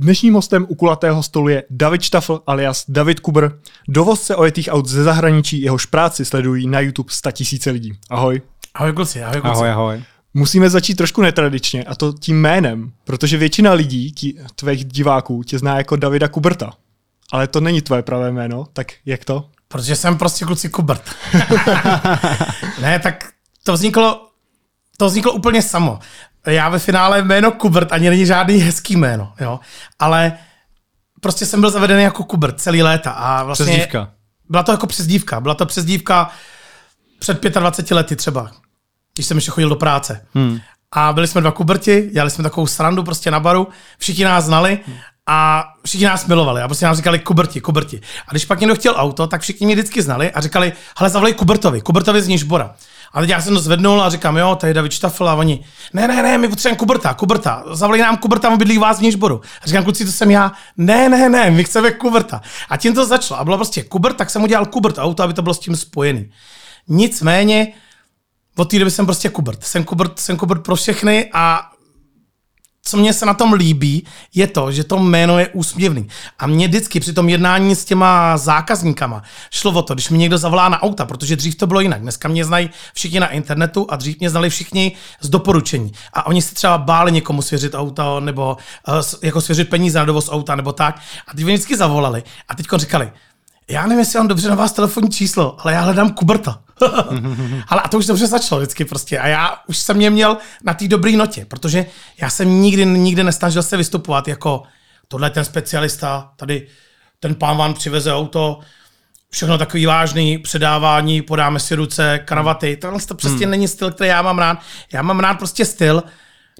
Dnešním hostem u kulatého stolu je David Štafl alias David Kubr, dovozce ojetých aut ze zahraničí, jehož práci sledují na YouTube 100 tisíce lidí. Ahoj. Ahoj kluci, ahoj kluci. Ahoj, ahoj. Musíme začít trošku netradičně, a to tím jménem, protože většina lidí, tí, tvých diváků, tě zná jako Davida Kuberta. Ale to není tvoje pravé jméno, tak jak to? Protože jsem prostě kluci Kubert. ne, tak to vzniklo, to vzniklo úplně samo. Já ve finále jméno Kubert ani není žádný hezký jméno, jo. Ale prostě jsem byl zavedený jako Kubert celý léta. A vlastně Přezdívka. Byla to jako přezdívka. Byla to přezdívka před 25 lety třeba, když jsem ještě chodil do práce. Hmm. A byli jsme dva kuberti, dělali jsme takovou srandu prostě na baru, všichni nás znali a všichni nás milovali a prostě nám říkali kuberti, kuberti. A když pak někdo chtěl auto, tak všichni mě vždycky znali a říkali, hele, zavolej Kubertovi, Kubertovi z Nižbora. A teď já jsem to zvednul a říkám, jo, tady je David Štafel a oni, ne, ne, ne, my potřebujeme Kuberta, Kuberta, zavolej nám Kuberta, on bydlí vás v Nižboru. A říkám, kluci, to jsem já, ne, ne, ne, my chceme Kuberta. A tím to začalo. A bylo prostě Kubert, tak jsem udělal Kubert auto, aby to bylo s tím spojený. Nicméně, od té doby jsem prostě Kubert. Jsem Kubert, jsem Kubert pro všechny a co mě se na tom líbí, je to, že to jméno je úsměvný. A mě vždycky při tom jednání s těma zákazníkama šlo o to, když mi někdo zavolá na auta, protože dřív to bylo jinak. Dneska mě znají všichni na internetu a dřív mě znali všichni z doporučení. A oni si třeba báli někomu svěřit auto nebo uh, jako svěřit peníze na dovoz auta nebo tak. A teď mě vždycky zavolali a teď říkali, já nevím, jestli mám dobře na vás telefonní číslo, ale já hledám Kuberta. ale a to už dobře začalo vždycky prostě. A já už jsem mě měl na té dobré notě, protože já jsem nikdy, nikdy nesnažil se vystupovat jako tohle ten specialista, tady ten pán vám přiveze auto, všechno takový vážný, předávání, podáme si ruce, kravaty. Tohle to přesně hmm. není styl, který já mám rád. Já mám rád prostě styl,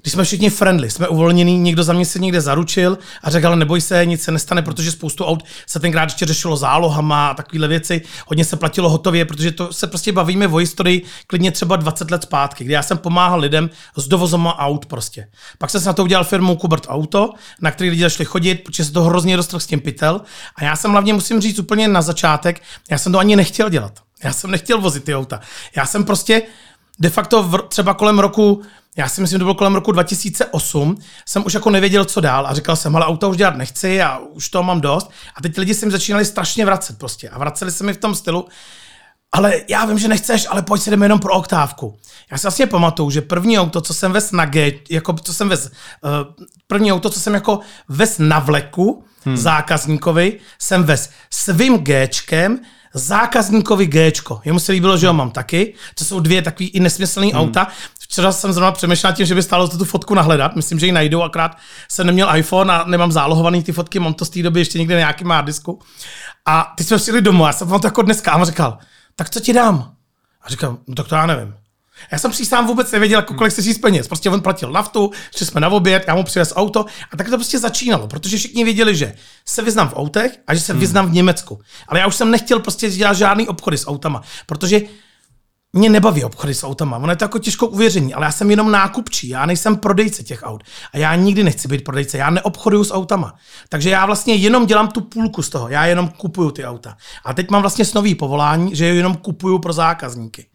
když jsme všichni friendly, jsme uvolnění, někdo za mě se někde zaručil a řekl, ale neboj se, nic se nestane, protože spoustu aut se tenkrát ještě řešilo zálohama a takovéhle věci. Hodně se platilo hotově, protože to se prostě bavíme o historii klidně třeba 20 let zpátky, kdy já jsem pomáhal lidem s dovozem aut prostě. Pak jsem se na to udělal firmu Kubert Auto, na který lidi začali chodit, protože se to hrozně roztrh s tím pytel. A já jsem hlavně, musím říct úplně na začátek, já jsem to ani nechtěl dělat. Já jsem nechtěl vozit ty auta. Já jsem prostě de facto v, třeba kolem roku já si myslím, že to bylo kolem roku 2008, jsem už jako nevěděl, co dál a říkal jsem, ale auta už dělat nechci a už toho mám dost. A teď lidi se mi začínali strašně vracet prostě a vraceli se mi v tom stylu, ale já vím, že nechceš, ale pojď si jdeme jenom pro oktávku. Já si vlastně pamatuju, že první auto, co jsem vez na G, jako co jsem vez, uh, první auto, co jsem jako vez na vleku hmm. zákazníkovi, jsem vez svým Gčkem, zákazníkovi Gčko. Jemu se líbilo, že ho mám taky. To jsou dvě takové i nesmyslné hmm. auta. Včera jsem zrovna přemýšlel tím, že by stálo za tu fotku nahledat. Myslím, že ji najdou, akrát jsem neměl iPhone a nemám zálohovaný ty fotky, mám to z té doby ještě někde na nějakým disku. A ty jsme přijeli domů, já jsem vám to jako dneska a on říkal, tak co ti dám? A říkám, no tak to já nevím. Já jsem sám vůbec nevěděl, jako kolik se říct peněz. Prostě on platil naftu, šli jsme na oběd, já mu přivez auto a tak to prostě začínalo, protože všichni věděli, že se vyznám v autech a že se hmm. vyznám v Německu. Ale já už jsem nechtěl prostě dělat žádný obchody s autama, protože mě nebaví obchody s autama. Ono je to jako těžko uvěření, ale já jsem jenom nákupčí, já nejsem prodejce těch aut. A já nikdy nechci být prodejce, já neobchoduju s autama. Takže já vlastně jenom dělám tu půlku z toho, já jenom kupuju ty auta. A teď mám vlastně snový povolání, že je jenom kupuju pro zákazníky.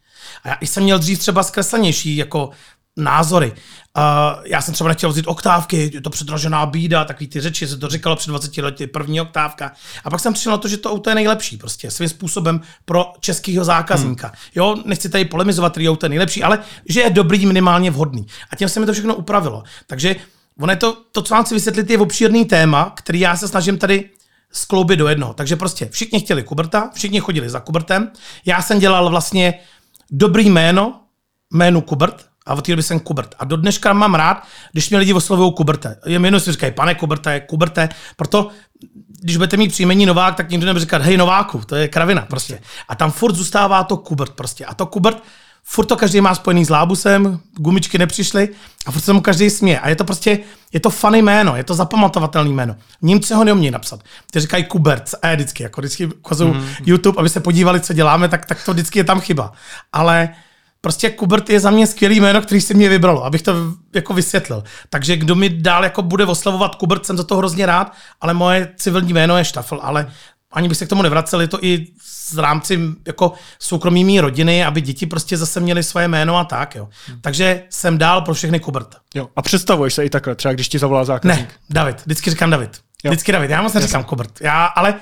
A já jsem měl dřív třeba zkreslenější jako názory. Uh, já jsem třeba nechtěl vzít oktávky, je to předražená bída, takový ty řeči, se to říkalo před 20 lety, první oktávka. A pak jsem přišel na to, že to auto je nejlepší prostě, svým způsobem pro českého zákazníka. Hmm. Jo, nechci tady polemizovat, který auto je nejlepší, ale že je dobrý, minimálně vhodný. A tím se mi to všechno upravilo. Takže ono je to, to, co vám chci vysvětlit, je obšírný téma, který já se snažím tady skloubit do jednoho. Takže prostě všichni chtěli Kuberta, všichni chodili za Kubertem. Já jsem dělal vlastně dobrý jméno, jménu Kubert, a od té doby jsem Kubert. A do dneška mám rád, když mě lidi oslovují Kuberte. Je mi si říkají, pane Kuberte, Kuberte. Proto, když budete mít příjmení Novák, tak nikdo nebude říkat, hej Nováku, to je kravina prostě. A tam furt zůstává to Kubert prostě. A to Kubert, furt to každý má spojený s lábusem, gumičky nepřišly a furt se mu každý směje. A je to prostě, je to funny jméno, je to zapamatovatelný jméno. Němci ho neumějí napsat. Ty říkají Kubert, e, vždycky, jako vždycky ukazují mm. YouTube, aby se podívali, co děláme, tak, tak to vždycky je tam chyba. Ale prostě Kubert je za mě skvělý jméno, který si mě vybralo, abych to jako vysvětlil. Takže kdo mi dál jako bude oslavovat Kubert, jsem za to hrozně rád, ale moje civilní jméno je Štafel, ale ani bych se k tomu nevracel, je to i z rámci jako soukromí mý rodiny, aby děti prostě zase měly svoje jméno a tak, jo. Takže jsem dál pro všechny Kubert. Jo. A představuješ se i takhle, třeba když ti zavolá zákazník? Ne, David, vždycky říkám David. Jo. Vždycky David, já moc neříkám Kubert. Já, ale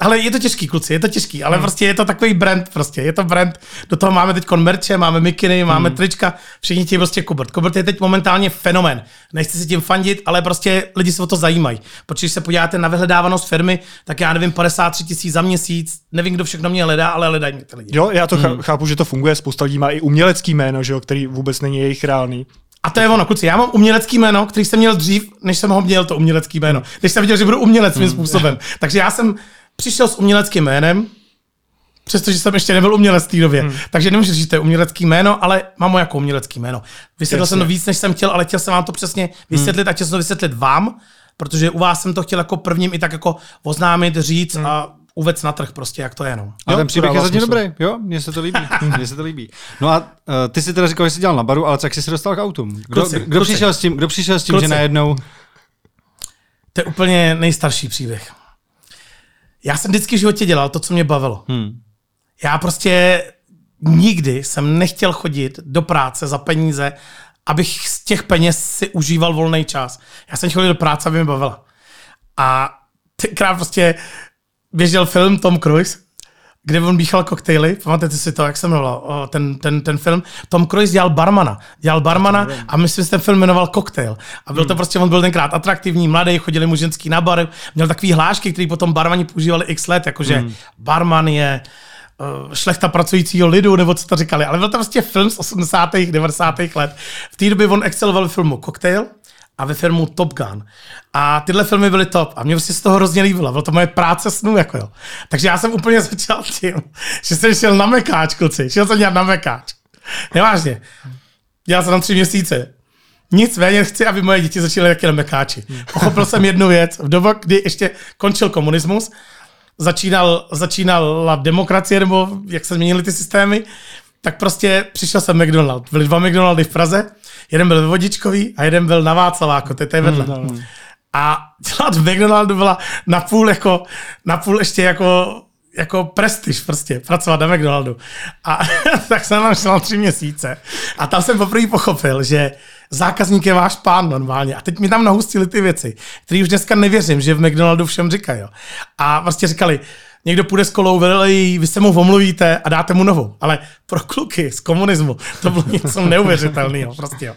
ale je to těžký, kluci, je to těžký, ale hmm. prostě je to takový brand, prostě je to brand. Do toho máme teď merče, máme mikiny, máme hmm. trička, všichni ti prostě Kubert. Kubert je teď momentálně fenomén. Nechci si tím fandit, ale prostě lidi se o to zajímají. Protože když se podíváte na vyhledávanost firmy, tak já nevím, 53 tisíc za měsíc, nevím, kdo všechno mě hledá, ale hledají mě ty lidi. Jo, já to hmm. chápu, že to funguje, spousta lidí má i umělecký jméno, že jo, který vůbec není jejich reálný. A to je ono, kluci, já mám umělecký jméno, který jsem měl dřív, než jsem ho měl, to umělecký jméno. Když jsem viděl, že budu umělec svým hmm. způsobem. Takže já jsem přišel s uměleckým jménem, přestože jsem ještě nebyl umělec v té době. Hmm. Takže nemůžu říct, že to je umělecký jméno, ale mám ho jako umělecký jméno. Vysvětlil jsem to víc, než jsem chtěl, ale chtěl jsem vám to přesně vysvětlit hmm. a chtěl jsem to vysvětlit vám, protože u vás jsem to chtěl jako prvním i tak jako oznámit, říct hmm. a uvec na trh prostě, jak to je. No. A ten příběh je zatím dobrý, jo, mně se to líbí. mně se to líbí. No a uh, ty si teda říkal, že jsi dělal na baru, ale jak jsi se dostal k autům? Kdo, kluci, kdo, kluci. Přišel s tím, kdo přišel s tím, kluci. že najednou... To je úplně nejstarší příběh. Já jsem vždycky v životě dělal to, co mě bavilo. Hmm. Já prostě nikdy jsem nechtěl chodit do práce za peníze, abych z těch peněz si užíval volný čas. Já jsem chodil do práce, aby mě bavila. A tenkrát prostě běžel film Tom Cruise, kde on bíchal koktejly, pamatujete si to, jak se jmenoval ten, ten, ten film. Tom Cruise dělal barmana, dělal barmana a myslím, že ten film jmenoval Cocktail. A byl to hmm. prostě, on byl tenkrát atraktivní, mladý, chodili mu ženský na bar, měl takový hlášky, který potom barmani používali x let, jakože hmm. barman je šlechta pracujícího lidu, nebo co to říkali. Ale byl to prostě film z 80. 90. let. V té době on exceloval filmu Cocktail, a ve filmu Top Gun. A tyhle filmy byly top a mě se z toho hrozně líbilo. Bylo to moje práce snů, jako jo. Takže já jsem úplně začal tím, že jsem šel na mekáč, kluci. Šel jsem dělat na mekáč. Nevážně. Dělal jsem tam tři měsíce. Nicméně chci, aby moje děti začaly taky na mekáči. Pochopil jsem jednu věc. V době, kdy ještě končil komunismus, začínal, začínala demokracie, nebo jak se změnily ty systémy, tak prostě přišel jsem McDonald. Byly dva McDonaldy v Praze, jeden byl ve Vodičkový a jeden byl na Václaváku, to je vedle. Hmm. A dělat v McDonaldu byla napůl jako, napůl ještě jako jako prestiž prostě, pracovat na McDonaldu. A tak jsem tam šel tři měsíce. A tam jsem poprvé pochopil, že zákazník je váš pán normálně. A teď mi tam nahustili ty věci, které už dneska nevěřím, že v McDonaldu všem říkají. A prostě říkali, někdo půjde s kolou, vy, vy se mu omluvíte a dáte mu novou. Ale pro kluky z komunismu to bylo něco neuvěřitelného. Prostě, jo.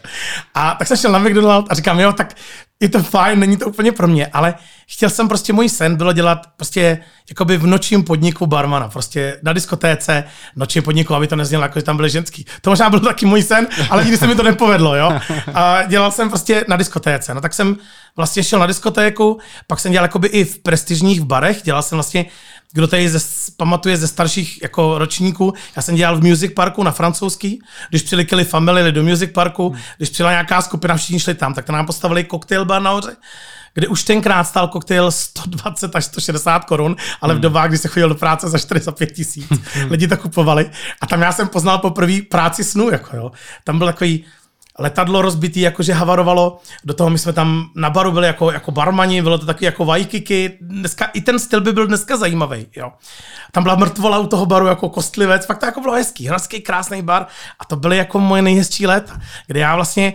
A tak jsem šel na McDonald a říkám, jo, tak je to fajn, není to úplně pro mě, ale chtěl jsem prostě, můj sen bylo dělat prostě jakoby v nočním podniku barmana, prostě na diskotéce, nočním podniku, aby to neznělo jako, že tam byly ženský. To možná byl taky můj sen, ale nikdy se mi to nepovedlo, jo. A dělal jsem prostě na diskotéce, no tak jsem vlastně šel na diskotéku, pak jsem dělal jakoby i v prestižních barech, dělal jsem vlastně kdo tady ze, pamatuje ze starších jako ročníků, já jsem dělal v Music Parku na francouzský, když přijeli Kelly Family do Music Parku, hmm. když přijela nějaká skupina, všichni šli tam, tak nám postavili koktejl bar nahoře kde už tenkrát stál koktejl 120 až 160 korun, ale v hmm. dobách, kdy se chodil do práce za 4 za 5 tisíc, hmm. lidi to kupovali. A tam já jsem poznal poprvé práci snu, jako jo. Tam byl takový letadlo rozbitý, jakože havarovalo. Do toho my jsme tam na baru byli jako, jako barmani, bylo to taky jako vajkiky. Dneska, I ten styl by byl dneska zajímavý. Jo. Tam byla mrtvola u toho baru jako kostlivec, fakt to jako bylo hezký, hezký, krásný bar. A to byly jako moje nejhezčí léta, kde já vlastně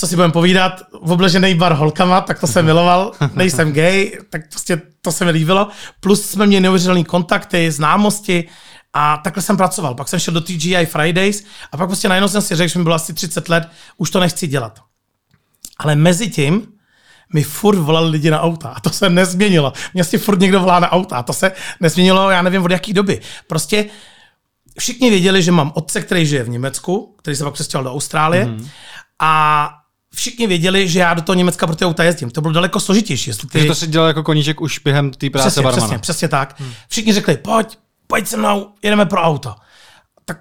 co si budeme povídat, v obležený bar holkama, tak to jsem miloval, nejsem gay, tak prostě to se mi líbilo. Plus jsme měli neuvěřitelné kontakty, známosti, a takhle jsem pracoval. Pak jsem šel do TGI Fridays a pak prostě najednou jsem si řekl, že mi bylo asi 30 let, už to nechci dělat. Ale mezi tím mi furt volali lidi na auta a to se nezměnilo. Mě si furt někdo volá na auta a to se nezměnilo, já nevím od jaký doby. Prostě všichni věděli, že mám otce, který žije v Německu, který se pak přestěhoval do Austrálie mm. a všichni věděli, že já do toho Německa pro ty auta jezdím. To bylo daleko složitější. Jestli ty... Že to si dělal jako koníček už během té práce přesně, barmana. Přesně, přesně tak. Hmm. Všichni řekli, pojď, pojď se mnou, jedeme pro auto. Tak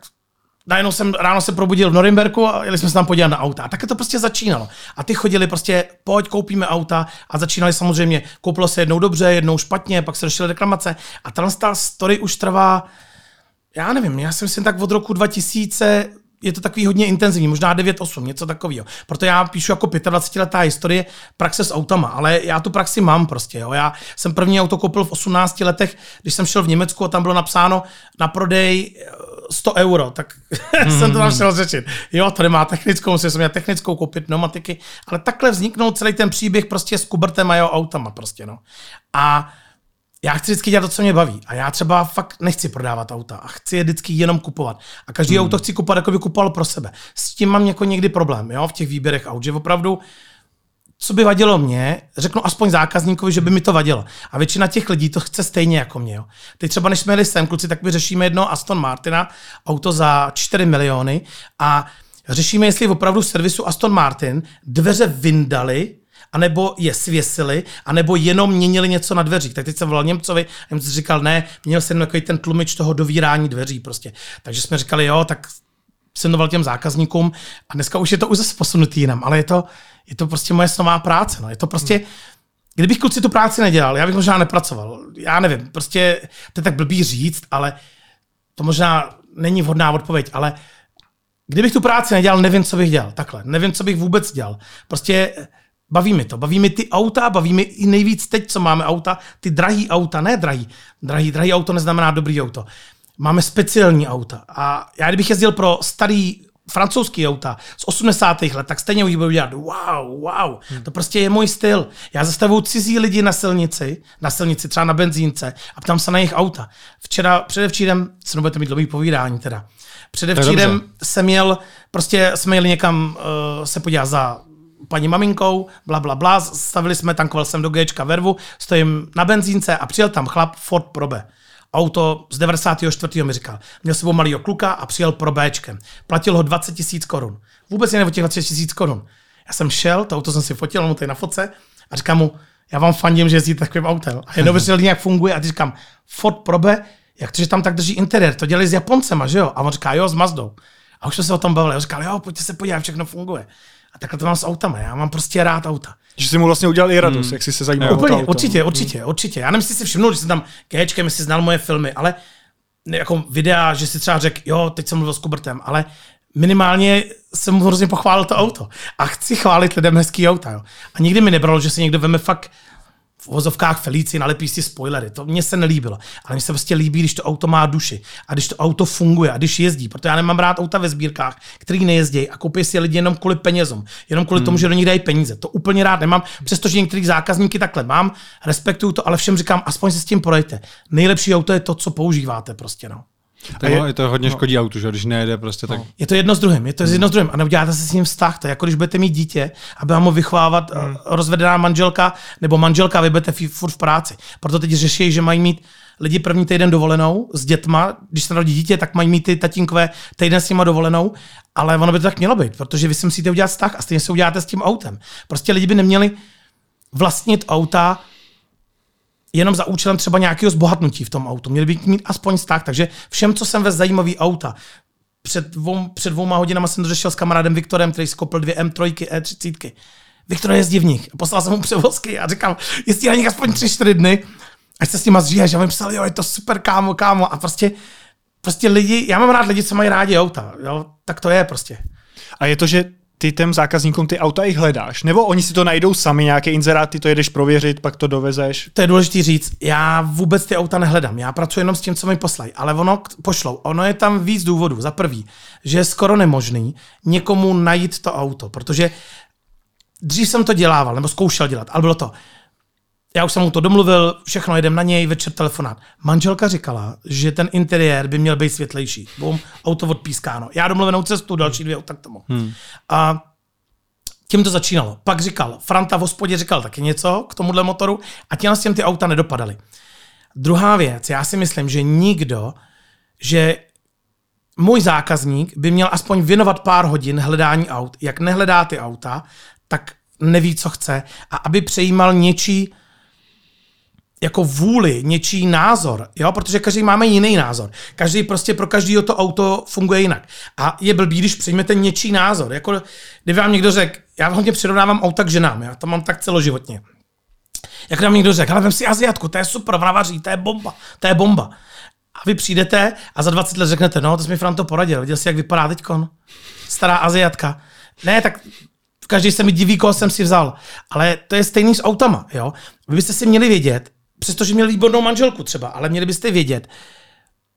najednou jsem ráno se probudil v Norimberku a jeli jsme se tam podívat na auta. A tak to prostě začínalo. A ty chodili prostě, pojď, koupíme auta. A začínali samozřejmě, koupilo se jednou dobře, jednou špatně, pak se došly reklamace. A ta story už trvá, já nevím, já jsem si tak od roku 2000 je to takový hodně intenzivní, možná 9-8, něco takového. Proto já píšu jako 25-letá historie praxe s autama, ale já tu praxi mám prostě. Jo. Já jsem první auto koupil v 18 letech, když jsem šel v Německu a tam bylo napsáno na prodej 100 eh, euro, tak mm. jsem to tam šel řečit. Jo, to nemá technickou, musím jsem měl technickou koupit pneumatiky, ale takhle vzniknul celý ten příběh prostě s Kubertem a jeho autama prostě, no. A já chci vždycky dělat to, co mě baví. A já třeba fakt nechci prodávat auta a chci je vždycky jenom kupovat. A každý hmm. auto chci kupovat, jako by kupoval pro sebe. S tím mám jako někdy problém, jo, v těch výběrech aut, že opravdu co by vadilo mě, řeknu aspoň zákazníkovi, že by mi to vadilo. A většina těch lidí to chce stejně jako mě. Jo. Teď třeba, než jsme jeli sem, kluci, tak my řešíme jedno Aston Martina, auto za 4 miliony a řešíme, jestli opravdu v servisu Aston Martin dveře vyndali anebo je svěsili, anebo jenom měnili něco na dveřích. Tak teď jsem volal Němcovi a Němci říkal, ne, měl jsem takový ten tlumič toho dovírání dveří prostě. Takže jsme říkali, jo, tak jsem doval těm zákazníkům a dneska už je to už zase posunutý jinam, ale je to, je to prostě moje snová práce. No. Je to prostě, kdybych kluci tu práci nedělal, já bych možná nepracoval. Já nevím, prostě to je tak blbý říct, ale to možná není vhodná odpověď, ale kdybych tu práci nedělal, nevím, co bych dělal. Takhle, nevím, co bych vůbec dělal. Prostě Baví mi to. Baví mi ty auta, baví mi i nejvíc teď, co máme auta, ty drahý auta, ne drahý. Drahý, drahý auto neznamená dobrý auto. Máme speciální auta. A já kdybych jezdil pro starý francouzský auta z 80. let, tak stejně budu dělat wow, wow. Hmm. To prostě je můj styl. Já zastavuju cizí lidi na silnici, na silnici, třeba na benzínce a ptám se na jejich auta. Včera, předevčírem, co nebudete mít dlouhý povídání teda, předevčírem jsem měl, prostě jsme jeli někam uh, se podívat za paní maminkou, bla, bla, bla, stavili jsme, tankoval jsem do Gčka vervu, stojím na benzínce a přijel tam chlap Ford Probe. Auto z 94. mi říkal. Měl sebou malýho kluka a přijel pro Bčkem. Platil ho 20 tisíc korun. Vůbec jen o těch 20 tisíc korun. Já jsem šel, to auto jsem si fotil, on mu tady na foce a říkám mu, já vám fandím, že jezdíte takovým autem. A jenom že jak funguje a ty říkám, Ford Probe, jak to, že tam tak drží interiér, to dělali s Japoncema, že jo? A on říká, jo, s Mazdou. A už jsme se o tom bavili. On říkal, jo, pojďte se podívat, všechno funguje. A takhle to mám s autama. Já mám prostě rád auta. Že jsi mu vlastně udělal i radost, hmm. jak jsi se zajímal Úplně, o to auto. Určitě, určitě, hmm. určitě. Já nevím, jestli si všimnul, že jsem tam Gčkem, jestli znal moje filmy, ale jako videa, že si třeba řekl, jo, teď jsem mluvil s Kubertem, ale minimálně jsem mu hrozně pochválil to auto. A chci chválit lidem hezký auta. Jo. A nikdy mi nebralo, že si někdo veme fakt v vozovkách Felici nalepí si spoilery. To mně se nelíbilo. Ale mně se prostě líbí, když to auto má duši a když to auto funguje a když jezdí. Protože já nemám rád auta ve sbírkách, který nejezdí a koupí si lidi jenom kvůli penězům. Jenom kvůli hmm. tomu, že do nich dají peníze. To úplně rád nemám, přestože některý zákazníky takhle mám, respektuju to, ale všem říkám, aspoň se s tím projďte. Nejlepší auto je to, co používáte prostě. No. Tak je, je to hodně no. škodí autu, že když nejede prostě tak. No. Je to jedno s druhým, je to hmm. jedno s druhým a neuděláte se s ním vztah. To je jako když budete mít dítě, aby vám ho vychovávat hmm. Eh, rozvedená manželka nebo manželka, vy budete furt v práci. Proto teď řeší, že mají mít lidi první týden dovolenou s dětma, když se narodí dítě, tak mají mít ty tatínkové týden s nima dovolenou, ale ono by to tak mělo být, protože vy si musíte udělat vztah a stejně se uděláte s tím autem. Prostě lidi by neměli vlastnit auta jenom za účelem třeba nějakého zbohatnutí v tom autu. Měli by mít aspoň tak. Takže všem, co jsem ve zajímavý auta, před, dvou, před dvouma hodinama jsem to řešil s kamarádem Viktorem, který si koupil dvě M3, E30. Viktor jezdí v nich. Poslal jsem mu převozky a říkal, jezdí na nich aspoň tři, čtyři dny, ať se s nima zříješ. A on psal, jo, je to super, kámo, kámo. A prostě, prostě lidi, já mám rád lidi, co mají rádi auta. Jo? Tak to je prostě. A je to, že ty těm zákazníkům ty auta i hledáš? Nebo oni si to najdou sami, nějaké inzeráty, to jedeš prověřit, pak to dovezeš? To je důležité říct. Já vůbec ty auta nehledám. Já pracuji jenom s tím, co mi poslají. Ale ono pošlou. Ono je tam víc důvodů. Za prvý, že je skoro nemožný někomu najít to auto, protože dřív jsem to dělával, nebo zkoušel dělat, ale bylo to, já už jsem mu to domluvil, všechno jedem na něj, večer telefonát. Manželka říkala, že ten interiér by měl být světlejší. Bum, auto odpískáno. Já domluvenou cestu, další dvě auta k tomu. Hmm. A tím to začínalo. Pak říkal, Franta v hospodě říkal taky něco k tomuhle motoru a těm s těm ty auta nedopadaly. Druhá věc, já si myslím, že nikdo, že můj zákazník by měl aspoň věnovat pár hodin hledání aut. Jak nehledá ty auta, tak neví, co chce. A aby přejímal něčí jako vůli, něčí názor, jo, protože každý máme jiný názor. Každý prostě pro každého to auto funguje jinak. A je blbý, když přijmete něčí názor. Jako, kdyby vám někdo řekl, já hodně přirovnávám auta k ženám, já to mám tak celoživotně. Jak nám někdo řekl, ale vem si Aziatku, to je super, ona vaří, to je bomba, to je bomba. A vy přijdete a za 20 let řeknete, no, to jsi mi Franto poradil, viděl jsi, jak vypadá teďkon? Stará Aziatka. Ne, tak každý se mi diví, koho jsem si vzal. Ale to je stejný s autama, jo. Vy byste si měli vědět, přestože měli výbornou manželku třeba, ale měli byste vědět,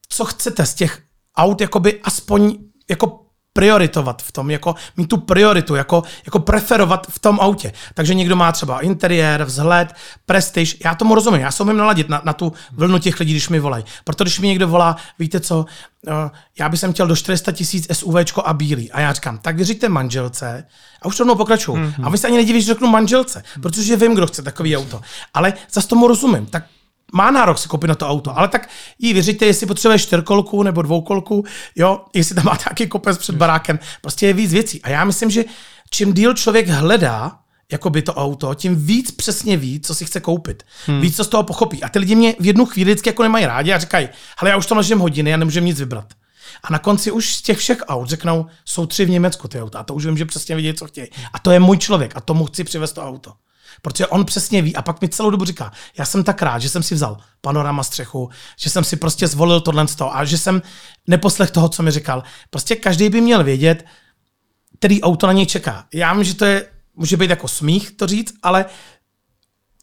co chcete z těch aut jakoby aspoň jako prioritovat v tom, jako mít tu prioritu, jako, jako preferovat v tom autě. Takže někdo má třeba interiér, vzhled, prestiž. Já tomu rozumím, já se umím naladit na, na tu vlnu těch lidí, když mi volají. Proto když mi někdo volá, víte co, eh, já bych chtěl do 400 tisíc SUVčko a bílý. A já říkám, tak vyřiďte manželce a už rovnou pokračuju. Mm-hmm. A vy se ani nedivíš, že řeknu manželce, protože vím, kdo chce takový auto. Ale zase tomu rozumím. Tak má nárok si koupit na to auto, ale tak jí věříte, jestli potřebuje čtyřkolku nebo dvoukolku, jo, jestli tam má taky kopec před barákem, prostě je víc věcí. A já myslím, že čím díl člověk hledá, jako by to auto, tím víc přesně ví, co si chce koupit. Hmm. Víc, co z toho pochopí. A ty lidi mě v jednu chvíli vždycky jako nemají rádi a říkají, hele, já už to nažím hodiny, já nemůžu nic vybrat. A na konci už z těch všech aut řeknou, jsou tři v Německu ty auta. A to už vím, že přesně vidí, co chtějí. A to je můj člověk a tomu chci přivést to auto. Protože on přesně ví a pak mi celou dobu říká, já jsem tak rád, že jsem si vzal panorama střechu, že jsem si prostě zvolil tohle a že jsem neposlech toho, co mi říkal. Prostě každý by měl vědět, který auto na něj čeká. Já vím, že to je, může být jako smích to říct, ale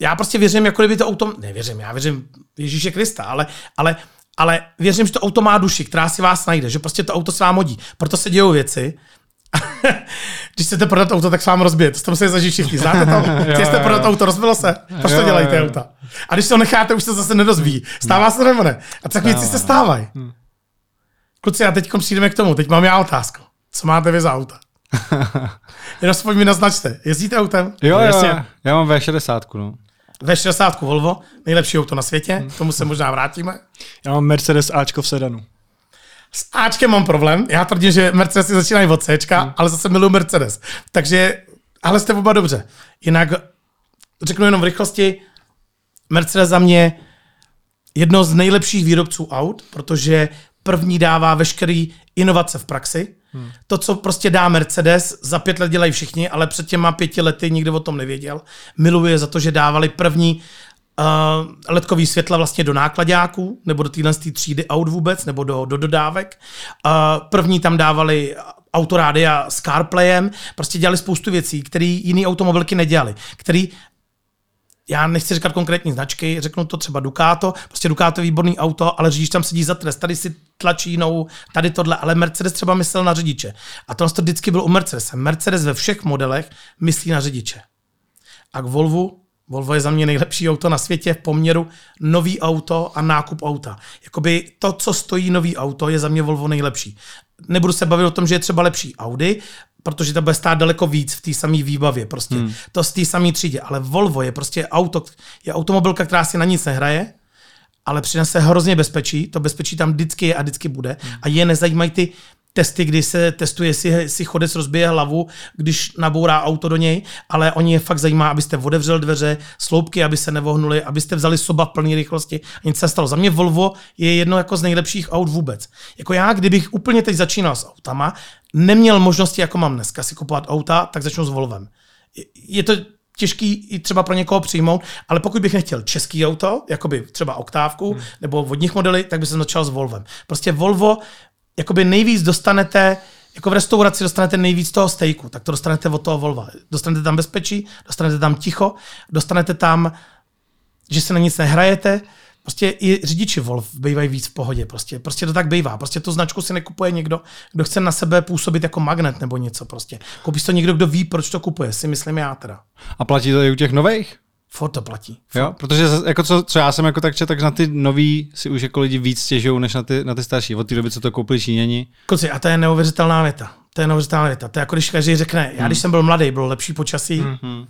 já prostě věřím, jako kdyby to auto, nevěřím, já věřím Ježíše Krista, ale, ale, ale věřím, že to auto má duši, která si vás najde, že prostě to auto se vám hodí. Proto se dějou věci, Když chcete prodat auto, tak s vám rozbije. To jste museli zažít všichni. Znáte to? Chcete prodat auto, rozbilo se. Proč to dělají ty auta? A když to necháte, už se zase nedozví. Stává se nebo ne? A tak věci se stávají. Hm. Kluci, a teď přijdeme k tomu. Teď mám já otázku. Co máte vy za auta? Jenom aspoň mi naznačte. Jezdíte autem? Jo, jo, jo. já mám V60. No. V60 Volvo, nejlepší auto na světě, hm. tomu se možná vrátíme. Já mám Mercedes Ačko v sedanu. S Ačkem mám problém. Já tvrdím, že Mercedesy začínají od C, hmm. ale zase miluji Mercedes. Takže, ale jste oba dobře. Jinak řeknu jenom v rychlosti, Mercedes za mě jedno z nejlepších výrobců aut, protože první dává veškerý inovace v praxi. Hmm. To, co prostě dá Mercedes, za pět let dělají všichni, ale před těma pěti lety nikdo o tom nevěděl. Miluje za to, že dávali první uh, ledkový světla vlastně do nákladáků, nebo do téhle třídy aut vůbec, nebo do, do dodávek. Uh, první tam dávali autorádia s CarPlayem, prostě dělali spoustu věcí, které jiné automobilky nedělali, který já nechci říkat konkrétní značky, řeknu to třeba Ducato, prostě Ducato je výborný auto, ale řidič tam sedí za trest, tady si tlačí jinou, tady tohle, ale Mercedes třeba myslel na řidiče. A to to vždycky bylo u Mercedes. Mercedes ve všech modelech myslí na řidiče. A k Volvu Volvo je za mě nejlepší auto na světě v poměru nový auto a nákup auta. Jakoby to, co stojí nový auto, je za mě Volvo nejlepší. Nebudu se bavit o tom, že je třeba lepší Audi, protože to bude stát daleko víc v té samé výbavě, prostě hmm. to z té samé třídě. Ale Volvo je prostě auto, je automobilka, která si na nic nehraje, ale přinese hrozně bezpečí, to bezpečí tam vždycky je a vždycky bude. Hmm. A je nezajímají ty testy, kdy se testuje, jestli si chodec rozbije hlavu, když nabourá auto do něj, ale oni je fakt zajímá, abyste otevřel dveře, sloupky, aby se nevohnuli, abyste vzali soba v plné rychlosti a nic se stalo. Za mě Volvo je jedno jako z nejlepších aut vůbec. Jako já, kdybych úplně teď začínal s autama, neměl možnosti, jako mám dneska, si kupovat auta, tak začnu s Volvem. Je to těžký i třeba pro někoho přijmout, ale pokud bych nechtěl český auto, jako by třeba oktávku hmm. nebo vodních modely, tak bych začal s Volvem. Prostě Volvo jakoby nejvíc dostanete, jako v restauraci dostanete nejvíc toho stejku, tak to dostanete od toho Volva. Dostanete tam bezpečí, dostanete tam ticho, dostanete tam, že se na nic nehrajete, Prostě i řidiči Volv bývají víc v pohodě. Prostě, prostě to tak bývá. Prostě tu značku si nekupuje někdo, kdo chce na sebe působit jako magnet nebo něco. Prostě. Koupíš to někdo, kdo ví, proč to kupuje, si myslím já teda. A platí to i u těch nových? Ford to platí. Ford. Jo, protože jako co, co, já jsem jako tak tak na ty nový si už jako lidi víc stěžují, než na ty, na ty starší. Od té doby, co to koupili Číňani. Kluci, a to je neuvěřitelná věta. To je neuvěřitelná věta. To je jako když každý řekne, já když hmm. jsem byl mladý, bylo lepší počasí, mm-hmm.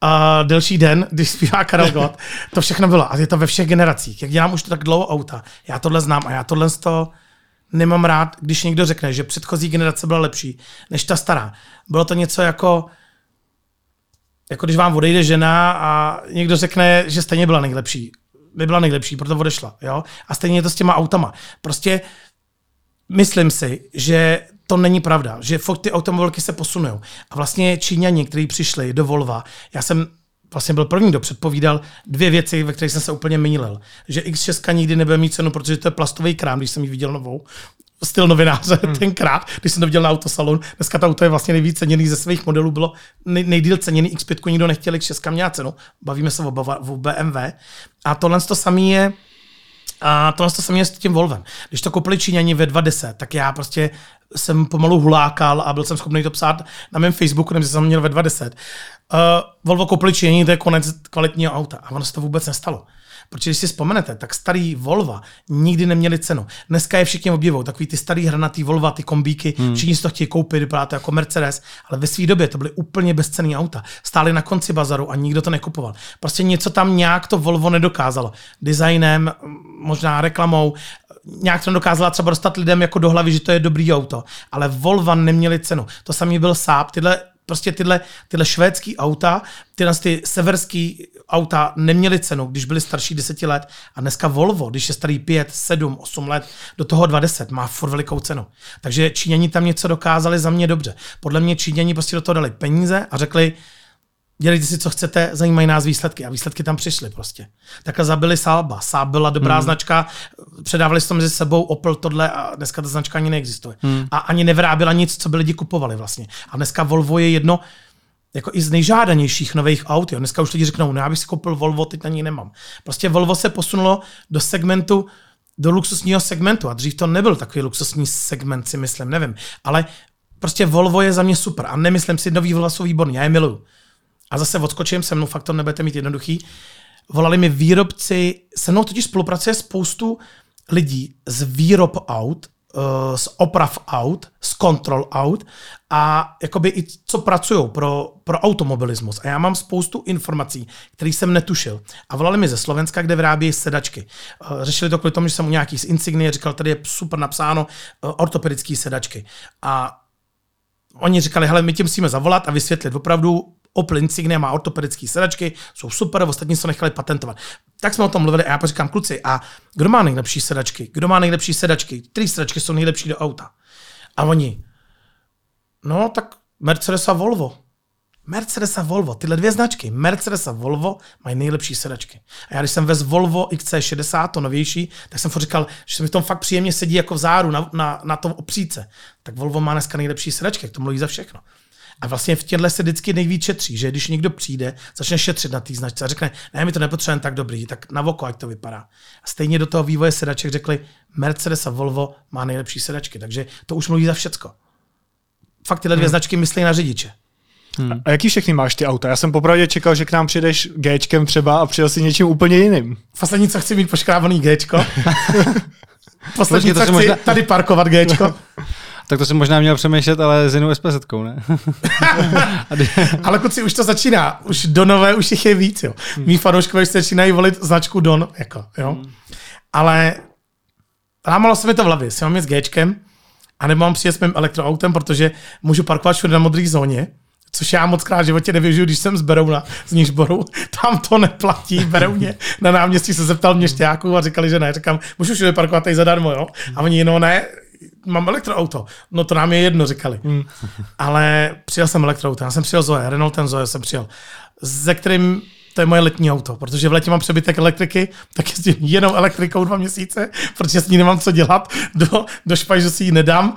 a delší den, když zpívá Karel Gott, to všechno bylo. A je to ve všech generacích. Jak dělám už to tak dlouho auta, já tohle znám a já tohle z toho nemám rád, když někdo řekne, že předchozí generace byla lepší než ta stará. Bylo to něco jako, jako když vám odejde žena a někdo řekne, že stejně byla nejlepší. Nebyla nejlepší, proto odešla. Jo? A stejně je to s těma autama. Prostě myslím si, že to není pravda, že fakt ty automobilky se posunou. A vlastně Číňani, kteří přišli do Volva, já jsem vlastně byl první, kdo předpovídal dvě věci, ve kterých jsem se úplně mýlil. Že X6 nikdy nebude mít cenu, protože to je plastový krám, když jsem ji viděl novou styl novináře hmm. tenkrát, když jsem to viděl na autosalon. Dneska to auto je vlastně nejvíc ceněný ze svých modelů, bylo nej, nejdíl ceněný X5, nikdo nechtěl, X6 měla cenu. Bavíme se o, o BMW. A tohle to samé je a tohle to samé je s tím Volvem. Když to koupili Číňani ve 20, tak já prostě jsem pomalu hulákal a byl jsem schopný to psát na mém Facebooku, nebo jsem měl ve 20. Uh, Volvo koupili Číňani, to je konec kvalitního auta. A ono se to vůbec nestalo. Protože když si vzpomenete, tak starý Volva nikdy neměli cenu. Dneska je všichni objevují, takový ty starý hranatý Volva, ty kombíky, hmm. všichni si to chtějí koupit, vypadá to jako Mercedes, ale ve své době to byly úplně bezcenný auta. Stály na konci bazaru a nikdo to nekupoval. Prostě něco tam nějak to Volvo nedokázalo. Designem, možná reklamou, nějak to dokázala třeba dostat lidem jako do hlavy, že to je dobrý auto. Ale Volva neměli cenu. To samý byl Saab. Tyhle Prostě tyhle, tyhle švédský auta, tyhle ty severský auta neměly cenu, když byly starší 10 let a dneska Volvo, když je starý 5, 7, 8 let, do toho 20, má furt velikou cenu. Takže Číňani tam něco dokázali za mě dobře. Podle mě Číňani prostě do toho dali peníze a řekli, dělejte si, co chcete, zajímají nás výsledky. A výsledky tam přišly prostě. Takhle zabili Salba. Saab byla dobrá hmm. značka, předávali to mezi sebou, Opel tohle a dneska ta značka ani neexistuje. Hmm. A ani nevyráběla nic, co by lidi kupovali vlastně. A dneska Volvo je jedno, jako i z nejžádanějších nových aut. Jo. Dneska už lidi řeknou, no já bych si koupil Volvo, teď na ní nemám. Prostě Volvo se posunulo do segmentu, do luxusního segmentu a dřív to nebyl takový luxusní segment, si myslím, nevím. Ale prostě Volvo je za mě super a nemyslím si, nový Volvo jsou výborný, já je miluju. A zase odskočím, se mnou fakt to nebudete mít jednoduchý. Volali mi výrobci, se mnou totiž spolupracuje spoustu lidí z výrob aut, eh, z oprav aut, z kontrol aut a jakoby i co pracují pro, pro automobilismus. A já mám spoustu informací, které jsem netušil. A volali mi ze Slovenska, kde vyrábí sedačky. Eh, řešili to kvůli tomu, že jsem u nějaký z Insignie říkal, tady je super napsáno eh, ortopedické sedačky. A oni říkali, hele, my ti musíme zavolat a vysvětlit opravdu Opel Insignia má ortopedické sedačky, jsou super, ostatní se nechali patentovat. Tak jsme o tom mluvili a já říkám, kluci, a kdo má nejlepší sedačky? Kdo má nejlepší sedačky? Které sedačky jsou nejlepší do auta? A oni, no tak Mercedes a Volvo. Mercedes a Volvo, tyhle dvě značky, Mercedes a Volvo mají nejlepší sedačky. A já když jsem vez Volvo XC60, to novější, tak jsem říkal, že se mi v tom fakt příjemně sedí jako v záru na, na, na tom opříce. Tak Volvo má dneska nejlepší sedačky, jak to mluví za všechno. A vlastně v těchto se vždycky nejvíc šetří, že když někdo přijde, začne šetřit na té značce a řekne, ne, my to nepotřebujeme tak dobrý, tak na oko, jak to vypadá. A stejně do toho vývoje sedaček řekli, Mercedes a Volvo má nejlepší sedačky, takže to už mluví za všecko. Fakt tyhle dvě hmm. značky myslí na řidiče. Hmm. A jaký všechny máš ty auta? Já jsem popravdě čekal, že k nám přijdeš Gčkem třeba a přijel si něčím úplně jiným. Poslední, co chci mít poškrávaný Gčko. Poslední, co chci možná... tady parkovat Gčko. Tak to jsem možná měl přemýšlet, ale s jinou SPZ, ne? ale kluci, už to začíná. Už do nové, už jich je víc, jo. Hmm. Mí fanouškové se začínají volit značku Don, jako, jo. Hmm. Ale lámalo se mi to v hlavě. Jsem mám s Gčkem a nemám přijet s mým elektroautem, protože můžu parkovat všude na modré zóně což já moc krát v životě nevyužiju, když jsem z Berouna, z Nížboru, tam to neplatí, Berouně. Na náměstí se zeptal měšťáků a říkali, že ne. Říkám, můžu všude parkovat tady zadarmo, jo? A oni, no ne, mám elektroauto. No to nám je jedno, říkali. Hmm. Ale přijel jsem elektroauto, já jsem přijel Zoe, Renault ten Zoe jsem přijel, ze kterým to je moje letní auto, protože v letě mám přebytek elektriky, tak jezdím jenom elektrikou dva měsíce, protože s ní nemám co dělat, do, do špajžu si ji nedám, uh,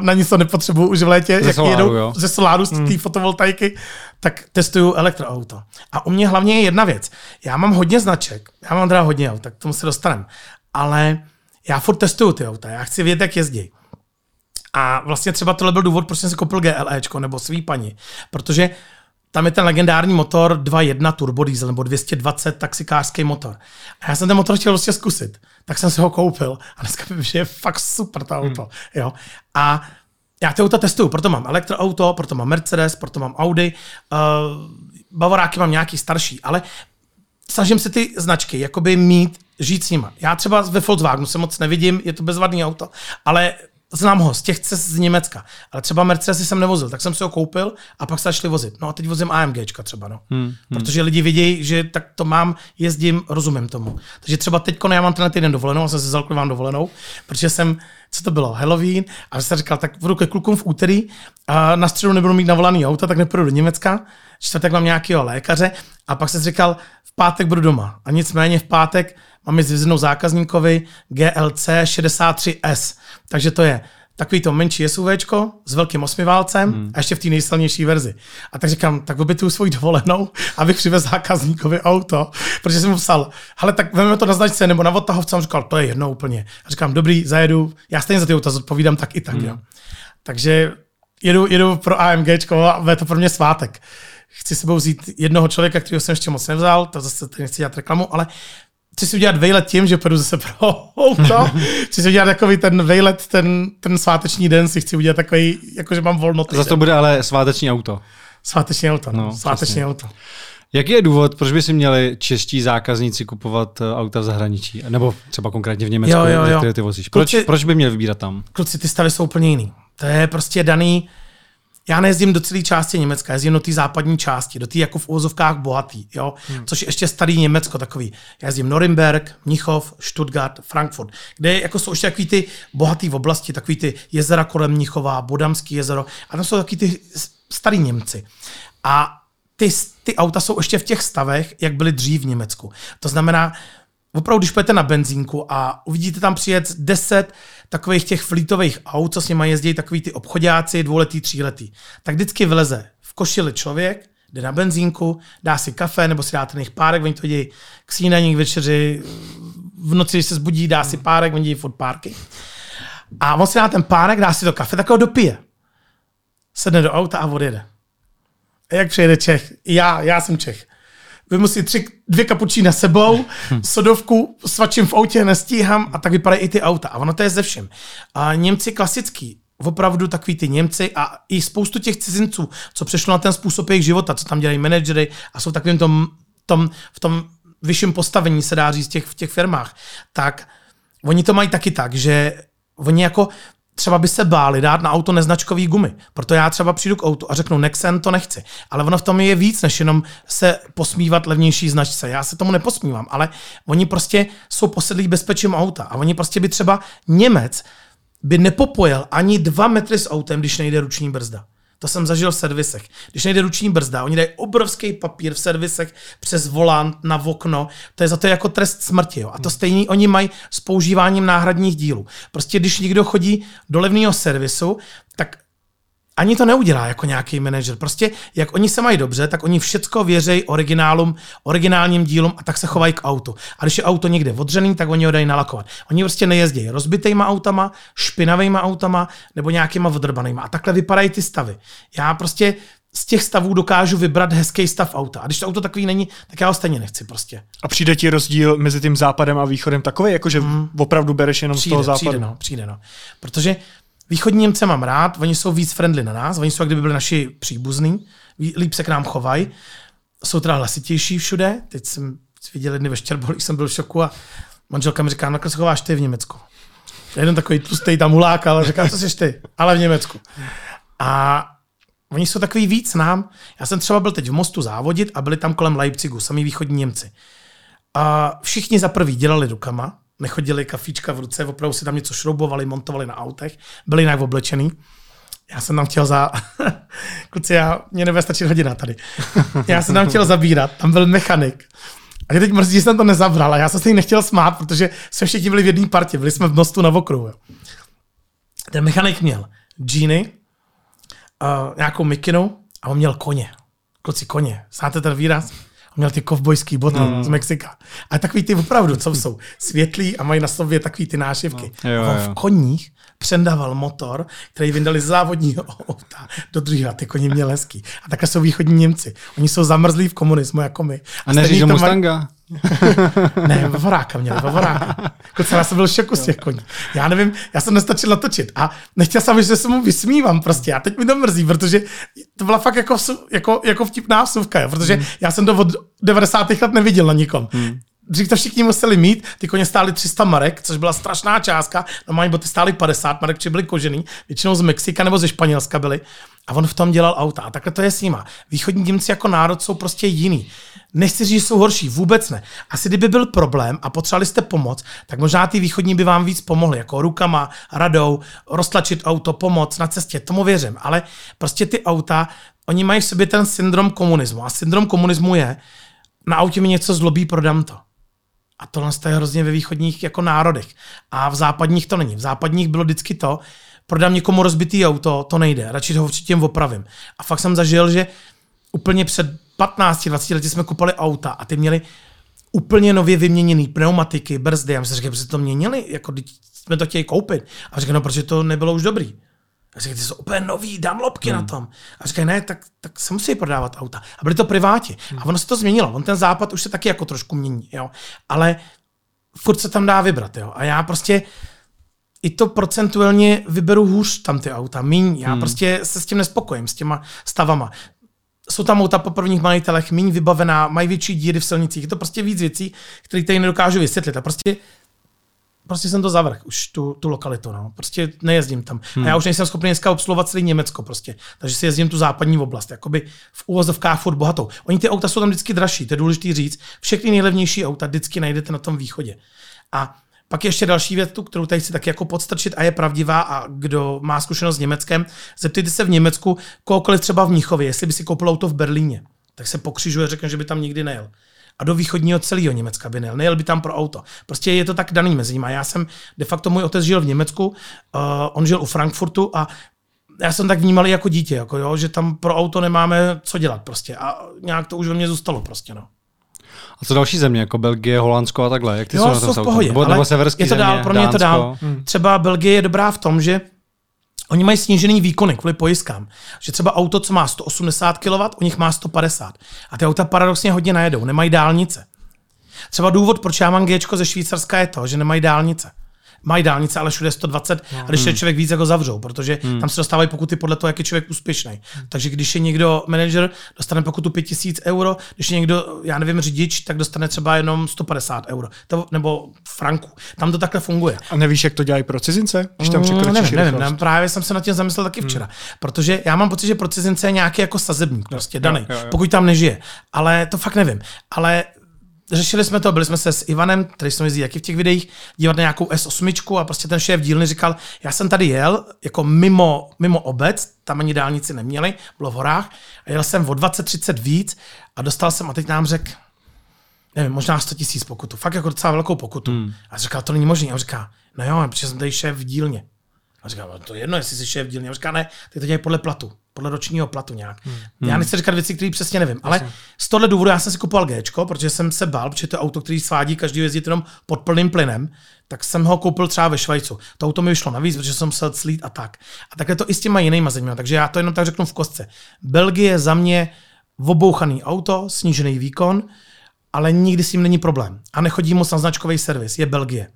na nic to nepotřebuju už v létě, ze jak soláru, jedu jo. ze soláru, z té hmm. fotovoltaiky, tak testuju elektroauto. A u mě hlavně je jedna věc. Já mám hodně značek, já mám teda hodně aut, tak tomu se dostaneme, ale já furt testuju ty auta, já chci vědět, jak jezdí. A vlastně třeba tohle byl důvod, proč jsem si koupil GLEčko nebo svý paní, protože tam je ten legendární motor 2.1 turbo diesel nebo 220 taxikářský motor. A já jsem ten motor chtěl prostě zkusit, tak jsem si ho koupil a dneska vím, že je fakt super to auto. Hmm. Jo. A já ty auta testuju, proto mám elektroauto, proto mám Mercedes, proto mám Audi, uh, Bavoráky mám nějaký starší, ale snažím se ty značky jakoby mít, žít s nima. Já třeba ve Volkswagenu se moc nevidím, je to bezvadný auto, ale znám ho z těch cest z Německa, ale třeba Mercedesy jsem nevozil, tak jsem si ho koupil a pak se začali vozit. No a teď vozím AMGčka třeba, no. Hmm, hmm. Protože lidi vědí, že tak to mám, jezdím, rozumím tomu. Takže třeba teď já mám ten týden dovolenou, a jsem si vzal vám dovolenou, protože jsem, co to bylo, Halloween, a jsem říkal, tak budu ke klukům v úterý a na středu nebudu mít navolaný auto, tak nepůjdu do Německa, čtvrtek mám nějakého lékaře a pak jsem říkal, v pátek budu doma. A nicméně v pátek máme zvězenou zákazníkovi GLC 63S. Takže to je takový to menší SUV s velkým osmiválcem hmm. a ještě v té nejsilnější verzi. A tak říkám, tak tu svoji dovolenou, abych přivez zákazníkovi auto, protože jsem mu psal, ale tak vezmeme to na značce nebo na odtahovce. On říkal, to je jedno úplně. A říkám, dobrý, zajedu, já stejně za ty auta zodpovídám tak i tak. Hmm. Jo. Takže jedu, jedu pro AMG a bude to pro mě svátek. Chci sebou vzít jednoho člověka, kterého jsem ještě moc nevzal, to zase nechci dělat reklamu, ale chci si udělat vejlet tím, že půjdu zase pro auto. chci si udělat takový ten vejlet, ten, ten sváteční den si chci udělat takový, jakože mám volno. Zase to bude ale sváteční auto. Sváteční auto, no, sváteční přesně. auto. Jaký je důvod, proč by si měli čeští zákazníci kupovat eh, auta v zahraničí? Nebo třeba konkrétně v Německu, jo, jo, jo. které ty vozíš? Proč, Kluci, proč by měli vybírat tam? Kluci, ty stavy jsou úplně jiný. To je prostě daný já nejezdím do celé části Německa, jezdím do té západní části, do té jako v úvozovkách bohatý, jo? Hmm. což je ještě starý Německo takový. Já jezdím Norimberg, Mnichov, Stuttgart, Frankfurt, kde jako jsou ještě takový ty bohatý v oblasti, takový ty jezera kolem Mnichova, Bodamský jezero, a tam jsou takový ty starý Němci. A ty, ty auta jsou ještě v těch stavech, jak byly dřív v Německu. To znamená, opravdu, když půjdete na benzínku a uvidíte tam přijet 10 takových těch flítových aut, co s nimi jezdí takový ty obchodáci, dvouletý, tříletý, tak vždycky vleze v košili člověk, jde na benzínku, dá si kafe nebo si dá ten jejich párek, oni to dějí k snídaní, k večeři, v noci, když se zbudí, dá si párek, oni dějí food párky. A on si dá ten párek, dá si to kafe, tak ho dopije. Sedne do auta a odjede. A jak přijede Čech? Já, já jsem Čech vemu si tři, dvě kapučína sebou, sodovku svačím v autě, nestíhám a tak vypadají i ty auta. A ono to je ze všem. A Němci klasický, opravdu takový ty Němci a i spoustu těch cizinců, co přešlo na ten způsob jejich života, co tam dělají manažery a jsou takovým tom, tom, v tom vyšším postavení, se dá říct, těch, v těch firmách, tak oni to mají taky tak, že oni jako třeba by se báli dát na auto neznačkový gumy. Proto já třeba přijdu k autu a řeknu, Nexen to nechci. Ale ono v tom je víc, než jenom se posmívat levnější značce. Já se tomu neposmívám, ale oni prostě jsou posedlí bezpečím auta. A oni prostě by třeba Němec by nepopojel ani dva metry s autem, když nejde ruční brzda. To jsem zažil v servisech. Když nejde ruční brzda, oni dají obrovský papír v servisech přes volant na okno, to je za to jako trest smrti. Jo. A to stejný oni mají s používáním náhradních dílů. Prostě když někdo chodí do levného servisu, tak ani to neudělá jako nějaký manažer. Prostě jak oni se mají dobře, tak oni všecko věří originálům, originálním dílům a tak se chovají k autu. A když je auto někde odřený, tak oni ho dají nalakovat. Oni prostě nejezdí rozbitýma autama, špinavýma autama nebo nějakýma odrbanýma. A takhle vypadají ty stavy. Já prostě z těch stavů dokážu vybrat hezký stav auta. A když to auto takový není, tak já ho stejně nechci prostě. A přijde ti rozdíl mezi tím západem a východem takový, jakože mm. opravdu bereš jenom přijde, z toho západu? Přijde, no, přijde, no. Protože Východní Němce mám rád, oni jsou víc friendly na nás, oni jsou jak kdyby byli naši příbuzní, líp se k nám chovají, jsou teda hlasitější všude. Teď jsem viděl jedny ve Štěrbolích, jsem byl v šoku a manželka mi říká, na se chováš ty v Německu. Jeden takový tlustý tam huláka, ale říká, co jsi ty, ale v Německu. A oni jsou takový víc nám. Já jsem třeba byl teď v Mostu závodit a byli tam kolem Leipzigu, sami východní Němci. A všichni za prvý dělali rukama, nechodili kafíčka v ruce, opravdu si tam něco šroubovali, montovali na autech, byli jinak oblečený. Já jsem tam chtěl za... Kluci, já, mě nebude stačit hodina tady. Já jsem tam chtěl zabírat, tam byl mechanik. A teď mrzí, že jsem to nezabral a já jsem se jí nechtěl smát, protože jsme všichni byli v jedné partě, byli jsme v mostu na okruhu. Ten mechanik měl džíny, uh, nějakou mikinu a on měl koně. Kluci, koně. Znáte ten výraz? Měl ty kovbojský boty mm. z Mexika. A takový ty opravdu, co jsou světlí a mají na sobě takový ty nášivky. No. Jo, jo. v koních přendával motor, který vyndali z závodního auta do druhého. Ty koně měl hezký. A takhle jsou východní Němci. Oni jsou zamrzlí v komunismu jako my. A, a neříš Mustanga? Ne, Vavoráka měli, Vavoráka. Já jsem byl v šoku z těch koní. Já nevím, já jsem nestačil natočit a nechtěl jsem, že se mu vysmívám prostě. A teď mi to mrzí, protože to byla fakt jako, jako, jako vtipná vsuvka, jo, protože hmm. já jsem to od 90. let neviděl na nikom. Hmm dřív to všichni museli mít, ty koně stály 300 marek, což byla strašná částka, normální boty stály 50 marek, či byly kožený, většinou z Mexika nebo ze Španělska byly. A on v tom dělal auta. A takhle to je s nima. Východní Němci jako národ jsou prostě jiný. Nechci říct, že jsou horší, vůbec ne. Asi kdyby byl problém a potřebovali jste pomoc, tak možná ty východní by vám víc pomohli, jako rukama, radou, roztlačit auto, pomoc na cestě, tomu věřím. Ale prostě ty auta, oni mají v sobě ten syndrom komunismu. A syndrom komunismu je, na autě mi něco zlobí, prodám to. A tohle je hrozně ve východních jako národech. A v západních to není. V západních bylo vždycky to, prodám někomu rozbitý auto, to nejde, radši ho tím opravím. A fakt jsem zažil, že úplně před 15-20 lety jsme kupovali auta a ty měli úplně nově vyměněný pneumatiky, brzdy. Já jsem říkal, že to měnili, jako jsme to chtěli koupit. A říkal, no, protože to nebylo už dobrý. A říkají, ty jsou úplně nový, dám lopky hmm. na tom. A říkají, ne, tak, tak se musí prodávat auta. A byly to priváti. Hmm. A ono se to změnilo. On ten západ už se taky jako trošku mění, jo. Ale furt se tam dá vybrat, jo. A já prostě i to procentuálně vyberu hůř tam ty auta, míň. Já hmm. prostě se s tím nespokojím, s těma stavama. Jsou tam auta po prvních majitelech méně vybavená, mají větší díry v silnicích. Je to prostě víc věcí, které tady nedokážu vysvětlit. A prostě prostě jsem to zavrh, už tu, tu lokalitu, no. Prostě nejezdím tam. Hmm. A já už nejsem schopný dneska obsluhovat celý Německo prostě. Takže si jezdím tu západní oblast, jakoby v úvozovkách furt bohatou. Oni ty auta jsou tam vždycky dražší, to je důležité říct. Všechny nejlevnější auta vždycky najdete na tom východě. A pak ještě další věc, kterou tady chci taky jako podstrčit a je pravdivá a kdo má zkušenost s Německem, zeptejte se v Německu kohokoliv třeba v Mnichově, jestli by si koupil auto v Berlíně, tak se pokřižuje, řekne, že by tam nikdy nejel a do východního celého Německa by nejel. Nejel by tam pro auto. Prostě je to tak daný mezi nimi. Já jsem, de facto můj otec žil v Německu, uh, on žil u Frankfurtu a já jsem tak vnímal jako dítě, jako jo, že tam pro auto nemáme co dělat prostě a nějak to už ve mně zůstalo prostě, no. A co další země, jako Belgie, Holandsko a takhle? Jak ty jo, jsou na tom jsou v pohodě, nebo, nebo severský je to dál, země, pro mě je to dál. Hmm. Třeba Belgie je dobrá v tom, že Oni mají snížený výkony kvůli pojistkám. Že třeba auto, co má 180 kW, u nich má 150. A ty auta paradoxně hodně najedou, nemají dálnice. Třeba důvod, proč já mám G ze Švýcarska je to, že nemají dálnice mají dálnice, ale všude 120 no. a když je hmm. člověk víc, jako zavřou, protože hmm. tam se dostávají pokuty podle toho, jak je člověk úspěšný. Hmm. Takže když je někdo manager, dostane pokutu 5000 euro, když je někdo, já nevím, řidič, tak dostane třeba jenom 150 euro. To, nebo franku. Tam to takhle funguje. A nevíš, jak to dělají pro cizince? Když tam mm, nevím, nevím, nevím, právě jsem se nad tím zamyslel taky včera. Hmm. Protože já mám pocit, že pro cizince je nějaký jako sazebník, prostě daný, pokud tam nežije. Ale to fakt nevím. Ale řešili jsme to, byli jsme se s Ivanem, který jsme jezdili jaký v těch videích, dívat na nějakou S8 a prostě ten šéf dílny říkal, já jsem tady jel jako mimo, mimo obec, tam ani dálnici neměli, bylo v horách a jel jsem o 20-30 víc a dostal jsem a teď nám řekl, nevím, možná 100 tisíc pokutu, fakt jako docela velkou pokutu. Hmm. A říkal, to není možné. A on říká, no jo, protože jsem tady šéf v dílně. A říká, no to je jedno, jestli jsi šéf v dílně. A říká, ne, ty to dělají podle platu podle ročního platu nějak. Hmm. Já nechci říkat věci, které přesně nevím, ale z tohle důvodu já jsem si kupoval G, protože jsem se bál, protože to auto, který svádí každý jezdit jenom pod plným plynem, tak jsem ho koupil třeba ve Švajcu. To auto mi vyšlo navíc, protože jsem musel slít a tak. A takhle to i s těma jinýma zeměmi, takže já to jenom tak řeknu v kostce. Belgie za mě obouchaný auto, snížený výkon, ale nikdy s tím není problém. A nechodí moc na značkový servis, je Belgie.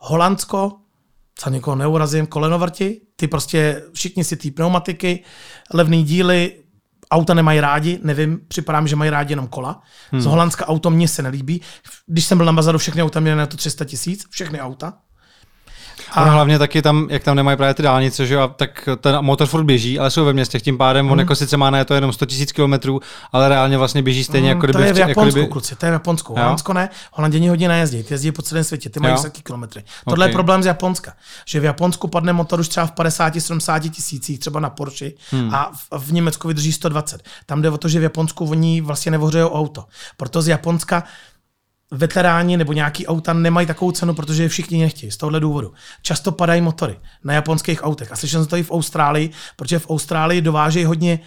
Holandsko, za někoho neurazím, kolenovrti, ty prostě všichni si ty pneumatiky, levný díly, auta nemají rádi, nevím, připadá mi, že mají rádi jenom kola. Hmm. Z Holandska auto mně se nelíbí. Když jsem byl na bazaru, všechny auta měly na to 300 tisíc, všechny auta. A ono hlavně taky tam, jak tam nemají právě ty dálnice, že jo, tak ten motor furt běží, ale jsou ve městě, tím pádem hmm. on jako sice má na to jenom 100 000 km, ale reálně vlastně běží stejně hmm, jako kdyby... To je v Japonsku, jako kdyby... kluci, to je v Japonsku. Holandsko ne, Holanděni hodně nejezdí, ty jezdí po celém světě, ty mají vysoké kilometry. Tohle okay. je problém z Japonska, že v Japonsku padne motor už třeba v 50-70 tisících, třeba na Porsche, hmm. a v, v, Německu vydrží 120. Tam jde o to, že v Japonsku oni vlastně nevohřejou auto. Proto z Japonska veteráni nebo nějaký auta nemají takovou cenu, protože je všichni nechtějí z tohohle důvodu. Často padají motory na japonských autech. A slyšel jsem to i v Austrálii, protože v Austrálii dovážejí hodně uh,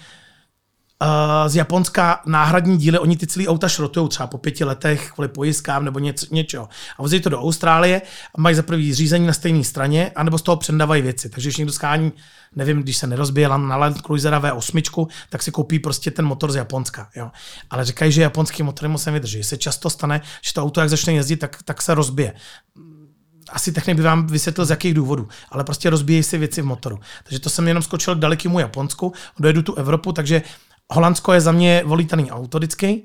z Japonska náhradní díly, oni ty celý auta šrotují třeba po pěti letech kvůli pojistkám nebo něco, něčeho. A vozí to do Austrálie a mají za prvý řízení na stejné straně, anebo z toho předávají věci. Takže když někdo schání nevím, když se nerozbije na Land Cruisera V8, tak si koupí prostě ten motor z Japonska. Jo. Ale říkají, že japonský motor moc nevydrží. Se často stane, že to auto, jak začne jezdit, tak, tak se rozbije asi technik by vám vysvětlil z jakých důvodů, ale prostě rozbíjejí si věci v motoru. Takže to jsem jenom skočil k dalekému Japonsku, dojedu tu Evropu, takže Holandsko je za mě volítaný auto vždycky.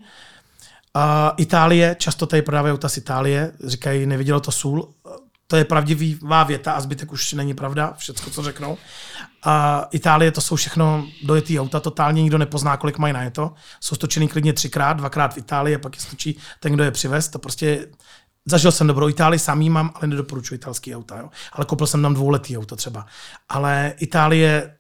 A Itálie, často tady prodávají auta z Itálie, říkají, nevidělo to sůl. To je pravdivá věta a zbytek už není pravda, všecko, co řeknou. A Itálie to jsou všechno dojetý auta, totálně nikdo nepozná, kolik mají na je to. Jsou stočený klidně třikrát, dvakrát v Itálii a pak je stočí ten, kdo je přivez. To prostě Zažil jsem dobrou Itálii, samý mám, ale nedoporučuji italský auta. Jo? Ale koupil jsem tam dvouletý auto třeba. Ale Itálie,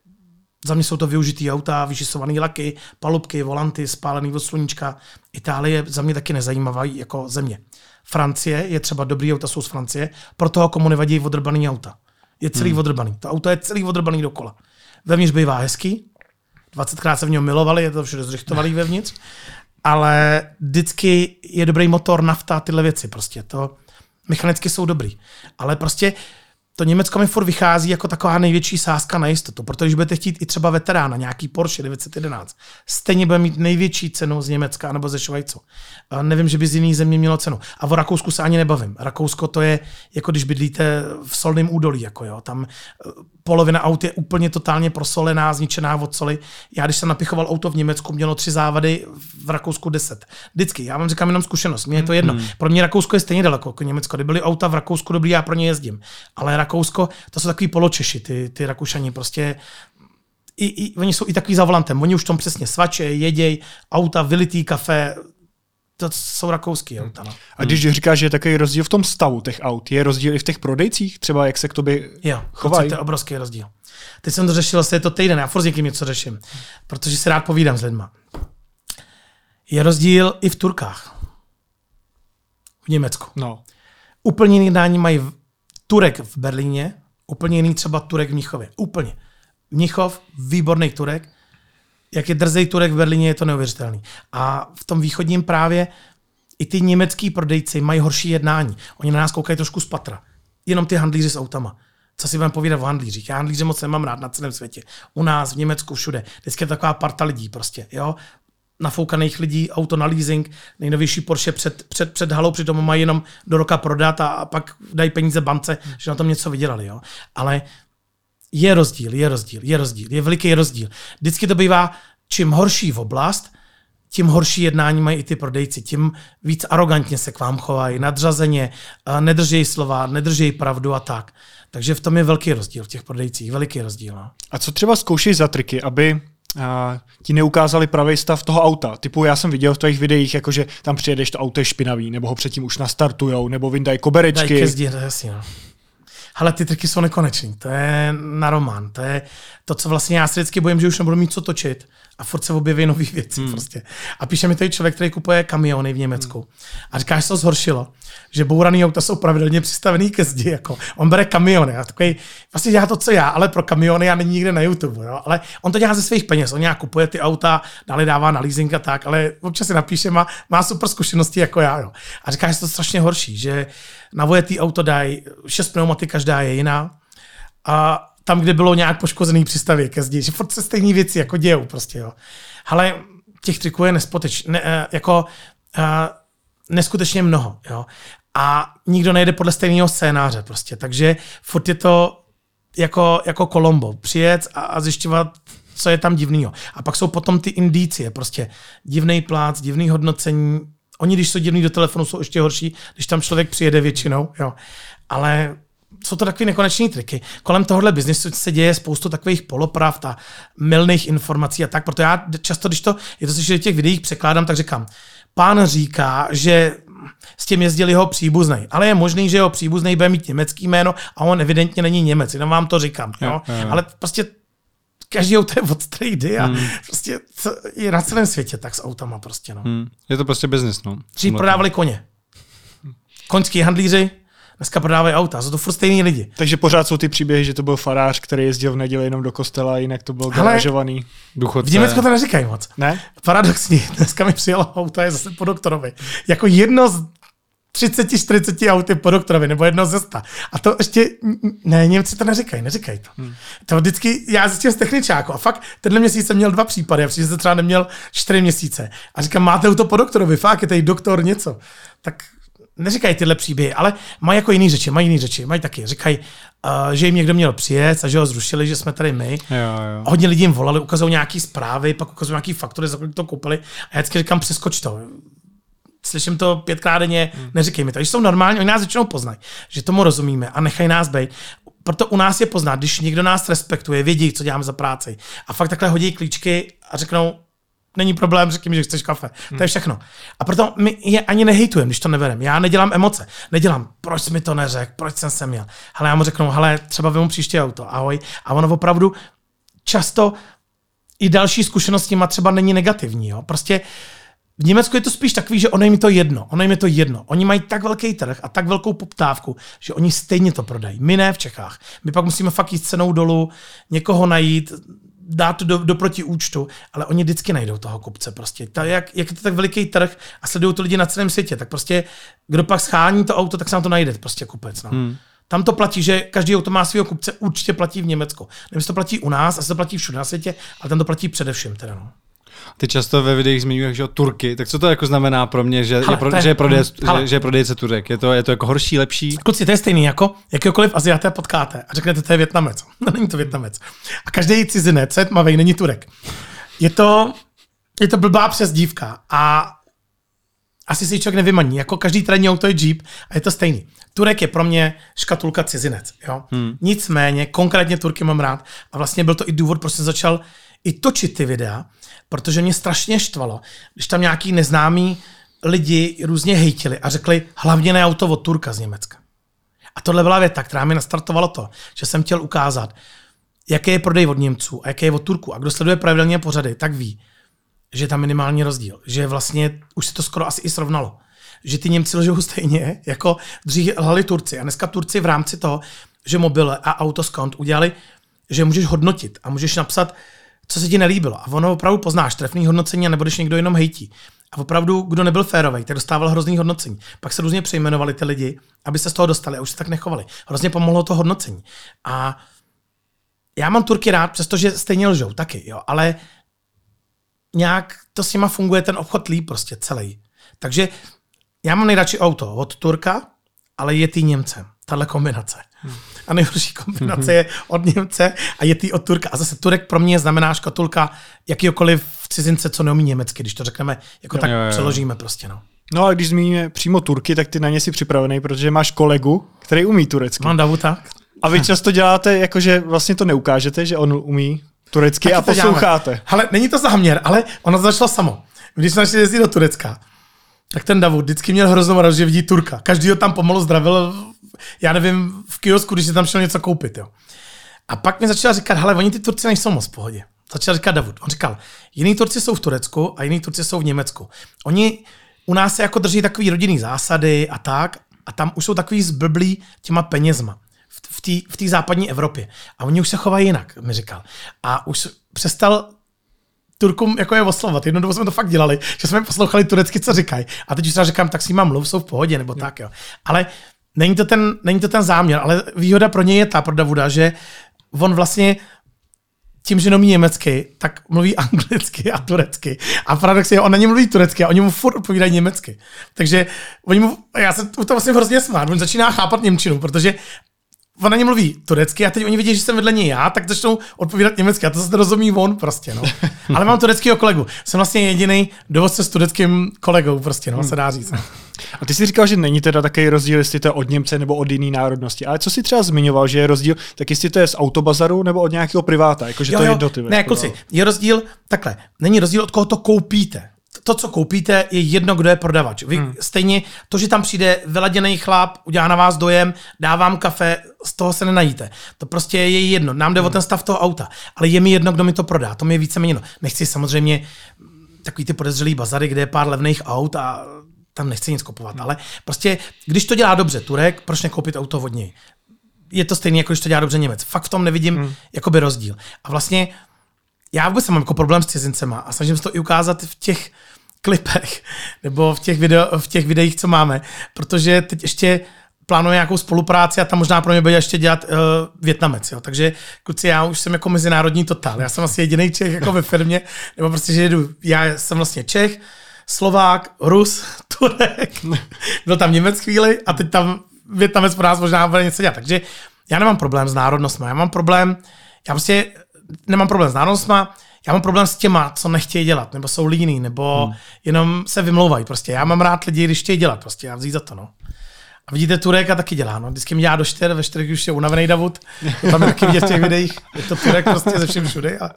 za mě jsou to využitý auta, vyšisované laky, palubky, volanty, spálený od sluníčka. Itálie za mě taky nezajímavá jako země. Francie je třeba dobrý auta, jsou z Francie, pro toho, komu nevadí odrbaný auta. Je celý hmm. odrbaný. To auto je celý odrbaný dokola. Vevnitř bývá hezký, 20krát se v něm milovali, je to všude zřichtovaný vevnitř ale vždycky je dobrý motor, nafta, tyhle věci prostě. To mechanicky jsou dobrý. Ale prostě to Německo mi furt vychází jako taková největší sázka na jistotu, protože když budete chtít i třeba veterána, nějaký Porsche 911, stejně bude mít největší cenu z Německa nebo ze Švajcu. Nevím, že by z jiných země mělo cenu. A o Rakousku se ani nebavím. Rakousko to je, jako když bydlíte v solném údolí, jako jo. Tam eh, polovina aut je úplně totálně prosolená, zničená od soli. Já, když jsem napichoval auto v Německu, mělo tři závady, v Rakousku deset. Vždycky, já vám říkám jenom zkušenost, mně je to jedno. Hmm. Pro mě Rakousko je stejně daleko jako Německo. Kdyby byly auta v Rakousku dobrý, já pro ně jezdím. Ale Rakousko, to jsou takový poločeši, ty, ty Rakušani, prostě i, i, oni jsou i takový za volantem, oni už tom přesně svače, jeděj, auta, vylitý kafe, to jsou rakouský auta. No. A když říkáš, že je takový rozdíl v tom stavu těch aut, je rozdíl i v těch prodejcích, třeba jak se k tobě jo, chovají? to je obrovský rozdíl. Teď jsem to řešil je to týden, já furt s někým něco řeším, protože si rád povídám s lidma. Je rozdíl i v Turkách. V Německu. No. Úplně jiný dání mají Turek v Berlíně, úplně jiný třeba Turek v Mnichově. Úplně. Mnichov, výborný Turek, jak je drzej Turek v Berlíně, je to neuvěřitelný. A v tom východním právě i ty německý prodejci mají horší jednání. Oni na nás koukají trošku z patra. Jenom ty handlíři s autama. Co si budeme povídat o handlířích? Já handlíře moc nemám rád na celém světě. U nás, v Německu, všude. Vždycky je taková parta lidí prostě. Jo? Nafoukaných lidí, auto na leasing, nejnovější Porsche před, před, před halou, přitom mají jenom do roka prodat a, a pak dají peníze bance, že na tom něco vydělali. Jo? Ale je rozdíl, je rozdíl, je rozdíl, je veliký rozdíl. Vždycky to bývá, čím horší v oblast, tím horší jednání mají i ty prodejci, tím víc arrogantně se k vám chovají, nadřazeně, nedržejí slova, nedržejí pravdu a tak. Takže v tom je velký rozdíl v těch prodejcích, veliký rozdíl. No. A co třeba zkoušej za triky, aby a ti neukázali pravý stav toho auta. Typu já jsem viděl v tvých videích, jakože tam přijedeš, to auto je špinavý, nebo ho předtím už nastartujou, nebo vyndají koberečky. Dají ke zdi, jasně, no. Ale ty triky jsou nekonečný, to je na román, to je to, co vlastně já si vždycky bojím, že už nebudu mít co točit a furt se objeví nové věci hmm. prostě. A píše mi tady člověk, který kupuje kamiony v Německu. Hmm. A říká, že to zhoršilo, že bouraný auta jsou pravidelně přistavený ke zdi. Jako. On bere kamiony a takový, vlastně dělá to, co já, ale pro kamiony já není nikde na YouTube. Jo? Ale on to dělá ze svých peněz. On nějak kupuje ty auta, dále dává na leasing a tak, ale občas si napíše, má, má super zkušenosti jako já. Jo? A říká, že to strašně horší, že na vojetý auto dají, šest pneumatik každá je jiná. A tam, kde bylo nějak poškozený přístavě ke zdi, že furt se stejné věci jako dějou prostě, jo. Ale těch triků je nespoteč, ne, eh, jako uh, neskutečně mnoho, jo. A nikdo nejde podle stejného scénáře prostě, takže furt je to jako, jako Kolombo, přijet a, a zjišťovat, co je tam divného. A pak jsou potom ty indicie, prostě divný plác, divný hodnocení. Oni, když jsou divný do telefonu, jsou ještě horší, když tam člověk přijede většinou, jo. Ale jsou to takové nekoneční triky. Kolem tohohle biznisu se děje spoustu takových polopravd a milných informací a tak, proto já často, když to, je to, že těch videích překládám, tak říkám, pán říká, že s tím jezdil jeho příbuzný. Ale je možný, že jeho příbuzný bude mít německý jméno a on evidentně není Němec, jenom vám to říkám. Jo? Jo, jo. Ale prostě každý auto je od trady a hmm. prostě je na celém světě tak s autama prostě. No. Hmm. Je to prostě biznis. No. Dřív prodávali koně. Koňský handlíři, Dneska prodávají auta, jsou to furt stejní lidi. Takže pořád jsou ty příběhy, že to byl farář, který jezdil v neděli jenom do kostela, jinak to byl garážovaný důchodce. V Německu to neříkají moc. Ne? Paradoxně, dneska mi přijelo auto, je zase po doktorovi. Jako jedno z 30-40 auty po doktorovi, nebo jedno ze sta. A to ještě, ne, Němci to neříkají, neříkají to. Hmm. To vždycky, já zjistím z techničáku a fakt tenhle měsíc jsem měl dva případy, a jsem třeba neměl čtyři měsíce. A říkám, máte auto po doktorovi, fakt je tady doktor něco. Tak neříkají tyhle příběhy, ale mají jako jiný řeči, mají jiný řeči, mají taky. Říkají, uh, že jim někdo měl přijet a že ho zrušili, že jsme tady my. Jo, jo. Hodně lidí jim volali, ukazují nějaké zprávy, pak ukazují nějaké faktory, za kolik to koupili. A já vždycky říkám, přeskoč to. slyším to pětkrát denně, hmm. neříkej mi to. Když jsou normální, oni nás většinou poznají, že tomu rozumíme a nechají nás být. Proto u nás je poznat, když někdo nás respektuje, vědí, co děláme za práci a fakt takhle hodí klíčky a řeknou, není problém, řekni mi, že chceš kafe. Hmm. To je všechno. A proto my je ani nehejtujeme, když to neverem. Já nedělám emoce. Nedělám, proč jsi mi to neřekl, proč jsem se měl. Ale já mu řeknu, hele, třeba vemu příště auto, ahoj. A ono opravdu často i další zkušenosti má třeba není negativní. Jo? Prostě v Německu je to spíš takový, že ono jim to jedno. Ono jim je to jedno. Oni mají tak velký trh a tak velkou poptávku, že oni stejně to prodají. My ne v Čechách. My pak musíme fakt jít cenou dolů, někoho najít, dát to do, do protiúčtu, ale oni vždycky najdou toho kupce. Prostě. Ta, jak, jak je to tak veliký trh a sledují to lidi na celém světě, tak prostě kdo pak schání to auto, tak se nám to najde, prostě kupec. No. Hmm. Tam to platí, že každý auto má svého kupce, určitě platí v Německu. Nevím, to platí u nás, asi to platí všude na světě, ale tam to platí především. Teda, no. Ty často ve videích zmiňuješ, že Turky, tak co to jako znamená pro mě, že, hele, je, pro, je, že, je, prodej, že, že je prodejce Turek? Je to, je to jako horší, lepší? Kluci, to je stejný jako jakýkoliv Aziaté potkáte a řeknete, to je Větnamec. No, není to Větnamec. A každý cizinec, tmavý, není Turek. Je to, je to blbá přezdívka a asi si člověk nevymaní. Jako každý trénní auto je Jeep a je to stejný. Turek je pro mě škatulka cizinec. Jo? Hmm. Nicméně, konkrétně Turky mám rád a vlastně byl to i důvod, proč jsem začal i točit ty videa, protože mě strašně štvalo, když tam nějaký neznámý lidi různě hejtili a řekli hlavně ne auto od Turka z Německa. A tohle byla věta, která mi nastartovalo to, že jsem chtěl ukázat, jaký je prodej od Němců a jaký je od Turku. A kdo sleduje pravidelně pořady, tak ví, že je tam minimální rozdíl. Že vlastně už se to skoro asi i srovnalo. Že ty Němci lžou stejně, jako dřív lhali Turci. A dneska Turci v rámci toho, že mobile a autoskont udělali, že můžeš hodnotit a můžeš napsat, co se ti nelíbilo. A ono opravdu poznáš trefný hodnocení a nebudeš někdo jenom hejtí. A opravdu, kdo nebyl férový, tak dostával hrozný hodnocení. Pak se různě přejmenovali ty lidi, aby se z toho dostali a už se tak nechovali. Hrozně pomohlo to hodnocení. A já mám Turky rád, přestože stejně lžou taky, jo, ale nějak to s nima funguje ten obchod líp prostě celý. Takže já mám nejradši auto od Turka, ale je tý Němcem. Tahle kombinace. Hmm. A nejhorší kombinace je od Němce a je tý od Turka. A zase Turek pro mě znamená škatulka jakýkoliv cizince, co neumí německy, když to řekneme, jako jo, tak jo, jo. přeložíme prostě. No. No a když zmíníme přímo Turky, tak ty na ně si připravený, protože máš kolegu, který umí turecky. Mám davu tak. A vy často děláte, jakože vlastně to neukážete, že on umí turecky tak a posloucháte. Ale není to záměr, ale ono začalo samo. Když jsme šli jezdit do Turecka, tak ten Davud vždycky měl hroznou radost, že vidí Turka. Každý ho tam pomalu zdravil, já nevím, v kiosku, když si tam šel něco koupit. Jo. A pak mi začal říkat, hele, oni ty Turci nejsou moc v pohodě. Začal říkat Davud. On říkal, jiní Turci jsou v Turecku a jiní Turci jsou v Německu. Oni u nás se jako drží takový rodinný zásady a tak, a tam už jsou takový zblblí těma penězma v té západní Evropě. A oni už se chovají jinak, mi říkal. A už přestal Turkům jako je oslovat. Jednou dobu jsme to fakt dělali, že jsme poslouchali turecky, co říkají. A teď už třeba říkám, tak si mám mluv, jsou v pohodě, nebo tak, jo. Ale není to, ten, není to ten záměr, ale výhoda pro něj je ta, pro Davuda, že on vlastně tím, že nemí německy, tak mluví anglicky a turecky. A paradox je, on na ně mluví turecky a oni mu furt odpovídají německy. Takže oni mu, já se to vlastně hrozně smát, on začíná chápat Němčinu, protože on na ně mluví turecky a teď oni vidí, že jsem vedle něj já, tak začnou odpovídat německy a to se rozumí on prostě, no. Ale mám tureckého kolegu. Jsem vlastně jediný dovozce s tureckým kolegou prostě, no, hmm. se dá říct. A ty jsi říkal, že není teda takový rozdíl, jestli to je od Němce nebo od jiné národnosti. Ale co si třeba zmiňoval, že je rozdíl, tak jestli to je z autobazaru nebo od nějakého priváta, jakože to je jednotlivé. Ne, kluci, je rozdíl takhle. Není rozdíl, od koho to koupíte to, co koupíte, je jedno, kdo je prodavač. Vy hmm. stejně to, že tam přijde vyladěný chlap, udělá na vás dojem, dá vám kafe, z toho se nenajíte. To prostě je jedno. Nám jde hmm. o ten stav toho auta. Ale je mi jedno, kdo mi to prodá. To mi je víceméně jedno. Nechci samozřejmě takový ty podezřelý bazary, kde je pár levných aut a tam nechci nic kupovat. Hmm. Ale prostě, když to dělá dobře Turek, proč nekoupit auto od něj? Je to stejné, jako když to dělá dobře Němec. Fakt v tom nevidím hmm. jakoby rozdíl. A vlastně já vůbec mám jako problém s cizincema a snažím se to i ukázat v těch klipech nebo v těch, video, v těch videích, co máme, protože teď ještě plánuje nějakou spolupráci a tam možná pro mě bude ještě dělat uh, Větnamec. Jo. Takže kluci, já už jsem jako mezinárodní totál. Já jsem asi jediný Čech jako ve firmě, nebo prostě, že jedu, já jsem vlastně Čech, Slovák, Rus, Turek, byl tam Němec chvíli a teď tam Větnamec pro nás možná bude něco dělat. Takže já nemám problém s národnostmi, já mám problém, já prostě nemám problém s národnostmi, já mám problém s těma, co nechtějí dělat, nebo jsou líní, nebo hmm. jenom se vymlouvají. Prostě já mám rád lidi, když chtějí dělat, prostě já vzít za to, no. A vidíte, Turek a taky dělá, no. Vždycky mi dělá do čtyř, ve čtyřech už je unavený Davud. Tam taky vidět v těch videích. Je to Turek prostě ze všem všude. A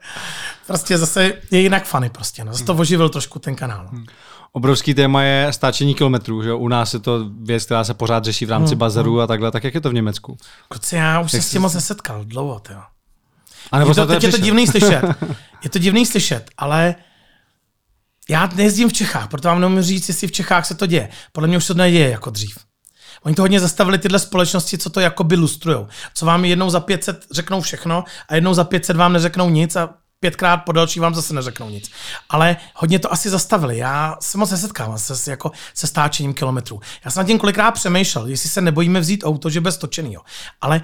prostě zase je jinak fany prostě, no. Zase to oživil trošku ten kanál. No. Obrovský téma je stáčení kilometrů, že U nás je to věc, která se pořád řeší v rámci hmm, bazaru a takhle. Tak jak je to v Německu? Kuci, já už Jak se s tím moc nesetkal dlouho, tyjo. A nebo je to, teď je to divný slyšet. Je to divný slyšet, ale já nejezdím v Čechách, proto vám nemůžu říct, jestli v Čechách se to děje. Podle mě už se to neděje jako dřív. Oni to hodně zastavili tyhle společnosti, co to jakoby lustrujou. Co vám jednou za 500 řeknou všechno a jednou za 500 vám neřeknou nic a pětkrát po další vám zase neřeknou nic. Ale hodně to asi zastavili. Já se moc nesetkávám se, jako, se stáčením kilometrů. Já jsem na tím kolikrát přemýšlel, jestli se nebojíme vzít auto, že bez točenýho. Ale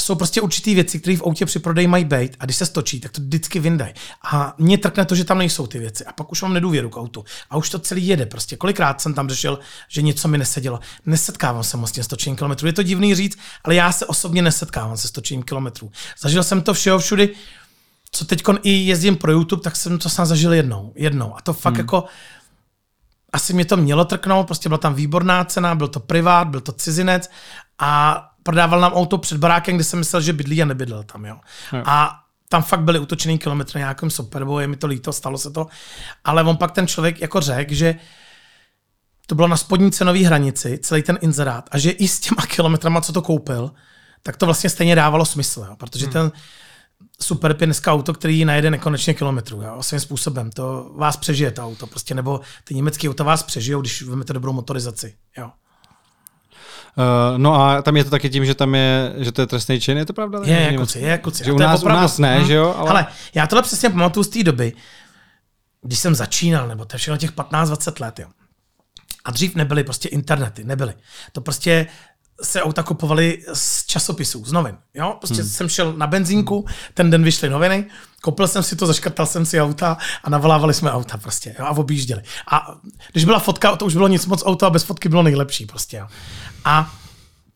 jsou prostě určitý věci, které v autě při prodeji mají být a když se stočí, tak to vždycky vyndají. A mě trkne to, že tam nejsou ty věci. A pak už mám nedůvěru k autu. A už to celý jede. Prostě kolikrát jsem tam řešil, že něco mi nesedělo. Nesetkávám se moc s tím stočením kilometrů. Je to divný říct, ale já se osobně nesetkávám se stočením kilometrů. Zažil jsem to všeho všudy. Co teď i jezdím pro YouTube, tak jsem to snad zažil jednou. Jednou. A to fakt hmm. jako asi mě to mělo trknout, prostě byla tam výborná cena, byl to privát, byl to cizinec a prodával nám auto před barákem, kde jsem myslel, že bydlí a nebydlel tam, jo. jo. A tam fakt byly utočený kilometry nějakým superbou, je mi to líto, stalo se to. Ale on pak ten člověk jako řekl, že to bylo na spodní cenové hranici, celý ten inzerát, a že i s těma kilometrama, co to koupil, tak to vlastně stejně dávalo smysl, jo, protože hmm. ten Superb je dneska auto, který najede nekonečně kilometrů, jo, svým způsobem. To vás přežije to auto, prostě, nebo ty německé auta vás přežijou, když vezmete dobrou motorizaci, jo. Uh, no a tam je to taky tím, že tam je, že to je trestný čin, je to pravda? Je, je, kuci, je, kuci. Že u nás, u nás ne, hmm. že jo? Ale... Hele, já tohle přesně pamatuju z té doby, když jsem začínal, nebo to je všechno těch 15-20 let, jo. A dřív nebyly prostě internety, nebyly. To prostě se auta kupovaly z časopisů, z novin. Jo? Prostě hmm. jsem šel na benzínku, ten den vyšly noviny, koupil jsem si to, zaškrtal jsem si auta a navolávali jsme auta prostě jo? a objížděli. A když byla fotka, to už bylo nic moc auto a bez fotky bylo nejlepší prostě. Jo? A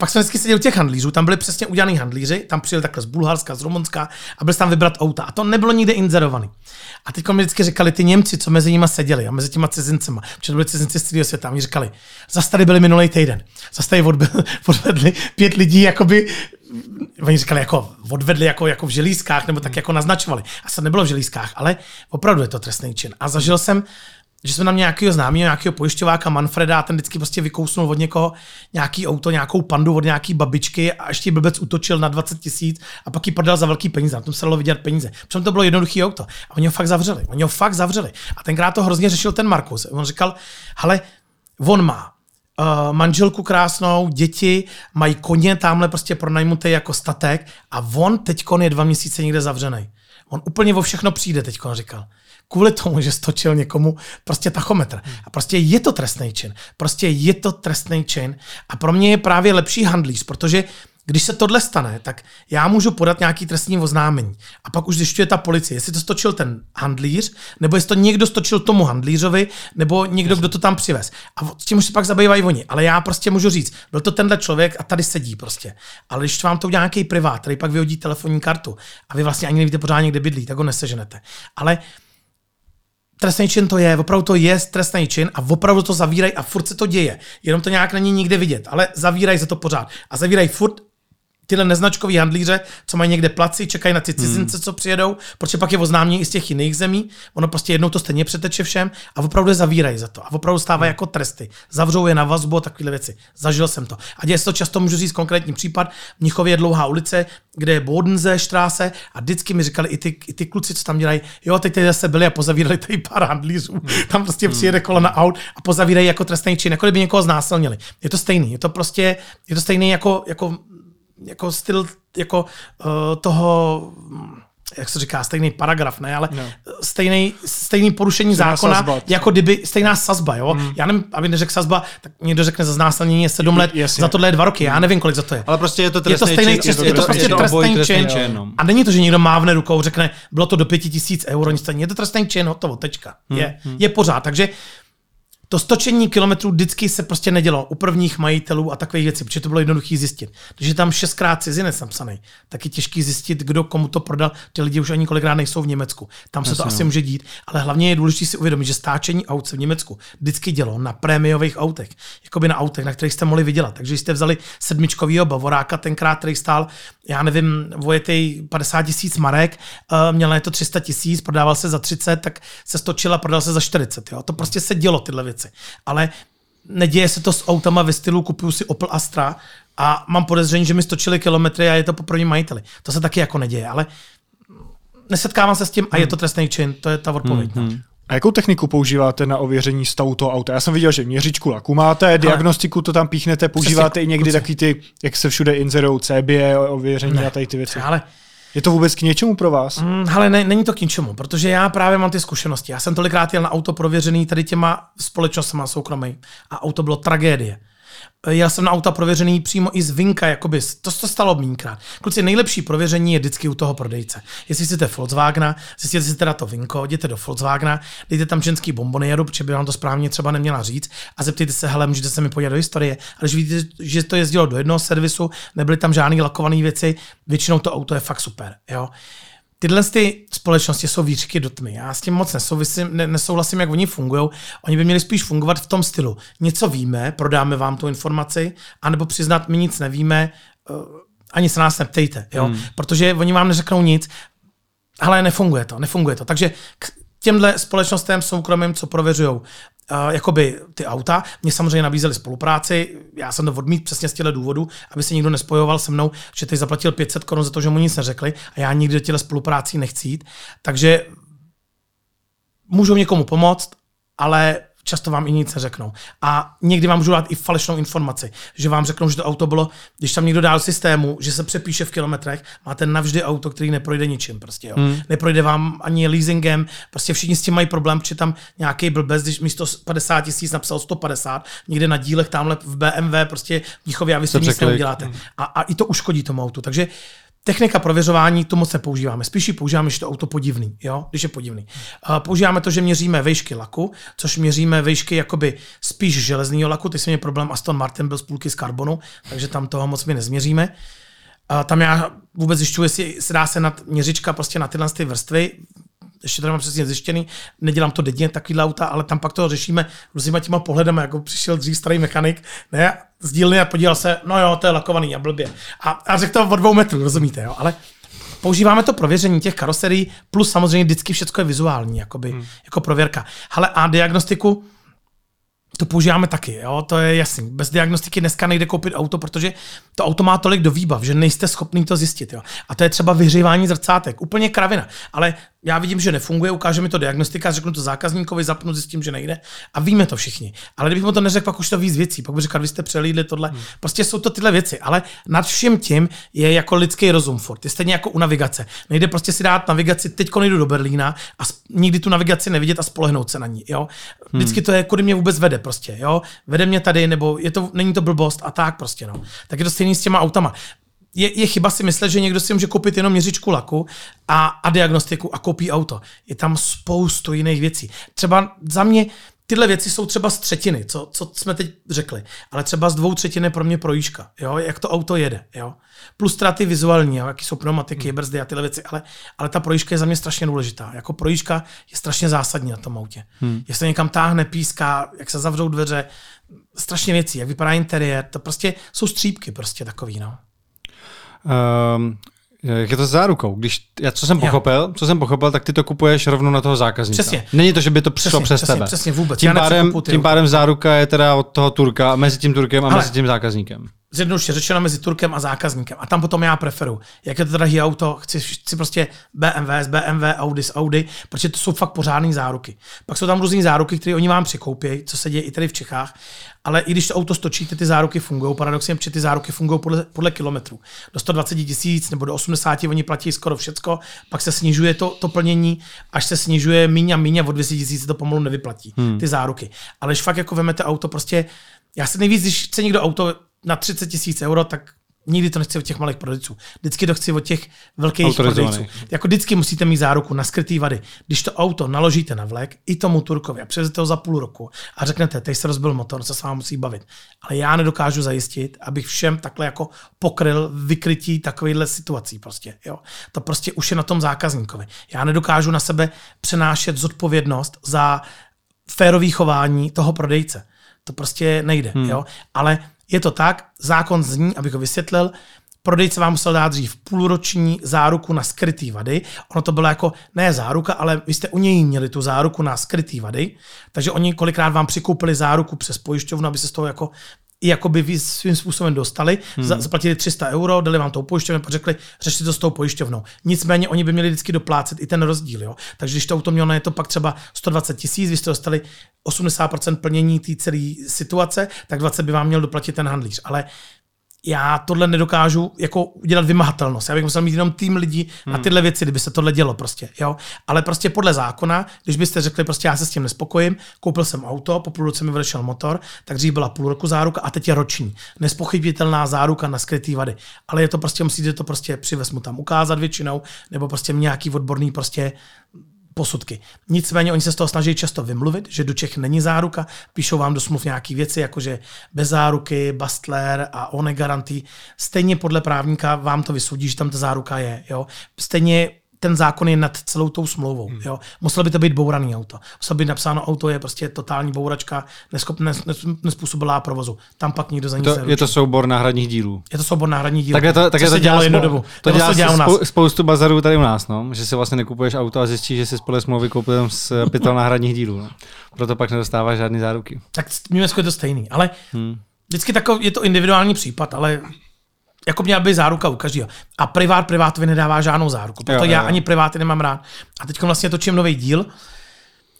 pak jsme vždycky seděli u těch handlířů, tam byli přesně udělaný handlíři, tam přijeli takhle z Bulharska, z Rumunska a byli tam vybrat auta. A to nebylo nikde inzerovaný. A teď mi vždycky říkali ty Němci, co mezi nimi seděli a mezi těma cizincema, protože byli cizinci z celého světa. A mi říkali, zase tady byli minulý týden, zase tady odvedli pět lidí, jakoby oni říkali, jako odvedli jako, jako v želízkách, nebo tak jako naznačovali. A se nebylo v želízkách, ale opravdu je to trestný čin. A zažil jsem že jsme tam nějakého známého, nějakého pojišťováka Manfreda a ten vždycky prostě vykousnul od někoho nějaký auto, nějakou pandu od nějaký babičky a ještě blbec utočil na 20 tisíc a pak ji prodal za velký peníze. Na tom se dalo vidět peníze. Přitom to bylo jednoduché auto. A oni ho fakt zavřeli. Oni ho fakt zavřeli. A tenkrát to hrozně řešil ten Markus. On říkal, hele, on má uh, manželku krásnou, děti, mají koně tamhle prostě pronajmutý jako statek a on teď je dva měsíce někde zavřený. On úplně o všechno přijde, teď říkal kvůli tomu, že stočil někomu prostě tachometr. A prostě je to trestný čin. Prostě je to trestný čin. A pro mě je právě lepší handlíř, protože když se tohle stane, tak já můžu podat nějaký trestní oznámení. A pak už zjišťuje ta policie, jestli to stočil ten handlíř, nebo jestli to někdo stočil tomu handlířovi, nebo někdo, kdo to tam přivez. A s tím už se pak zabývají oni. Ale já prostě můžu říct, byl to tenhle člověk a tady sedí prostě. Ale když vám to udělá nějaký privát, který pak vyhodí telefonní kartu a vy vlastně ani nevíte pořádně, kde bydlí, tak ho neseženete. Ale trestný čin to je, opravdu to je trestný čin a opravdu to zavírají a furt se to děje. Jenom to nějak není nikde vidět, ale zavírají se to pořád. A zavírají furt tyhle neznačkový handlíře, co mají někde placi, čekají na ty cizince, hmm. co přijedou, protože pak je oznámí i z těch jiných zemí. Ono prostě jednou to stejně přeteče všem a opravdu je zavírají za to. A opravdu stávají hmm. jako tresty. Zavřou je na vazbu a takové věci. Zažil jsem to. A děje se to často, můžu říct konkrétní případ. V Mnichově je dlouhá ulice, kde je Bodenze štráse a vždycky mi říkali i ty, i ty kluci, co tam dělají, jo, teď tady zase byli a pozavírali tady pár handlířů. Hmm. Tam prostě přijede kolona aut a pozavírají jako trestný čin, jako kdyby někoho znásilnili. Je to stejný, je to prostě, je to stejný jako, jako jako styl jako uh, toho jak se říká, stejný paragraf, ne, ale no. stejný, stejný porušení stejná zákona, sazba. jako kdyby stejná sazba, jo. Hmm. Já nevím, aby neřekl sazba, tak někdo řekne za znásilnění je sedm let, Jasně. za tohle je dva roky, já nevím, kolik za to je. Ale prostě je to trestný je to stejný, čin, je to, je to prostě trestný, trestný čin. čin no. A není to, že někdo mávne rukou, řekne, bylo to do pěti tisíc euro, nic je to trestný čin, hotovo, tečka. Hmm. Je, hmm. je pořád, takže To stočení kilometrů vždycky se prostě nedělo u prvních majitelů a takových věcí, protože to bylo jednoduché zjistit. Když je tam šestkrát cizinec napsaný, tak je těžký zjistit, kdo komu to prodal. Ty lidi už ani kolikrát nejsou v Německu. Tam se to asi no. může dít, ale hlavně je důležité si uvědomit, že stáčení aut se v Německu vždycky dělo na prémiových autech, jakoby na autech, na kterých jste mohli vydělat. Takže jste vzali sedmičkovýho bavoráka, tenkrát, který stál, já nevím, vojetej 50 tisíc marek, uh, měl na to 300 tisíc, prodával se za 30, tak se stočila, prodal se za 40. Jo? To prostě se dělo tyhle věci. Ale neděje se to s autama ve stylu kupuju si Opel Astra a mám podezření, že mi stočili kilometry a je to po prvním majiteli. To se taky jako neděje, ale nesetkávám se s tím a je to trestný čin, to je ta odpověď. Mm-hmm. A jakou techniku používáte na ověření stavu toho auta? Já jsem viděl, že měřičku laku máte, diagnostiku to tam píchnete, používáte Přesně, i někdy taky ty, jak se všude inzerou CBE, ověření ne, a tady ty věci. Ale je to vůbec k něčemu pro vás? Mm, ne, není to k ničemu, protože já právě mám ty zkušenosti. Já jsem tolikrát jel na auto prověřený tady těma společnostmi soukromý a auto bylo tragédie. Já jsem na auta prověřený přímo i z Vinka, jakoby, to se stalo mínkrát. Kluci, nejlepší prověření je vždycky u toho prodejce. Jestli chcete Volkswagena, zjistěte si teda to Vinko, jděte do Volkswagena, dejte tam ženský bomboniéru, protože by vám to správně třeba neměla říct a zeptejte se, hele, můžete se mi podívat do historie. Ale když vidíte, že to jezdilo do jednoho servisu, nebyly tam žádné lakované věci, většinou to auto je fakt super. Jo tyhle ty společnosti jsou výřky do tmy. Já s tím moc nesouvisím, ne, nesouhlasím, jak oni fungují. Oni by měli spíš fungovat v tom stylu. Něco víme, prodáme vám tu informaci, anebo přiznat, my nic nevíme, uh, ani se nás neptejte, jo? Hmm. protože oni vám neřeknou nic, ale nefunguje to, nefunguje to. Takže k těmhle společnostem soukromým, co prověřují uh, jakoby ty auta. Mě samozřejmě nabízeli spolupráci, já jsem to odmít přesně z těchto důvodů, aby se nikdo nespojoval se mnou, že teď zaplatil 500 korun za to, že mu nic neřekli a já nikdy do těchto spoluprácí nechci jít. Takže můžu někomu pomoct, ale často vám i nic neřeknou. A někdy vám můžu dát i falešnou informaci, že vám řeknou, že to auto bylo, když tam někdo dál systému, že se přepíše v kilometrech, máte navždy auto, který neprojde ničím. Prostě, jo. Hmm. Neprojde vám ani leasingem, prostě všichni s tím mají problém, protože tam nějaký blbec, když místo 50 tisíc napsal 150, někde na dílech tamhle v BMW, prostě v Níchově a vy s tím nic neuděláte. Hmm. A, a, i to uškodí tomu autu. Takže Technika prověřování, to moc nepoužíváme. Spíš ji používáme, když to auto podivný, jo? když je podivný. Uh, používáme to, že měříme vejšky laku, což měříme vejšky jakoby spíš železného laku. Ty jsem měl problém, Aston Martin byl z půlky z karbonu, takže tam toho moc my nezměříme. Uh, tam já vůbec zjišťuji, jestli se dá se na měřička prostě na tyhle ty vrstvy ještě to nemám přesně zjištěný, nedělám to denně takovýhle auta, ale tam pak to řešíme různýma těma pohledama, jako přišel dřív starý mechanik, ne, z dílny a podíval se, no jo, to je lakovaný a blbě. A, a řekl to o dvou metrů, rozumíte, jo, ale používáme to prověření těch karoserií, plus samozřejmě vždycky všechno je vizuální, jakoby, hmm. jako prověrka. Ale a diagnostiku, to používáme taky, jo? to je jasný. Bez diagnostiky dneska nejde koupit auto, protože to auto má tolik do výbav, že nejste schopný to zjistit. Jo? A to je třeba vyhřívání zrcátek, úplně kravina. Ale já vidím, že nefunguje, ukáže mi to diagnostika, řeknu to zákazníkovi, zapnu, zjistím, že nejde a víme to všichni. Ale kdybych mu to neřekl, pak už to víc věcí, pak bych řekl, vy jste přelídli tohle. Hmm. Prostě jsou to tyhle věci, ale nad vším tím je jako lidský rozum furt. Je stejně jako u navigace. Nejde prostě si dát navigaci, teď nejdu do Berlína a nikdy tu navigaci nevidět a spolehnout se na ní. Jo? Vždycky to je, kudy mě vůbec vede prostě. Jo? Vede mě tady, nebo je to, není to blbost a tak prostě. No. Tak je to stejný s těma autama je, je chyba si myslet, že někdo si může koupit jenom měřičku laku a, a diagnostiku a koupí auto. Je tam spoustu jiných věcí. Třeba za mě tyhle věci jsou třeba z třetiny, co, co jsme teď řekli, ale třeba z dvou třetin je pro mě projížka, jo? jak to auto jede. Jo? Plus ztráty vizuální, jo? jaký jsou pneumatiky, hmm. brzdy a tyhle věci, ale, ale ta projížka je za mě strašně důležitá. Jako projížka je strašně zásadní na tom autě. Hmm. Jestli někam táhne, píská, jak se zavřou dveře, strašně věcí, jak vypadá interiér, to prostě jsou střípky prostě takový. No. Um, jak je to s zárukou? Když, já, co jsem pochopil, co jsem pochopil, tak ty to kupuješ rovnou na toho zákazníka. Přesně. Není to, že by to přišlo přesně, přes přesně, tebe. Přesně, vůbec. Tím pádem, tím pádem záruka je teda od toho Turka, mezi tím Turkem a Ale, mezi tím zákazníkem zjednoduše řečeno mezi Turkem a zákazníkem. A tam potom já preferu. Jak je to drahý auto, chci, chci prostě BMW z BMW, Audi z Audi, protože to jsou fakt pořádné záruky. Pak jsou tam různé záruky, které oni vám přikoupí, co se děje i tady v Čechách. Ale i když to auto stočíte, ty záruky fungují. Paradoxně, protože ty záruky fungují podle, podle kilometrů. Do 120 tisíc nebo do 80 oni platí skoro všecko, pak se snižuje to, to plnění, až se snižuje míň a míň a od 200 tisíc to pomalu nevyplatí, hmm. ty záruky. Ale když fakt jako vemete auto, prostě já se nejvíc, když chce někdo auto na 30 tisíc euro, tak Nikdy to nechci od těch malých prodejců. Vždycky to chci od těch velkých prodejců. Jako vždycky musíte mít záruku na skrytý vady. Když to auto naložíte na vlek, i tomu Turkovi a převezete ho za půl roku a řeknete, teď se rozbil motor, se s vámi musí bavit. Ale já nedokážu zajistit, abych všem takhle jako pokryl vykrytí takovýchhle situací prostě. Jo. To prostě už je na tom zákazníkovi. Já nedokážu na sebe přenášet zodpovědnost za férový chování toho prodejce. To prostě nejde. Hmm. Jo? Ale je to tak, zákon zní, abych ho vysvětlil, prodejce vám musel dát dřív půlroční záruku na skrytý vady. Ono to bylo jako, ne záruka, ale vy jste u něj měli tu záruku na skrytý vady, takže oni kolikrát vám přikoupili záruku přes pojišťovnu, aby se z toho jako jakoby vy svým způsobem dostali, hmm. za- zaplatili 300 euro, dali vám tou pojišťovnou, pak řekli, řešte to s tou pojišťovnou. Nicméně oni by měli vždycky doplácet i ten rozdíl. Jo? Takže když to auto mělo na to pak třeba 120 tisíc, vy jste dostali 80% plnění té celé situace, tak 20 by vám měl doplatit ten handlíř. Ale já tohle nedokážu jako udělat vymahatelnost. Já bych musel mít jenom tým lidí hmm. na tyhle věci, kdyby se tohle dělo prostě. Jo? Ale prostě podle zákona, když byste řekli, prostě já se s tím nespokojím, koupil jsem auto, po půl roce mi odešel motor, tak dřív byla půl roku záruka a teď je roční. Nespochybitelná záruka na skrytý vady. Ale je to prostě, musíte to prostě přivez mu tam ukázat většinou, nebo prostě nějaký odborný prostě posudky. Nicméně oni se z toho snaží často vymluvit, že do Čech není záruka, píšou vám do smluv nějaké věci, jakože bez záruky, Bastler a one garantí. Stejně podle právníka vám to vysoudí, že tam ta záruka je. Jo? Stejně ten zákon je nad celou tou smlouvou. Hmm. Jo? Muselo by to být bouraný auto. Muselo by napsáno, auto je prostě totální bouračka, neschop, nes, nes, nespůsobilá provozu. Tam pak nikdo za nic To, je to soubor náhradních dílů. je to soubor náhradní díl. Takhle to, takhle to se dělalo jednu dobu. To dělá, se dělá u nás. spou- spoustu bazarů tady u nás, no? že si vlastně nekupuješ auto a zjistíš, že si podle smlouvy koupil z pytel náhradních dílů. No? Proto pak nedostáváš žádný záruky. Tak v Německu je to stejný. Ale hmm. vždycky takový, je to individuální případ, ale jako měla by záruka u každého. A privát privátovi nedává žádnou záruku. Proto Jo, jo, já jo. ani priváty nemám rád. A teď vlastně točím nový díl,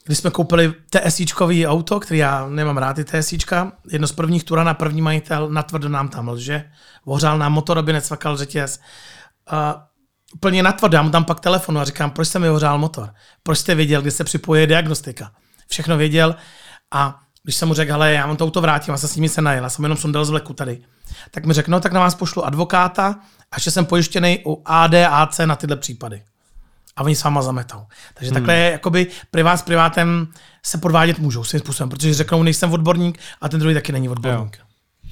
kdy jsme koupili TSIčkový auto, který já nemám rád, ty TSIčka. Jedno z prvních Turana, první majitel, natvrdo nám tam lže. Ohřál nám motor, aby necvakal řetěz. A úplně natvrdo, já mu tam pak telefonu a říkám, proč jste mi ohřál motor? Proč jste věděl, kdy se připoje diagnostika? Všechno věděl a když jsem mu řekl, hele, já vám to auto vrátím, a se s nimi se najel, já jsem jenom sundal z vleku tady. Tak mi řekl, no tak na vás pošlu advokáta a že jsem pojištěný u ADAC na tyhle případy. A oni s váma zametou. Takže hmm. takhle je, jakoby privát s privátem se podvádět můžou svým způsobem, protože řeknou, nejsem odborník a ten druhý taky není odborník. Jo.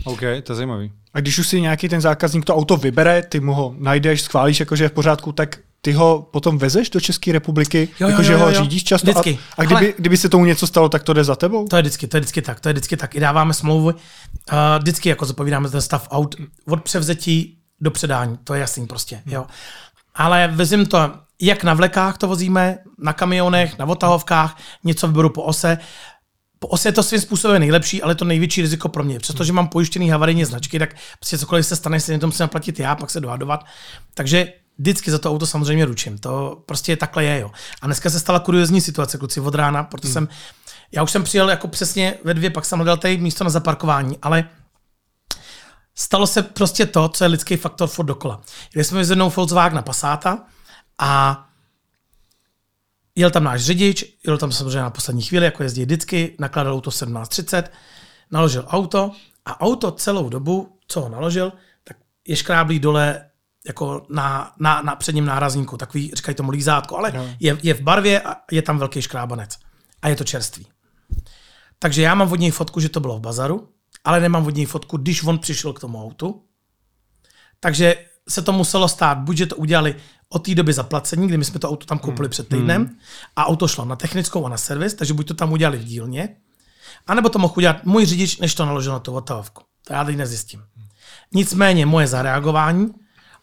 OK, to je zajímavý. A když už si nějaký ten zákazník to auto vybere, ty mu ho najdeš, schválíš, jakože je v pořádku, tak ty ho potom vezeš do České republiky, jakože ho řídíš často. Vždycky. A, a kdyby, kdyby se tomu něco stalo, tak to jde za tebou? To je vždycky, to je vždycky tak, to je vždycky tak. I dáváme smlouvu, uh, vždycky jako zapovídáme ten stav aut od převzetí do předání, to je jasný prostě, jo. Ale vezím to, jak na vlekách to vozíme, na kamionech, na otahovkách, něco vyberu po ose. Po ose je to svým způsobem nejlepší, ale to největší riziko pro mě. Přestože mám pojištěný havarijní značky, tak prostě cokoliv se stane, si to musím zaplatit já, pak se dohadovat. Takže vždycky za to auto samozřejmě ručím. To prostě takhle je, jo. A dneska se stala kuriozní situace, kluci, od rána, proto jsem, já už jsem přijel jako přesně ve dvě, pak jsem hledal tady místo na zaparkování, ale stalo se prostě to, co je lidský faktor furt dokola. Jeli jsme s jednou Volkswagen Passata a jel tam náš řidič, jel tam samozřejmě na poslední chvíli, jako jezdí vždycky, nakládal auto 1730, naložil auto a auto celou dobu, co ho naložil, tak je škráblý dole jako na, na, na předním nárazníku, takový, říkají tomu lízátko, ale je, je v barvě a je tam velký škrábanec. A je to čerstvý. Takže já mám od něj fotku, že to bylo v bazaru, ale nemám od něj fotku, když on přišel k tomu autu. Takže se to muselo stát, buď že to udělali od té doby zaplacení, kdy my jsme to auto tam koupili před týdnem a auto šlo na technickou a na servis, takže buď to tam udělali v dílně, anebo to mohl udělat můj řidič, než to naložil na tu otahovku. To já teď nezjistím. Nicméně moje zareagování,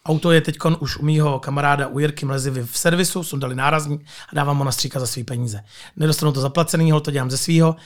auto je teď už u mýho kamaráda u Jirky Mlezivy v servisu, sundali nárazník a dávám mu na stříka za svý peníze. Nedostanu to zaplacený, to dělám ze svýho,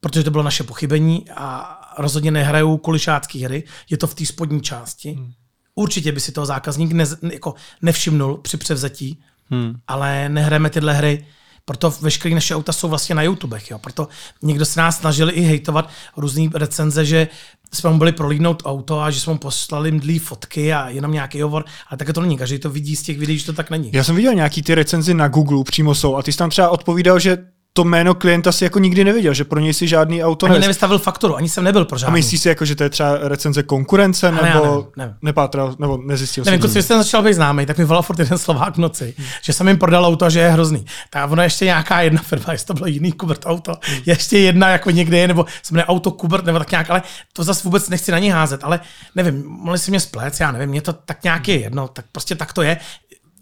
protože to bylo naše pochybení a rozhodně nehraju kulišácký hry, je to v té spodní části. Hmm. Určitě by si toho zákazník ne, jako nevšimnul při převzetí, hmm. ale nehrajeme tyhle hry, proto veškeré naše auta jsou vlastně na YouTubech. Jo. Proto někdo se nás snažili i hejtovat různý recenze, že jsme mu byli prolídnout auto a že jsme mu poslali mdlý fotky a jenom nějaký hovor, ale tak to není. Každý to vidí z těch videí, že to tak není. Já jsem viděl nějaký ty recenzi na Google přímo jsou a ty jsi tam třeba odpovídal, že to jméno klienta si jako nikdy neviděl, že pro něj si žádný auto Ani nevys- nevystavil fakturu, ani jsem nebyl pro A žádný. myslíš si jako, že to je třeba recenze konkurence, nebo nevím, nevím. nepátral, nebo nezjistil Nevím, si? kluci, když jsem začal být známý, tak mi volal furt jeden Slovák v noci, že jsem jim prodal auto, a že je hrozný. Tak ono ještě nějaká jedna firma, jestli to bylo jiný Kubert auto, ještě jedna jako někde je, nebo se jmenuje auto Kubert, nebo tak nějak, ale to zase vůbec nechci na ně házet, ale nevím, mohli si mě splét, já nevím, mě to tak nějak je jedno, tak prostě tak to je.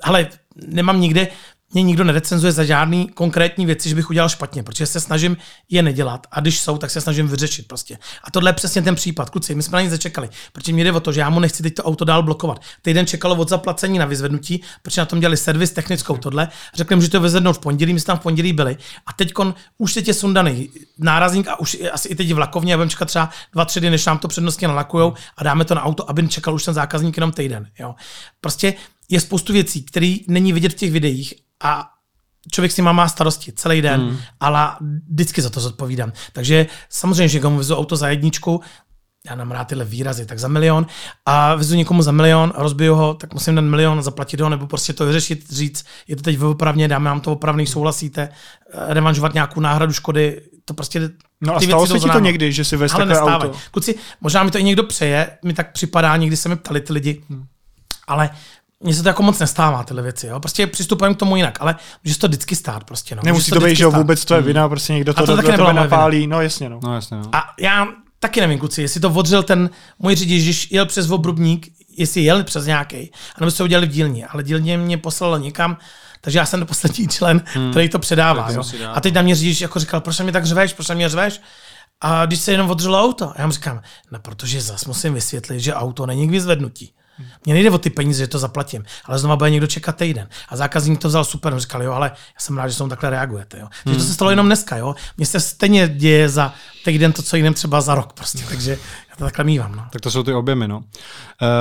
Ale nemám nikde, mě nikdo nerecenzuje za žádný konkrétní věci, že bych udělal špatně, protože se snažím je nedělat a když jsou, tak se snažím vyřešit prostě. A tohle je přesně ten případ. Kluci, my jsme na nic začekali, protože mě jde o to, že já mu nechci teď to auto dál blokovat. Týden čekalo od zaplacení na vyzvednutí, protože na tom dělali servis technickou tohle. Řekli jim, že to vyzvednou v pondělí, my jsme tam v pondělí byli. A teď už teď je sundaný nárazník a už asi i teď vlakovně, a budeme čekat třeba dva, tři dny, než nám to přednostně nalakujou a dáme to na auto, aby čekal už ten zákazník jenom týden. Jo. Prostě je spoustu věcí, které není vidět v těch videích a člověk s nima má starosti celý den, hmm. ale vždycky za to zodpovídám. Takže samozřejmě, že komu vezu auto za jedničku, já nám rád tyhle výrazy, tak za milion a vezu někomu za milion, rozbiju ho, tak musím ten milion zaplatit ho, nebo prostě to vyřešit, říct, je to teď opravně, dáme vám to opravný, souhlasíte, eh, revanžovat nějakou náhradu škody, to prostě No a stalo se ti to někdy, že si vez Ale takové auto? Kluci, možná mi to i někdo přeje, mi tak připadá, někdy se mi ptali ty lidi, hmm. ale mně se to jako moc nestává, tyhle věci. Jo? Prostě přistupujeme k tomu jinak, ale může se to vždycky stát. Prostě, no. Nemusí to být, že vůbec to je vina, prostě někdo to, to do, taky do vina. napálí, no jasně, no. No jasně, no. A já taky nevím, kluci, jestli to odřel ten můj řidič, když jel přes obrubník, jestli jel přes nějaký, anebo se udělali v dílně, ale dílně mě poslala někam, takže já jsem poslední člen, hmm. který to předává. Jo. A teď na mě řidič jako říkal, proč mě tak řveš, proč mě řveš? A když se jenom odřelo auto, já mu říkám, no protože zas musím vysvětlit, že auto není k vyzvednutí. Mně nejde o ty peníze, že to zaplatím, ale znova bude někdo čekat týden. A zákazník to vzal super, on říkal, jo, ale já jsem rád, že tomu takhle reagujete. Jo. Takže to se stalo jenom dneska, jo. Mně se stejně děje za týden to, co jiném třeba za rok prostě, takže to takhle mývám. No. Tak to jsou ty objemy, no. Uh,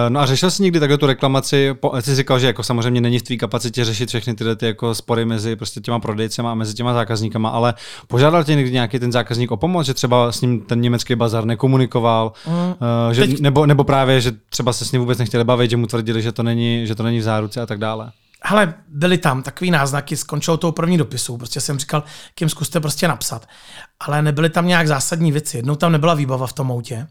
no a řešil jsi někdy takhle tu reklamaci, po, jsi říkal, že jako samozřejmě není v tvý kapacitě řešit všechny tyhle ty jako spory mezi prostě těma prodejcema a mezi těma zákazníkama, ale požádal tě někdy nějaký ten zákazník o pomoc, že třeba s ním ten německý bazar nekomunikoval, mm. uh, že, Teď- nebo, nebo právě, že třeba se s ním vůbec nechtěli bavit, že mu tvrdili, že to není, že to není v záruce a tak dále. Hele, byly tam takový náznaky, skončilo tou první dopisu, prostě jsem říkal, kým zkuste prostě napsat. Ale nebyly tam nějak zásadní věci. Jednou tam nebyla výbava v tom autě,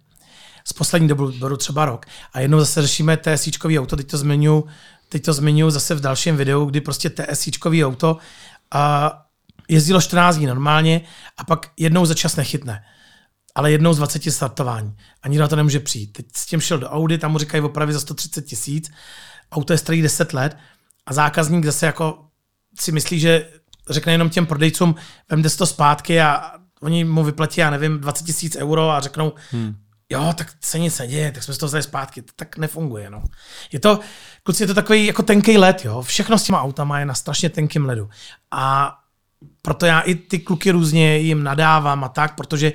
z poslední dobu beru třeba rok. A jednou zase řešíme TSIčkový auto, teď to zmiňuji, teď to zmiňuji zase v dalším videu, kdy prostě TSIčkový auto a jezdilo 14 dní normálně a pak jednou za čas nechytne. Ale jednou z 20 startování. A nikdo na to nemůže přijít. Teď s tím šel do Audi, tam mu říkají opravy za 130 tisíc. Auto je starý 10 let a zákazník zase jako si myslí, že řekne jenom těm prodejcům, vemte si to zpátky a oni mu vyplatí, já nevím, 20 tisíc euro a řeknou, hmm. Jo, tak se nic neděje, tak jsme si to vzali zpátky. To tak nefunguje, no. Je to, kluci, je to takový jako tenký led, jo. Všechno s těma autama je na strašně tenkým ledu. A proto já i ty kluky různě jim nadávám a tak, protože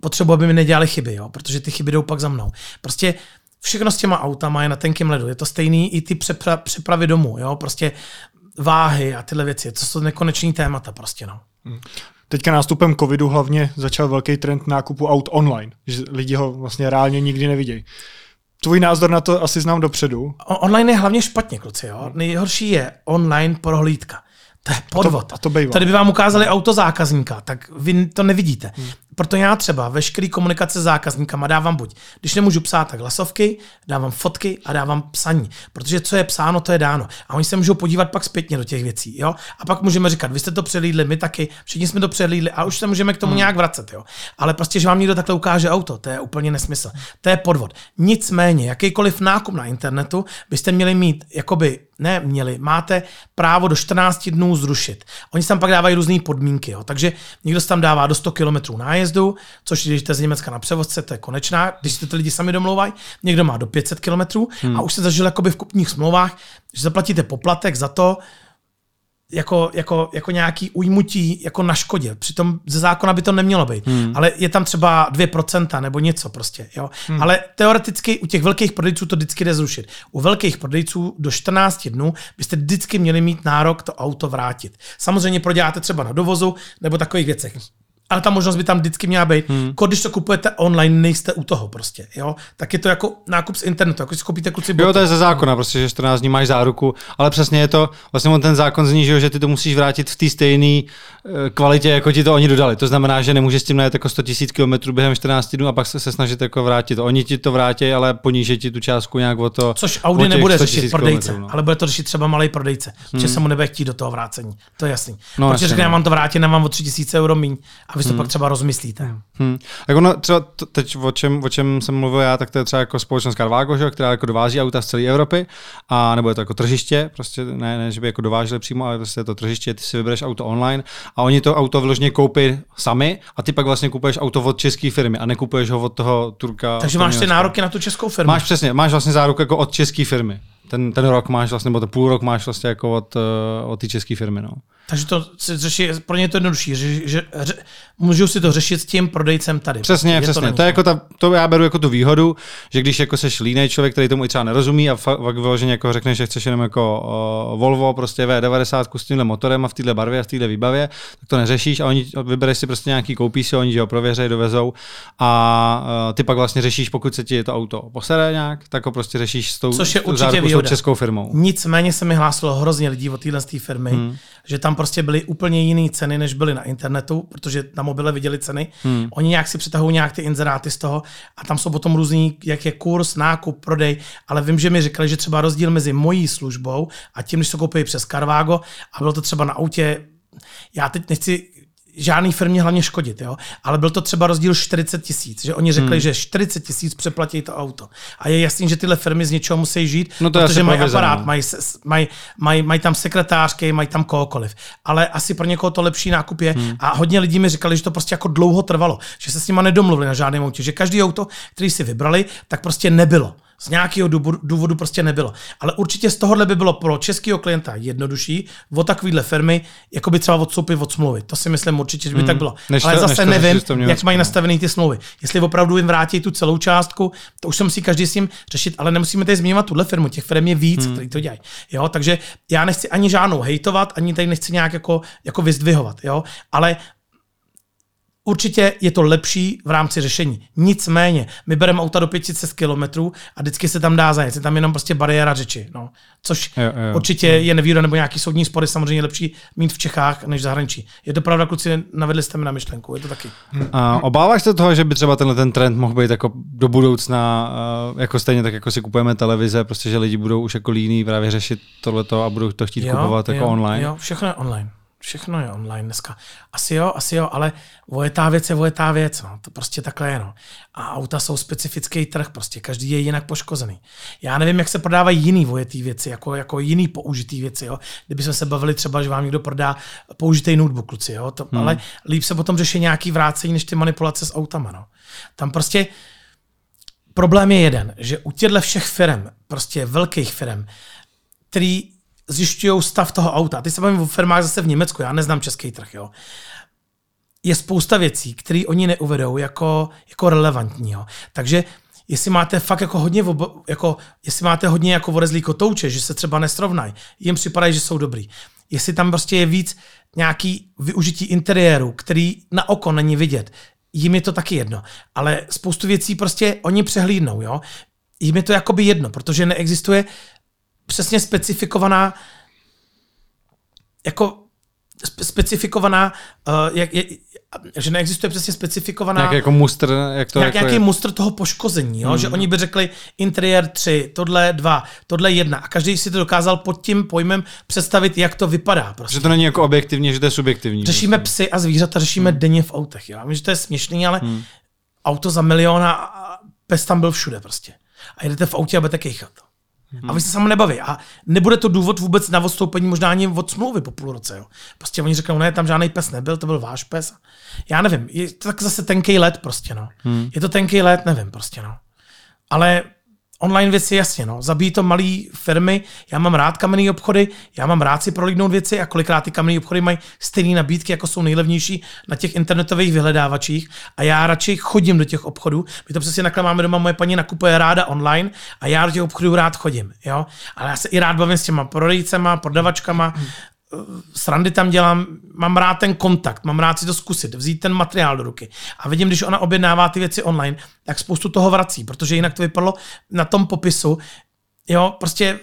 potřebuji, aby mi nedělali chyby, jo, protože ty chyby jdou pak za mnou. Prostě všechno s těma autama je na tenkém ledu. Je to stejný i ty přepra- přepravy domů, jo, prostě váhy a tyhle věci. To jsou nekonečný témata prostě, no. Teďka nástupem covidu hlavně začal velký trend nákupu aut online, že lidi ho vlastně reálně nikdy nevidějí. Tvůj názor na to asi znám dopředu. Online je hlavně špatně, kluci, jo. Nejhorší je online prohlídka. To je podvod. a to bývá. Tady by vám ukázali auto zákazníka, tak vy to nevidíte. Hmm. Proto já třeba veškerý komunikace s zákazníkama dávám buď, když nemůžu psát, tak hlasovky, dávám fotky a dávám psaní. Protože co je psáno, to je dáno. A oni se můžou podívat pak zpětně do těch věcí. Jo? A pak můžeme říkat, vy jste to přelídli, my taky, všichni jsme to přelídli a už se můžeme k tomu hmm. nějak vracet. Jo? Ale prostě, že vám někdo takhle ukáže auto, to je úplně nesmysl. To je podvod. Nicméně, jakýkoliv nákup na internetu byste měli mít, jakoby ne měli, máte právo do 14 dnů zrušit. Oni tam pak dávají různé podmínky, jo. takže někdo tam dává do 100 km nájezdu, což když jste z Německa na převozce, to je konečná, když si to ty lidi sami domlouvají, někdo má do 500 km hmm. a už se zažil jakoby v kupních smlouvách, že zaplatíte poplatek za to, jako, jako, jako nějaký ujmutí jako na škodě. Přitom ze zákona by to nemělo být. Hmm. Ale je tam třeba 2% nebo něco prostě. Jo? Hmm. Ale teoreticky u těch velkých prodejců to vždycky jde zrušit. U velkých prodejců do 14 dnů byste vždycky měli mít nárok to auto vrátit. Samozřejmě proděláte třeba na dovozu nebo takových věcech. Ale ta možnost by tam vždycky měla být. Hmm. Když to kupujete online, nejste u toho prostě, jo. Tak je to jako nákup z internetu, jako si koupíte kluci Jo, to je ze zákona, prostě, že 14 dní máš záruku, ale přesně je to, vlastně on ten zákon zní, že ty to musíš vrátit v té stejné eh, kvalitě, jako ti to oni dodali. To znamená, že nemůžeš s tím najet jako 100 000 km během 14 dnů a pak se, se snažit jako vrátit. Oni ti to vrátí, ale poníží ti tu částku nějak o to. Což Audi nebude řešit prodejce, no. ale bude to řešit třeba malý prodejce, hmm. že se mu nebude chtít do toho vrácení. To je jasný. No, Protože řekne, já vám to vrátí, nemám o 3000 euro míň a vy to hmm. pak třeba rozmyslíte. Hmm. Tak ono třeba teď, o čem, o čem jsem mluvil já, tak to je třeba jako společnost Carvago, že, která jako dováží auta z celé Evropy, a nebo je to jako tržiště, prostě ne, ne že by jako dováželi přímo, ale prostě je to tržiště, ty si vybereš auto online a oni to auto vyloženě koupí sami a ty pak vlastně kupuješ auto od české firmy a nekupuješ ho od toho Turka. Takže máš ty nároky na tu českou firmu. Máš přesně, máš vlastně záruk jako od české firmy. Ten, ten rok máš vlastně, nebo ten půl rok máš vlastně jako od, eh, od té české firmy. No. Takže to se řeší, pro ně je to jednodušší. Že, že, že, můžu si to řešit s tím prodejcem tady. Přesně, je přesně. To, to, je jako ta, to já beru jako tu výhodu, že když jako seš línej člověk, který tomu i třeba nerozumí a fakt vyloženě jako řekneš, že chceš jenom jako uh, Volvo, prostě V90 s tímhle motorem a v téhle barvě a v téhle výbavě, tak to neřešíš a oni vybereš si prostě nějaký, koupí si, oni ho prověřejí, dovezou a uh, ty pak vlastně řešíš, pokud se ti to auto posere nějak, tak ho prostě řešíš s tou, Což je určitě výhoda. českou firmou. Nicméně se mi hlásilo hrozně lidí od téhle firmy, hmm. že tam prostě byly úplně jiné ceny, než byly na internetu, protože na mobile viděli ceny. Hmm. Oni nějak si přitahují nějak ty inzeráty z toho a tam jsou potom různý, jak je kurz, nákup, prodej, ale vím, že mi říkali, že třeba rozdíl mezi mojí službou a tím, když to koupí přes Carvago a bylo to třeba na autě já teď nechci žádný firmě hlavně škodit, jo? ale byl to třeba rozdíl 40 tisíc, že oni řekli, hmm. že 40 tisíc přeplatí to auto. A je jasný, že tyhle firmy z něčeho musí žít, no to protože mají aparát, mají, mají, mají, mají tam sekretářky, mají tam kohokoliv. Ale asi pro někoho to lepší nákup je. Hmm. A hodně lidí mi říkali, že to prostě jako dlouho trvalo, že se s nima nedomluvili na žádném autě, že každý auto, který si vybrali, tak prostě nebylo. Z nějakého důvodu prostě nebylo. Ale určitě z tohohle by bylo pro českého klienta jednodušší o takovýhle firmy, jako by třeba odstoupit od smlouvy. To si myslím určitě, že by hmm. tak bylo. Než Ale to, zase než nevím, to jak mají nastavený ty smlouvy. Jestli opravdu jim vrátí tu celou částku, to už se musí každý s tím řešit, ale nemusíme tady změnit tuhle firmu. Těch firm je víc, hmm. který to dělají. Jo, takže já nechci ani žádnou hejtovat, ani tady nechci nějak jako, jako vyzdvihovat. Jo, ale Určitě je to lepší v rámci řešení. Nicméně, my bereme auta do 500 km a vždycky se tam dá zajet. Je tam jenom prostě bariéra řeči. No. Což jo, jo. určitě je nevýhoda, nebo nějaký soudní spory samozřejmě lepší mít v Čechách než v zahraničí. Je to pravda, kluci, navedli jste mi na myšlenku, je to taky. A obáváš se toho, že by třeba tenhle ten trend mohl být jako do budoucna, eh, jako stejně tak, jako si kupujeme televize, prostě, že lidi budou už jako líní právě řešit tohleto a budou to chtít jo, kupovat jako jo, online? Jo, všechno je online. Všechno je online dneska. Asi jo, asi jo, ale vojetá věc je vojetá věc. No. To prostě takhle je. No. A auta jsou specifický trh, prostě každý je jinak poškozený. Já nevím, jak se prodávají jiný vojetý věci, jako, jako jiný použitý věci. Jo. Kdyby jsme se bavili třeba, že vám někdo prodá použitý notebook, kluci, jo. To, hmm. ale líp se potom řeší nějaký vrácení, než ty manipulace s autama. No. Tam prostě problém je jeden, že u těchto všech firm, prostě velkých firm, který zjišťují stav toho auta. Ty se bavím o firmách zase v Německu, já neznám český trh, jo. Je spousta věcí, které oni neuvedou jako, jako relevantní. Jo. Takže jestli máte fakt jako hodně, jako, jestli máte hodně jako vorezlý kotouče, že se třeba nesrovnají, jim připadají, že jsou dobrý. Jestli tam prostě je víc nějaký využití interiéru, který na oko není vidět, jim je to taky jedno. Ale spoustu věcí prostě oni přehlídnou, jo. Jim je to jakoby jedno, protože neexistuje přesně specifikovaná jako specifikovaná, uh, jak, je, že neexistuje přesně specifikovaná... Nějaký jako mustr, jak to nějak, jako nějaký je... mustr toho poškození, jo? Hmm. že oni by řekli interiér 3, tohle 2, tohle 1 a každý si to dokázal pod tím pojmem představit, jak to vypadá. Prostě. Že to není jako objektivně, že to je subjektivní. Řešíme prostě. psy a zvířata, řešíme hmm. denně v autech. Jo? Myslím, že to je směšný, ale hmm. auto za miliona a pes tam byl všude prostě. A jedete v autě a budete kejchat. Hmm. A vy se sama nebaví. A nebude to důvod vůbec na odstoupení možná ani od smlouvy po půl roce. Jo. Prostě oni řeknou, ne, tam žádný pes nebyl, to byl váš pes. Já nevím, je to tak zase tenký let prostě, no. Hmm. Je to tenký let, nevím prostě, no. Ale online věci, jasně, no. Zabíjí to malé firmy, já mám rád kamenné obchody, já mám rád si prolídnout věci a kolikrát ty kamenné obchody mají stejné nabídky, jako jsou nejlevnější na těch internetových vyhledávačích a já radši chodím do těch obchodů. My to přesně takhle máme doma, moje paní nakupuje ráda online a já do těch obchodů rád chodím, jo. Ale já se i rád bavím s těma prodejcema, prodavačkama, srandy tam dělám, mám rád ten kontakt, mám rád si to zkusit, vzít ten materiál do ruky. A vidím, když ona objednává ty věci online, tak spoustu toho vrací, protože jinak to vypadalo na tom popisu, jo, prostě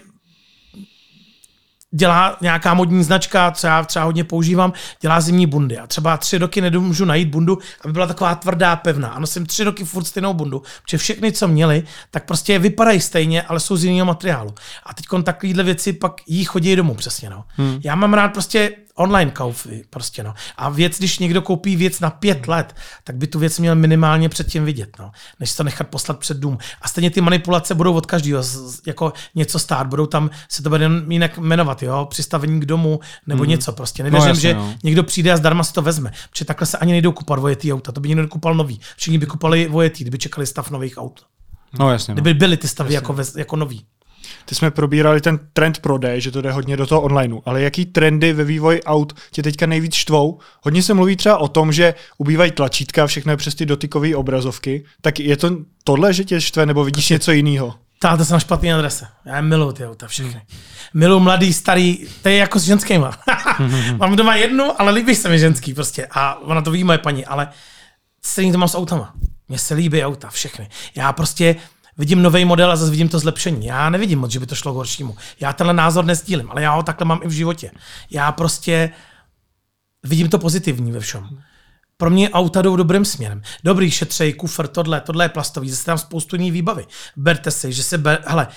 dělá nějaká modní značka, co já třeba hodně používám, dělá zimní bundy. A třeba tři roky nemůžu najít bundu, aby byla taková tvrdá, pevná. A nosím tři roky furt stejnou bundu, protože všechny, co měli, tak prostě vypadají stejně, ale jsou z jiného materiálu. A teď takovéhle věci pak jí chodí domů přesně. No. Hmm. Já mám rád prostě online kaufy, prostě no. A věc, když někdo koupí věc na pět let, tak by tu věc měl minimálně předtím vidět, no. Než to nechat poslat před dům. A stejně ty manipulace budou od každého jako něco stát, budou tam, se to bude jinak jmenovat, jo, přistavení k domu nebo mm. něco prostě. Nevěřím, no, jasně, že no. někdo přijde a zdarma si to vezme. Protože takhle se ani nejdou kupovat vojetý auta, to by někdo nekupal nový. Všichni by kupali vojetý, kdyby čekali stav nových aut. No jasně. No. Kdyby byly ty stavy jako, ve, jako nový. Ty jsme probírali ten trend prodej, že to jde hodně do toho onlineu, ale jaký trendy ve vývoji aut tě teďka nejvíc štvou? Hodně se mluví třeba o tom, že ubývají tlačítka, všechno je přes ty dotykové obrazovky. Tak je to tohle, že tě štve, nebo vidíš něco jiného? Táte jsem na špatný adrese. Já miluju ty auta všechny. Miluju mladý, starý, to je jako s ženskýma. mám doma jednu, ale líbí se mi ženský prostě. A ona to ví moje paní, ale stejně to mám s autama. Mně se líbí auta, všechny. Já prostě, vidím nový model a zase vidím to zlepšení. Já nevidím moc, že by to šlo k horšímu. Já tenhle názor nezdílím, ale já ho takhle mám i v životě. Já prostě vidím to pozitivní ve všem. Pro mě auta jdou dobrým směrem. Dobrý, šetřej, kufr, tohle, tohle je plastový, zase tam spoustu jiných výbavy. Berte si, že se ber, hele,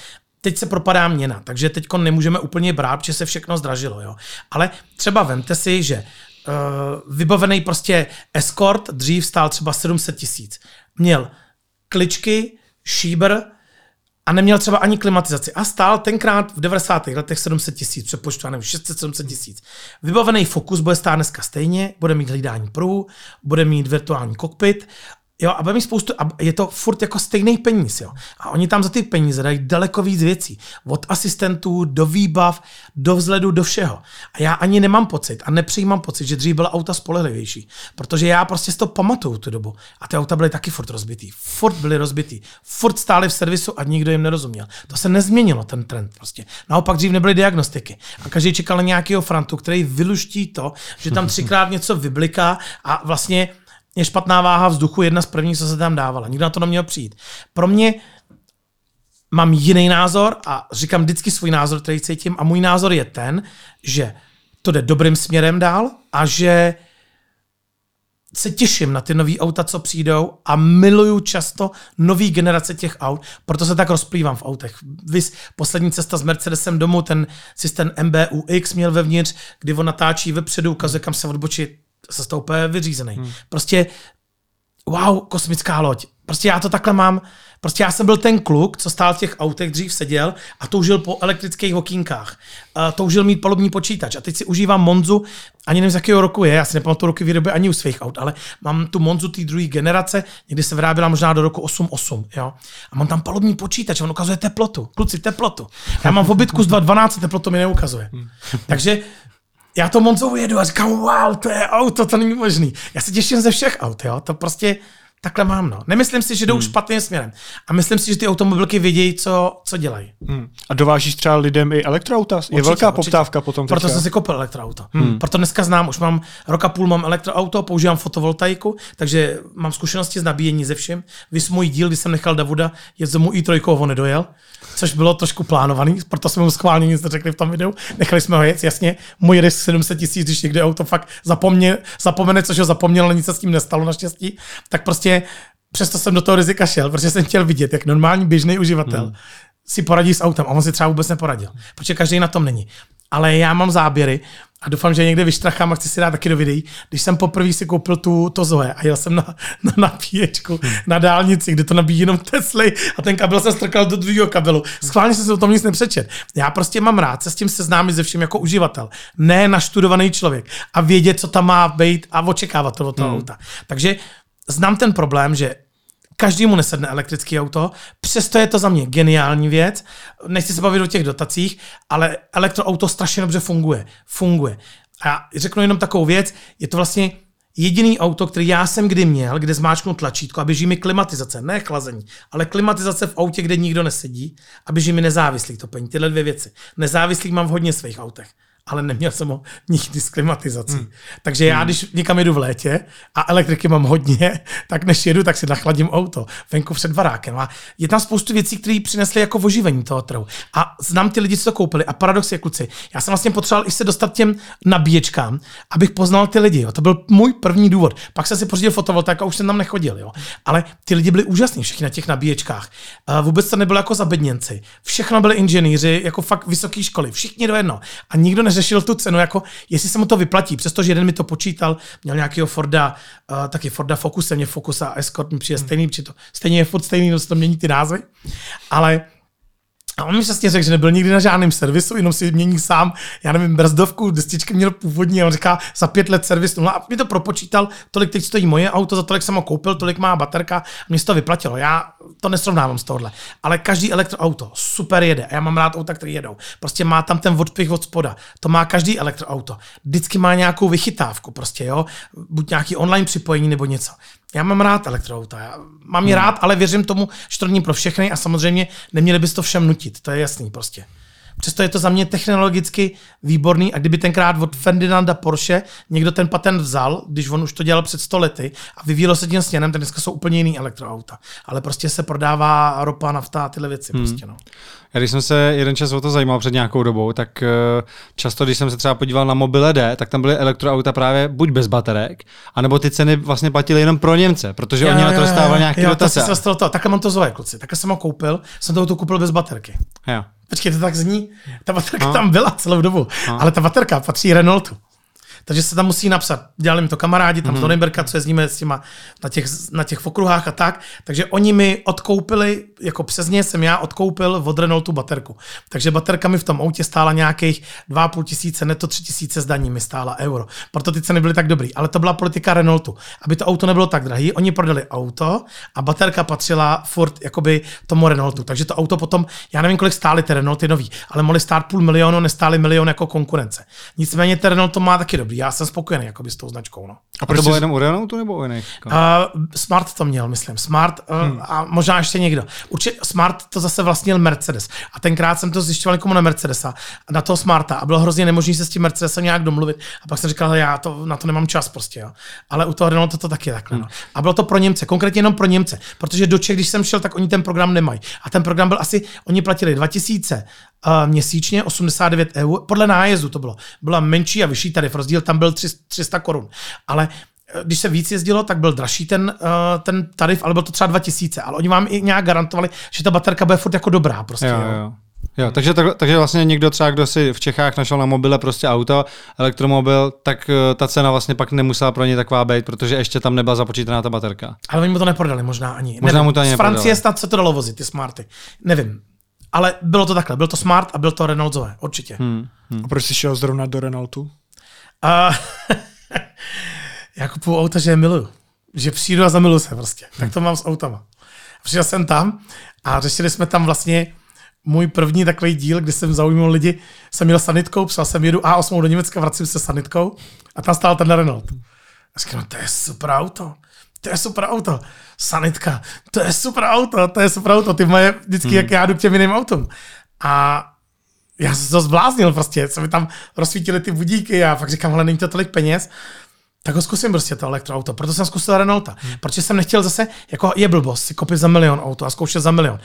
teď se propadá měna, takže teď nemůžeme úplně brát, že se všechno zdražilo, jo. Ale třeba vemte si, že uh, vybavený prostě Escort dřív stál třeba 700 tisíc. Měl kličky, šíbr a neměl třeba ani klimatizaci. A stál tenkrát v 90. letech 700 tisíc, přepočtu, nevím, 600-700 tisíc. Vybavený Focus bude stát dneska stejně, bude mít hlídání pruhu, bude mít virtuální kokpit Jo, a bude mít spoustu, a je to furt jako stejný peníz, jo. A oni tam za ty peníze dají daleko víc věcí. Od asistentů, do výbav, do vzhledu, do všeho. A já ani nemám pocit a nepřijímám pocit, že dřív byla auta spolehlivější. Protože já prostě si to pamatuju tu dobu. A ty auta byly taky furt rozbitý. Furt byly rozbitý. Furt stály v servisu a nikdo jim nerozuměl. To se nezměnilo, ten trend prostě. Naopak dřív nebyly diagnostiky. A každý čekal na nějakého frantu, který vyluští to, že tam třikrát něco vybliká a vlastně je špatná váha vzduchu jedna z prvních, co se tam dávala. Nikdo na to neměl přijít. Pro mě mám jiný názor a říkám vždycky svůj názor, který cítím a můj názor je ten, že to jde dobrým směrem dál a že se těším na ty nové auta, co přijdou a miluju často nový generace těch aut, proto se tak rozplývám v autech. Vys poslední cesta s Mercedesem domů, ten systém MBUX měl vevnitř, kdy on natáčí vepředu, ukazuje, kam se odbočit se z toho úplně vyřízený. Hmm. Prostě wow, kosmická loď. Prostě já to takhle mám. Prostě já jsem byl ten kluk, co stál v těch autech, dřív seděl a toužil po elektrických okýnkách. Uh, toužil mít palubní počítač. A teď si užívám Monzu, ani nevím, z jakého roku je, já si nepamatuju roky výroby ani u svých aut, ale mám tu Monzu té druhé generace, někdy se vyráběla možná do roku 8.8, jo. A mám tam palubní počítač, on ukazuje teplotu. Kluci, teplotu. Já mám v obytku z 2.12, teplotu mi neukazuje. Hmm. Takže já to Monzou jedu a říkám, wow, to je auto, to není možný. Já se těším ze všech aut, jo, to prostě takhle mám, no. Nemyslím si, že jdou hmm. špatným směrem. A myslím si, že ty automobilky vědějí, co, co dělají. Hmm. A dovážíš třeba lidem i elektroauta? Určitě, je velká určitě. poptávka potom teďka. Proto jsem si koupil elektroauto. Hmm. Proto dneska znám, už mám roka půl mám elektroauto, používám fotovoltaiku, takže mám zkušenosti z nabíjení ze všem. Vys můj díl, kdy jsem nechal Davuda jet mu i3, on nedojel což bylo trošku plánovaný, proto jsme mu schválně nic neřekli v tom videu. Nechali jsme ho jet, jasně, můj risk 700 tisíc, když někde auto fakt zapomně, zapomene, což ho zapomněl, ale nic se s tím nestalo naštěstí, tak prostě přesto jsem do toho rizika šel, protože jsem chtěl vidět, jak normální běžný uživatel hmm. si poradí s autem a on si třeba vůbec neporadil, protože každý na tom není. Ale já mám záběry a doufám, že někde vyštrachám a chci si dát taky do videí. Když jsem poprvé si koupil tu to Zoe a jel jsem na, na nabíječku hmm. na dálnici, kde to nabíjí jenom Tesly a ten kabel se strkal do druhého kabelu. Schválně jsem se o tom nic nepřečet. Já prostě mám rád se s tím seznámit ze vším jako uživatel. Ne naštudovaný člověk a vědět, co tam má být a očekávat to od toho hmm. auta. Takže znám ten problém, že každému nesedne elektrický auto, přesto je to za mě geniální věc. Nechci se bavit o těch dotacích, ale elektroauto strašně dobře funguje. Funguje. A řeknu jenom takovou věc, je to vlastně jediný auto, který já jsem kdy měl, kde zmáčknu tlačítko a běží mi klimatizace, ne chlazení, ale klimatizace v autě, kde nikdo nesedí a běží mi nezávislý topení, tyhle dvě věci. Nezávislý mám v hodně svých autech ale neměl jsem ho nikdy s klimatizací. Hmm. Takže já, když někam jedu v létě a elektriky mám hodně, tak než jedu, tak si nachladím auto venku před barákem. A je tam spoustu věcí, které přinesly jako oživení toho trhu. A znám ty lidi, co to koupili. A paradox je, kluci, já jsem vlastně potřeboval i se dostat těm nabíječkám, abych poznal ty lidi. Jo. To byl můj první důvod. Pak jsem si pořídil fotovoltaik a už jsem tam nechodil. Jo. Ale ty lidi byli úžasní všichni na těch nabíječkách. A vůbec to nebylo jako zabedněnci. Všechno byli inženýři, jako fakt vysoké školy. Všichni do jedno. A nikdo neřešil tu cenu, jako jestli se mu to vyplatí, přestože jeden mi to počítal, měl nějakého Forda, uh, taky Forda Focus, mě Focus a Escort mi přijde hmm. stejný, to stejně je furt stejný, to mění ty názvy, ale a on mi přesně řekl, že nebyl nikdy na žádném servisu, jenom si mění sám, já nevím, brzdovku, destičky měl původní a on říká za pět let servis. No a mi to propočítal, tolik teď stojí moje auto, za tolik jsem ho koupil, tolik má baterka a mě to vyplatilo. Já to nesrovnávám z tohohle. Ale každý elektroauto super jede a já mám rád auta, které jedou. Prostě má tam ten odpich od spoda. To má každý elektroauto. Vždycky má nějakou vychytávku, prostě jo. Buď nějaký online připojení nebo něco. Já mám rád elektroauta, já mám je hmm. rád, ale věřím tomu, že to není pro všechny a samozřejmě neměli bys to všem nutit, to je jasný prostě. Přesto je to za mě technologicky výborný a kdyby tenkrát od Ferdinanda Porsche někdo ten patent vzal, když on už to dělal před 100 lety a vyvíjelo se tím směrem, tak dneska jsou úplně jiný elektroauta. Ale prostě se prodává ropa, nafta a tyhle věci. Hmm. Prostě, no. Já když jsem se jeden čas o to zajímal před nějakou dobou, tak eh, často, když jsem se třeba podíval na mobile D, tak tam byly elektroauta právě buď bez baterek, anebo ty ceny vlastně platily jenom pro Němce, protože jo, oni jo, na to dostávali nějaké dotace. Jo, to, takhle mám to zové, kluci. Takhle jsem ho koupil, jsem to koupil bez baterky. Jo. Počkej, to tak zní. Ta baterka no. tam byla celou dobu, no. ale ta baterka patří Renaultu. Takže se tam musí napsat. Dělali mi to kamarádi tam mm. z Norimberka, co jezdíme s těma na těch, na těch okruhách a tak. Takže oni mi odkoupili, jako přes ně jsem já odkoupil od Renaultu baterku. Takže baterka mi v tom autě stála nějakých 2,5 tisíce, neto 3 tisíce zdaní mi stála euro. Proto ty ceny byly tak dobrý. Ale to byla politika Renaultu. Aby to auto nebylo tak drahé, oni prodali auto a baterka patřila furt jakoby tomu Renaultu. Takže to auto potom, já nevím, kolik stály ty Renaulty nový, ale mohly stát půl milionu, nestály milion jako konkurence. Nicméně ten Renault to má taky dobrý dobrý. Já jsem spokojený jakoby, s tou značkou. No. A proč to bylo jenom u Renaultu nebo u jiných? Uh, Smart to měl, myslím. Smart uh, hmm. a možná ještě někdo. Určitě Smart to zase vlastnil Mercedes. A tenkrát jsem to zjišťoval někomu na Mercedesa, na toho Smarta a bylo hrozně nemožné se s tím Mercedesem nějak domluvit. A pak jsem říkal, já to, na to nemám čas prostě. Jo. Ale u toho Renaultu to taky takhle. No. Hmm. No. A bylo to pro Němce, konkrétně jenom pro Němce, protože do Čech, když jsem šel, tak oni ten program nemají. A ten program byl asi, oni platili 2000 uh, měsíčně, 89 eur, podle nájezdu to bylo. Byla menší a vyšší tarif, rozdíl tam byl 300 korun. Ale eh, když se víc jezdilo, tak byl dražší ten, uh, ten tarif, ale byl to třeba 2000. Ale oni vám i nějak garantovali, že ta baterka bude furt jako dobrá. Prostě, jo, jo. jo. Jo, takže, tak, takže vlastně někdo třeba, kdo si v Čechách našel na mobile prostě auto, elektromobil, tak ta cena vlastně pak nemusela pro ně taková být, protože ještě tam nebyla započítaná ta baterka. Ale oni mu to neprodali, možná ani. Možná Nevím. mu to ani Z Francie snad se to dalo vozit, ty smarty. Nevím. Ale bylo to takhle, byl to Smart a byl to Renaultové, určitě. Hmm, hmm. A proč jsi šel zrovna do Renaultu? Uh, já kupuju auta, že je miluju. Že přijdu a zamiluju se prostě. Tak to mám s autama. Přišel jsem tam a řešili jsme tam vlastně můj první takový díl, kdy jsem zaujímal lidi. Jsem měl sanitkou, psal jsem jedu A8 do Německa, vracím se sanitkou a tam stál ten Renault. A říkám, no, to je super auto to je super auto. Sanitka, to je super auto, to je super auto. Ty moje vždycky, hmm. jak já jdu k těm jiným autům. A já jsem to zbláznil prostě, co mi tam rozsvítili ty budíky a fakt říkám, ale není to tolik peněz, tak ho zkusím prostě to elektroauto. Proto jsem zkusil Renaulta. Hmm. Protože jsem nechtěl zase, jako je blbost, si koupit za milion auto a zkoušet za milion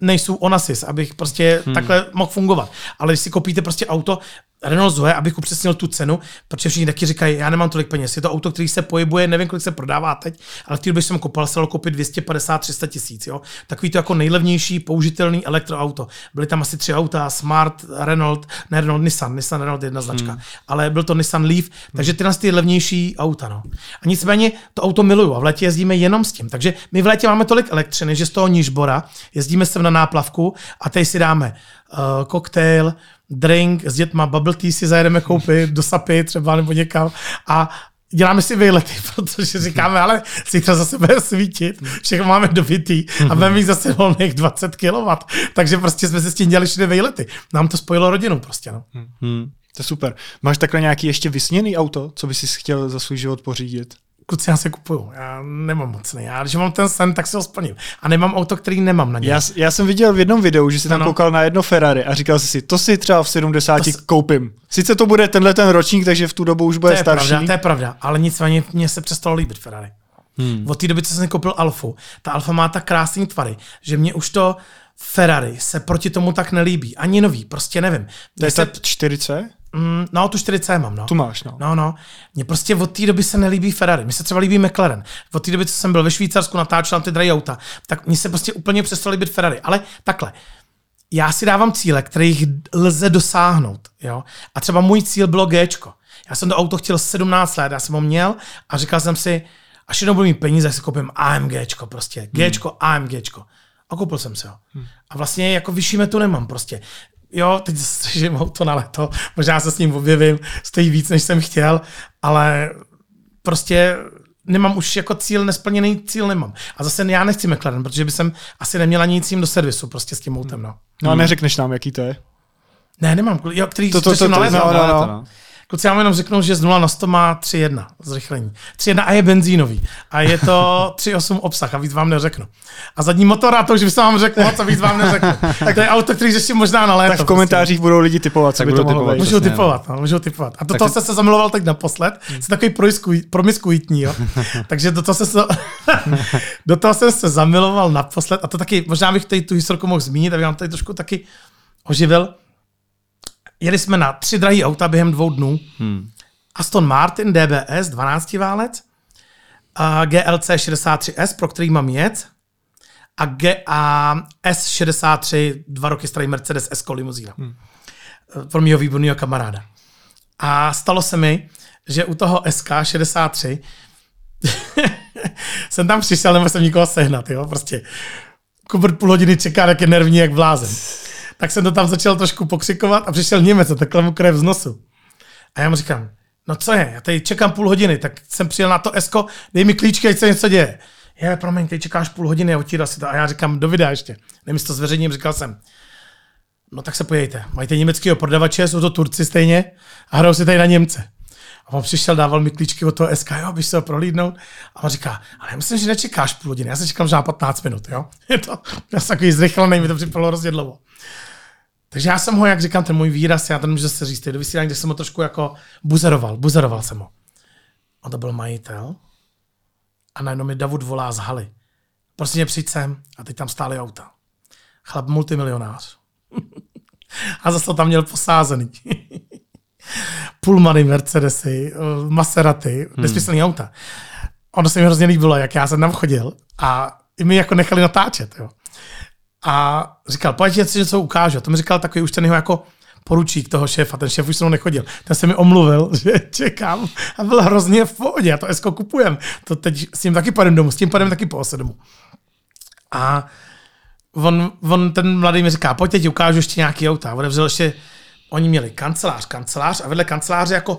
nejsou onasis, abych prostě hmm. takhle mohl fungovat. Ale když si koupíte prostě auto, Renault Zoe, abych upřesnil tu cenu, protože všichni taky říkají, já nemám tolik peněz. Je to auto, který se pohybuje, nevím, kolik se prodává teď, ale v té době jsem koupil, se dalo koupit 250-300 tisíc. Jo? Takový to jako nejlevnější použitelný elektroauto. Byly tam asi tři auta, Smart, Renault, ne Renault, Nissan, Nissan Renault jedna značka, hmm. ale byl to Nissan Leaf, takže ty nás ty levnější auta. No. A nicméně to auto miluju a v létě jezdíme jenom s tím. Takže my v létě máme tolik elektřiny, že z toho nížbora jezdíme sem na náplavku a teď si dáme uh, koktejl, drink s dětma, bubble tea si zajedeme koupit do Sapy třeba nebo někam a děláme si výlety, protože říkáme, ale zítra zase bude svítit, všechno máme dobitý a budeme mít zase volných 20 kW. Takže prostě jsme si s tím dělali všude výlety. Nám to spojilo rodinu prostě. No. Hmm. To je super. Máš takhle nějaký ještě vysněný auto, co bys si chtěl za svůj život pořídit? Kluci, já se kupuju. Já nemám moc ne. Já, když mám ten sen, tak si ho splním. A nemám auto, který nemám na něj. Já, já jsem viděl v jednom videu, že jsi tam Ano. koukal na jedno Ferrari a říkal jsi si, to si třeba v 70 To s- koupím. Sice to bude tenhle ten ročník, takže v tu dobu už to bude je starší. pravda, to je pravda, ale nicméně mně se přestalo líbit Ferrari. Hmm. Od té doby, co jsem koupil Alfu, ta Alfa má tak krásný tvary, že mě už to Ferrari se proti tomu tak nelíbí. Ani nový, prostě nevím. To je ta 4C? Mm, no, tu 4C mám, no. Tu máš, no. No, no. Mně prostě od té doby se nelíbí Ferrari. Mně se třeba líbí McLaren. Od té doby, co jsem byl ve Švýcarsku, natáčel na ty drahé auta, tak mně se prostě úplně přestalo líbit Ferrari. Ale takhle, já si dávám cíle, kterých lze dosáhnout. Jo? A třeba můj cíl bylo G. Já jsem to auto chtěl 17 let, já jsem ho měl a říkal jsem si, až jednou budu mít peníze, tak si koupím AMG, prostě. G, AMG. A koupil jsem si ho. A vlastně jako vyšší metu nemám prostě. Jo, teď střižím auto na leto, možná se s ním objevím, stojí víc, než jsem chtěl, ale prostě nemám už jako cíl, nesplněný cíl nemám. A zase já nechci McLaren, protože by jsem asi neměla nic jim do servisu prostě s tím autem, no. No a neřekneš nám, jaký to je. Ne, nemám, jo, který To- to- řeším to- na to- léto. no, no, no. no. Kluci, já vám jenom řeknu, že z 0 na 100 má 3,1 zrychlení. 3,1 a je benzínový. A je to 3,8 obsah a víc vám neřeknu. A zadní motor, a to už bych vám řekl moc a víc vám neřeknu. tak to je auto, který řeším možná na léto. Tak v komentářích budou lidi typovat, co Tak by to mohlo typovat. být. Můžu Přesně, typovat, no, můžu typovat. A do Tak toho to- jsem se zamiloval teď naposled. Jsem takový promiskuit- promiskuitní, jo. Takže do toho, jsem se, do toho jsem se zamiloval naposled. A to taky, možná bych tady tu historku mohl zmínit, abych vám tady trošku taky oživil. Jeli jsme na tři drahý auta během dvou dnů. Hmm. Aston Martin DBS 12 válec, a GLC 63S, pro který mám jet, a, G, a S63, dva roky starý Mercedes S limuzína. Hmm. Pro mého výborného kamaráda. A stalo se mi, že u toho SK63 jsem tam přišel, nebo jsem nikoho sehnat, jo, prostě. Kubert půl hodiny čeká, jak je nervní, jak blázen. Tak jsem to tam začal trošku pokřikovat a přišel Němec a takhle mu krev z nosu. A já mu říkám, no co je, já tady čekám půl hodiny, tak jsem přijel na to Esko, dej mi klíčky, ať se něco děje. Je, promiň, ty čekáš půl hodiny a otíral si to. A já říkám, do videa ještě. Nevím, to zveřejním, říkal jsem. No tak se pojďte. Mají ty německého prodavače, jsou to Turci stejně a hrajou si tady na Němce. A on přišel, dával mi klíčky od toho SK, jo, se ho prohlídnout. A on říká, ale já myslím, že nečekáš půl hodiny, já se čekám možná 15 minut, jo. Je to, já jsem takový zrychlený, mi to připadalo hrozně. Takže já jsem ho, jak říkám, ten můj výraz, já ten můžu se říct, do vysílání, kde jsem ho trošku jako buzeroval, buzeroval jsem ho. On to byl majitel a najednou mi Davud volá z haly. Prostě mě přijď sem a teď tam stály auta. Chlap multimilionář. a zase to tam měl posázený. Pullmany, Mercedesy, eh, Maserati, hmm. nesmyslný auta. Ono se mi hrozně líbilo, jak já jsem tam chodil a i mi jako nechali natáčet. Jo. A říkal, pojď, já si něco ukážu. To mi říkal takový už ten jeho jako poručík toho šéfa, ten šéf už se mnou nechodil. Ten se mi omluvil, že čekám a byl hrozně v pohodě, já to Esko kupujem. To teď s tím taky pojedem domů, s tím pojedem taky po ose domů. A on, on, ten mladý mi říká, pojď, teď ukážu ještě nějaký auta. Odevřel ještě, oni měli kancelář, kancelář a vedle kanceláře jako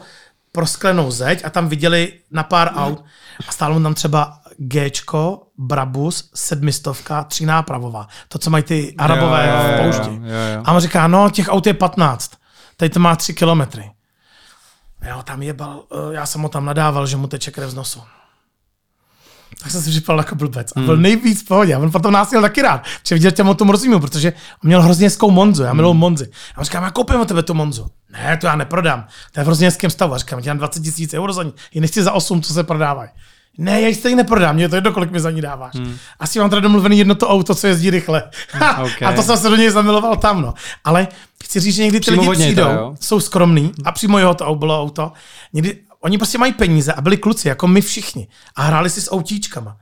prosklenou zeď a tam viděli na pár aut a stálo mu tam třeba Gčko, Brabus, sedmistovka, třínápravová. To, co mají ty arabové Jo, jo, v jo, poušti. jo, jo. A on říká, no, těch aut je 15. Tady to má 3 kilometry. Jo, tam jebal, eh, já jsem ho tam nadával, že mu teče krev z nosu. Tak jsem si připadal jako blbec. A byl Hmm. nejvíc v pohodě. A on potom nás měl taky rád. Protože viděl těm o tom rozumím, protože on měl hrozně hezkou Monzu. Já miluji Hmm. Monzy. A on říká, já koupím od tebe tu Monzu. Ne, to já neprodám. To je v hrozně hezkém stavu. A říkám, já 20 tisíc euro za ní. Je nechci za 8, co se prodávají. Ne, já ji stejně neprodám, mě je to jedno, kolik mi za ní dáváš. Hmm. Asi mám teda domluvený jedno to auto, co jezdí rychle. Ok. A to jsem se do něj zamiloval tam, no. Ale chci říct, že někdy ty Přímo lidi přijdou, jo? jsou skromný a přímo jeho to bylo auto. Někdy, oni prostě mají peníze a byli kluci, jako my všichni. A hráli si s autíčkama.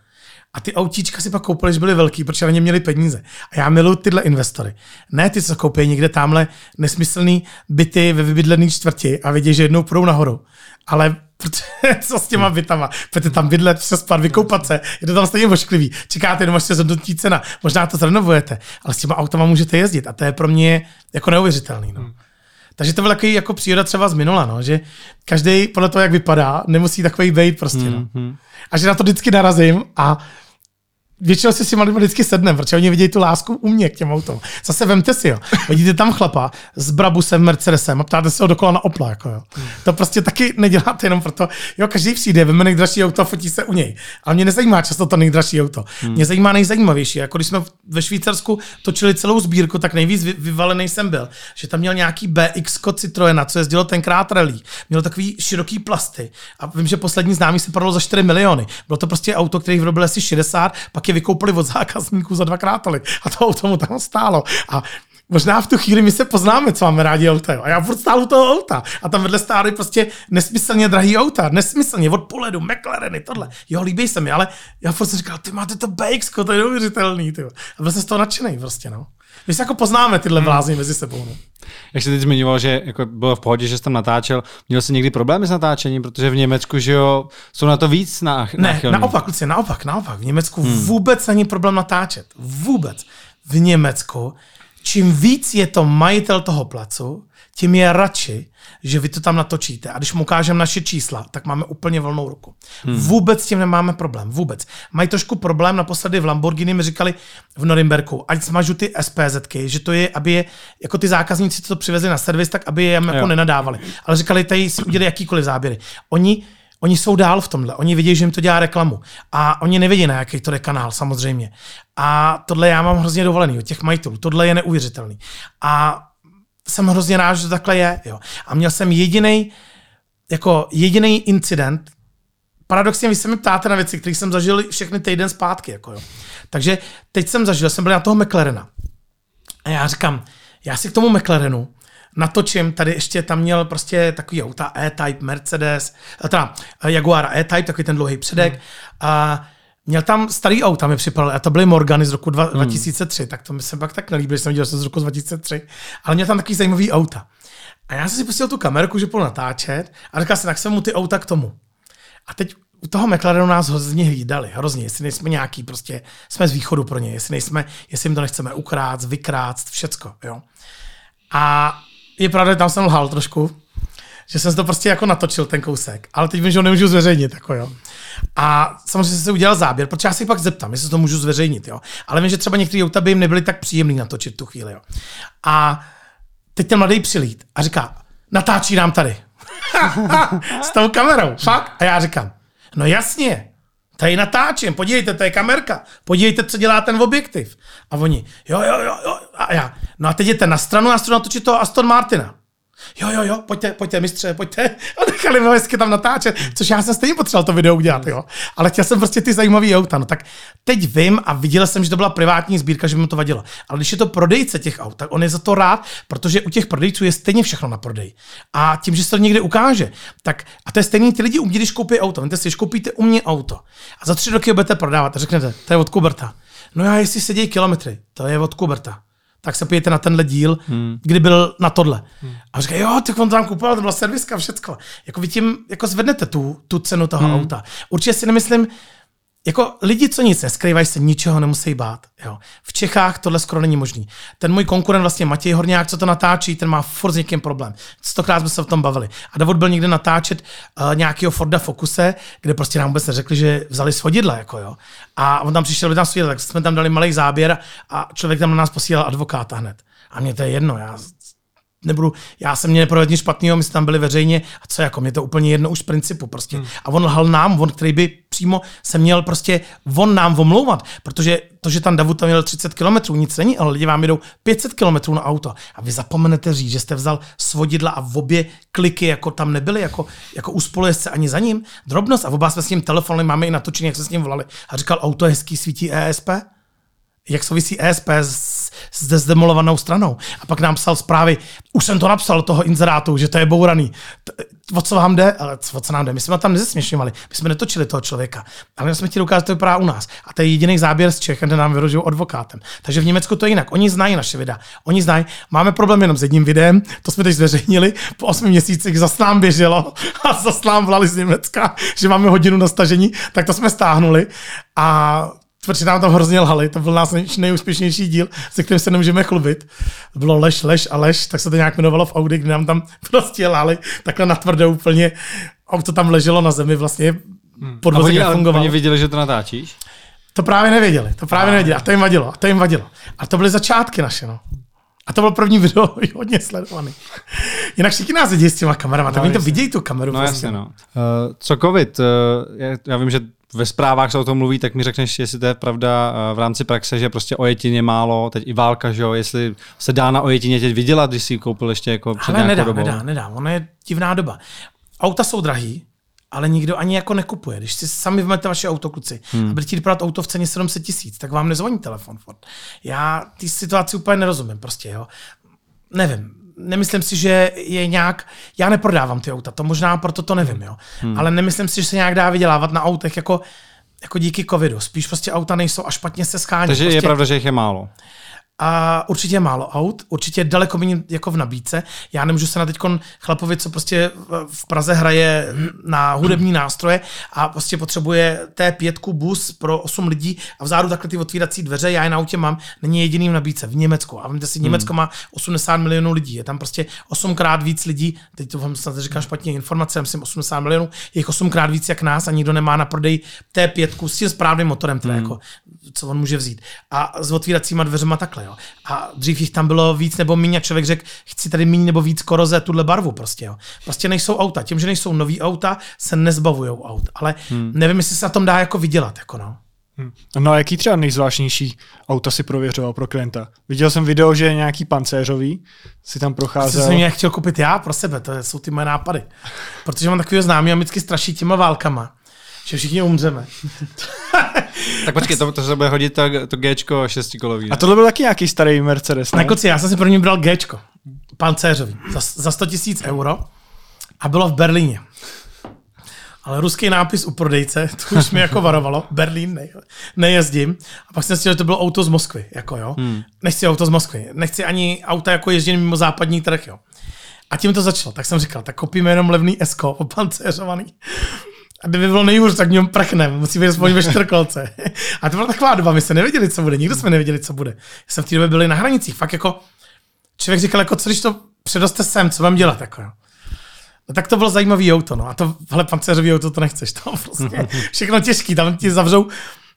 A ty autíčka si pak koupili, že byly velký, protože na ně měli peníze. A já miluji tyhle investory. Ne ty, co koupí někde tamhle nesmyslný byty ve vybydlený čtvrti a vědí, že jednou půjdou nahoru. Ale protože, co s těma bytama? Pojďte tam bydlet, přespat, vykoupat se, je to tam stejně ošklivý. Čekáte, jenom až se zhodnotí cena. Možná to zrenovujete, ale s těma autama můžete jezdit a to je pro mě jako neuvěřitelný. No. Takže to byl takový jako příroda třeba z minula, no, že každý podle toho, jak vypadá, nemusí takový být prostě. No. A že na to vždycky narazím a většinou si s těma lidmi vždycky sednem, protože oni vidějí tu lásku u mě k těm autům. Zase vemte si, jo. Vidíte tam chlapa s Brabusem, Mercedesem a ptáte se ho dokola na Opla. Jako, jo. To prostě taky neděláte jenom proto, jo, každý přijde, veme nejdražší auto a fotí se u něj. Ale mě nezajímá často to nejdražší auto. Hmm. Mě zajímá nejzajímavější. Jako když jsme ve Švýcarsku točili celou sbírku, tak nejvíc vyvalený jsem byl, že tam měl nějaký BX Citroena, co jezdilo tenkrát rally. Mělo takový široký plasty. A vím, že poslední známý se prodalo za 4 miliony. Bylo to prostě auto, který vyrobili asi 60, pak je vykoupili od zákazníků za dvakrát tolik. A to auto mu tam stálo. A možná v tu chvíli my se poznáme, co máme rádi auta. A já furt stál u toho auta. A tam vedle stály prostě nesmyslně drahý auta. Nesmyslně, od poledu, McLareny, tohle. Jo, líbí se mi, ale já furt jsem říkal, ty máte to BX, to je neuvěřitelný. Ty. A byl jsem z toho nadšený prostě, no. My se jako poznáme tyhle hmm. mezi sebou. No. Jak jsi teď zmiňoval, že jako bylo v pohodě, že jsi tam natáčel, měl jsi někdy problémy s natáčením, protože v Německu, že jo, jsou na to víc na, Ne, naopak, kluci, naopak, naopak. V Německu hmm. vůbec není problém natáčet. Vůbec. V Německu, čím víc je to majitel toho placu, tím je radši, že vy to tam natočíte. A když mu ukážeme naše čísla, tak máme úplně volnou ruku. Hmm. Vůbec s tím nemáme problém. Vůbec. Mají trošku problém, naposledy v Lamborghini mi říkali v Norimberku, ať smažu ty SPZky, že to je, aby je, jako ty zákazníci, co to přivezli na servis, tak aby je jako jo. nenadávali. Ale říkali, tady si udělali jakýkoliv záběry. Oni Oni jsou dál v tomhle. Oni vidí, že jim to dělá reklamu. A oni nevidí, na jaký to je kanál, samozřejmě. A tohle já mám hrozně dovolený od těch majitelů. Tohle je neuvěřitelný. A jsem hrozně rád, že to takhle je. Jo. A měl jsem jediný jako jediný incident, paradoxně vy se mi ptáte na věci, které jsem zažil všechny týden zpátky. Jako jo. Takže teď jsem zažil, jsem byl na toho McLarena. A já říkám, já si k tomu McLarenu natočím, tady ještě tam měl prostě takový auta E-Type, Mercedes, teda Jaguar E-Type, takový ten dlouhý předek. Hmm. A Měl tam starý auta, mi připadal, a to byly Morgany z roku dva, hmm. 2003, tak to mi se pak tak nelíbilo, že jsem viděl z roku 2003, ale měl tam takový zajímavý auta. A já jsem si pustil tu kamerku, že půjdu natáčet a říkal jsem, tak jsem mu ty auta k tomu. A teď u toho McLarenu nás hrozně hlídali, hrozně, jestli nejsme nějaký, prostě jsme z východu pro ně, jestli nejsme, jestli jim to nechceme ukrát, vykrát, všecko, jo. A je pravda, že tam jsem lhal trošku, že jsem to prostě jako natočil ten kousek, ale teď vím, že ho nemůžu zveřejnit, jako jo. A samozřejmě jsem si udělal záběr, protože já si pak zeptám, jestli to můžu zveřejnit, jo. Ale vím, že třeba některé auta by jim nebyly tak příjemný natočit tu chvíli, jo. A teď ten mladý přilít a říká, natáčí nám tady. S tou kamerou, fakt. A já říkám, no jasně, tady natáčím, podívejte, to je kamerka, podívejte, co dělá ten objektiv. A oni, jo, jo, jo, jo. A já, no a teď jdete na stranu, já natočit toho Aston Martina jo, jo, jo, pojďte, pojďte, mistře, pojďte. A nechali mě hezky tam natáčet, což já jsem stejně potřeboval to video udělat, jo. Ale chtěl jsem prostě ty zajímavý auta. No tak teď vím a viděl jsem, že to byla privátní sbírka, že mi to vadilo. Ale když je to prodejce těch aut, tak on je za to rád, protože u těch prodejců je stejně všechno na prodej. A tím, že se to někde ukáže, tak a to je stejný, ty lidi umějí, když koupí auto. Víte si, když koupíte u mě auto a za tři roky ho budete prodávat a řeknete, to je od Kuberta. No já jestli sedí kilometry, to je od Kuberta tak se pojďte na tenhle díl, hmm. kdy byl na tohle. Hmm. A říká, jo, tak on tam kupoval, to byla serviska, všecko. Jako vy tím jako zvednete tu, tu cenu toho hmm. auta. Určitě si nemyslím, jako lidi, co nic neskrývají, se ničeho nemusí bát. Jo. V Čechách tohle skoro není možný. Ten můj konkurent, vlastně Matěj Horňák, co to natáčí, ten má furt s někým problém. Stokrát jsme se o tom bavili. A David byl někde natáčet uh, nějakého Forda Focuse, kde prostě nám vůbec neřekli, že vzali svodidla. Jako jo. A on tam přišel, tam svodidla, tak jsme tam dali malý záběr a člověk tam na nás posílal advokáta hned. A mě to je jedno, já nebudu, já jsem měl neprovedl nic špatného, my jsme tam byli veřejně a co jako, mě to úplně jedno už z principu prostě. Hmm. A on lhal nám, on, který by přímo se měl prostě, on nám omlouvat, protože to, že tam Davut tam měl 30 km, nic není, ale lidi vám jedou 500 km na auto. A vy zapomenete říct, že jste vzal svodidla a v obě kliky jako tam nebyly, jako, jako u spolujezdce ani za ním. Drobnost. A oba jsme s ním telefonem, máme i natočený, jak se s ním volali. A říkal, auto hezký, svítí ESP jak souvisí ESP s, s dezdemolovanou stranou. A pak nám psal zprávy, už jsem to napsal toho inzerátu, že to je bouraný. O co vám jde? Ale o co nám jde? My jsme tam nezesměšňovali, my jsme netočili toho člověka. Ale my jsme ukázat, že to vypadá u nás. A to je jediný záběr z Čech, kde nám vyrožují advokátem. Takže v Německu to je jinak. Oni znají naše videa. Oni znají. Máme problém jenom s jedním videem, to jsme teď zveřejnili. Po osmi měsících zas nám běželo a zas nám volali z Německa, že máme hodinu na stažení, tak to jsme stáhnuli. A protože nám tam hrozně lhali, to byl nás nejúspěšnější díl, se kterým se nemůžeme chlubit. To bylo lež, lež a lež, tak se to nějak jmenovalo v Audi, kdy nám tam prostě lhali takhle natvrdo úplně. Auto tam leželo na zemi vlastně, hmm. podvozek nefungoval. oni viděli, že to natáčíš? To právě nevěděli, to právě nevěděli a to jim vadilo, a to jim vadilo. A to byly začátky naše, no. A to byl první video hodně sledovaný. Jinak všichni nás vidí s těma kamerama, tak No, oni to vidějí tu kameru. No prostě. jasně, no. Uh, co covid? Uh, já, já vím, že ve zprávách se o tom mluví, tak mi řekneš, jestli to je pravda uh, v rámci praxe, že prostě ojetině málo, teď i válka, že jo, jestli se dá na ojetině teď vydělat, když si ji koupil ještě jako před Ale nedá, dobou. nedá, nedá. Ono je divná doba. Auta jsou drahý, ale nikdo ani jako nekupuje. Když si sami vmete vaše auto, kluci, hmm. a budete chtít prodat auto v ceně 700 tisíc, tak vám nezvoní telefon Ford. Já té situaci úplně nerozumím prostě, jo. Nevím, nemyslím si, že je nějak, já neprodávám ty auta, to možná proto to nevím, jo. Hmm. Ale nemyslím si, že se nějak dá vydělávat na autech jako, jako díky covidu. Spíš prostě auta nejsou a špatně se schání. Takže prostě... je pravda, že jich je málo. A určitě je málo aut, určitě je daleko méně jako v nabídce. Já nemůžu se na teď chlapovi, co prostě v Praze hraje na hudební nástroje a prostě potřebuje té pětku bus pro 8 lidí a vzadu takhle ty otvírací dveře, já je na autě mám, není jediný v nabídce v Německu. A víte si, Německo má 80 milionů lidí, je tam prostě 8 krát víc lidí, teď to vám snad říkám špatně informace, já myslím 80 milionů, je jich 8 krát víc jak nás a nikdo nemá na prodej té pětku s tím správným motorem, teda jako, co on může vzít. A s otvíracíma dveřma takhle, jo. A dřív jich tam bylo víc nebo méně a člověk řekl, chci tady méně nebo víc koroze, tuhle barvu prostě, jo. Prostě nejsou auta. Tím, že nejsou nový auta, se nezbavují aut. Ale hmm. nevím, jestli se na tom dá jako vydělat, jako no. No a jaký třeba nejzvláštnější auta si prověřoval pro klienta? Viděl jsem video, že je nějaký pancéřový, si tam Asi procházel. jsem je chtěl koupit já pro sebe, to jsou ty moje nápady. Protože mám takového známý a vždycky straší těma válkama, že všichni umřeme. Tak počkej, to, to se bude hodit to, to Gčko šestikolový. A tohle byl taky nějaký starý Mercedes, Na ne? koci, já jsem si první bral Gčko, pancéřový, za, za 100 tisíc euro a bylo v Berlíně. Ale ruský nápis u prodejce, to už mi jako varovalo, Berlín, ne, nejezdím. A pak jsem si že to bylo auto z Moskvy, jako jo. Hmm. Nechci auto z Moskvy, nechci ani auta jako ježdění mimo západní trh, jo. A tím to začalo, tak jsem říkal, tak kopíme jenom levný Esko, opancéřovaný. A kdyby bylo nejhůř, tak v něm prchnem, musí být aspoň ve čtyřkolce. A to byla taková doba, my jsme nevěděli, co bude, nikdo jsme nevěděli, co bude. Já jsem v té době byli na hranicích, fakt jako, člověk říkal, jako co když to předoste sem, co mám dělat, jako jo. No tak to bylo zajímavý auto, no. A to, hele, pancéřový auto to nechceš, to prostě všechno těžký, tam ti zavřou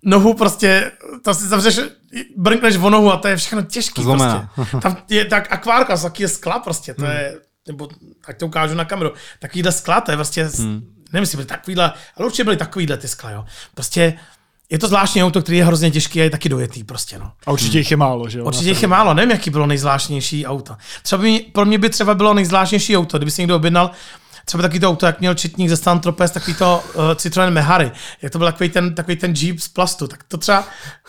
nohu prostě, to si zavřeš, brnkneš o nohu a to je všechno těžký Zlomená. prostě. Tam je tak akvárka, taky je skla prostě, to je, nebo tak to ukážu na kameru, takovýhle skla, to je prostě, hmm. Nevím, jestli byly takovýhle, ale určitě byly takovýhle ty skla, jo. Prostě je to zvláštní auto, který je hrozně těžký a je taky dojetý prostě, no. A určitě jich je málo, že jo? Určitě jich je málo, nevím, jaký bylo nejzvláštnější auto. Třeba by, pro mě by třeba bylo nejzvláštnější auto, kdyby si někdo objednal třeba taky to auto, jak měl četník ze Stan Tropez, takový to uh, Citroen Mehari, jak to byl takový ten, takový ten Jeep z plastu, tak to třeba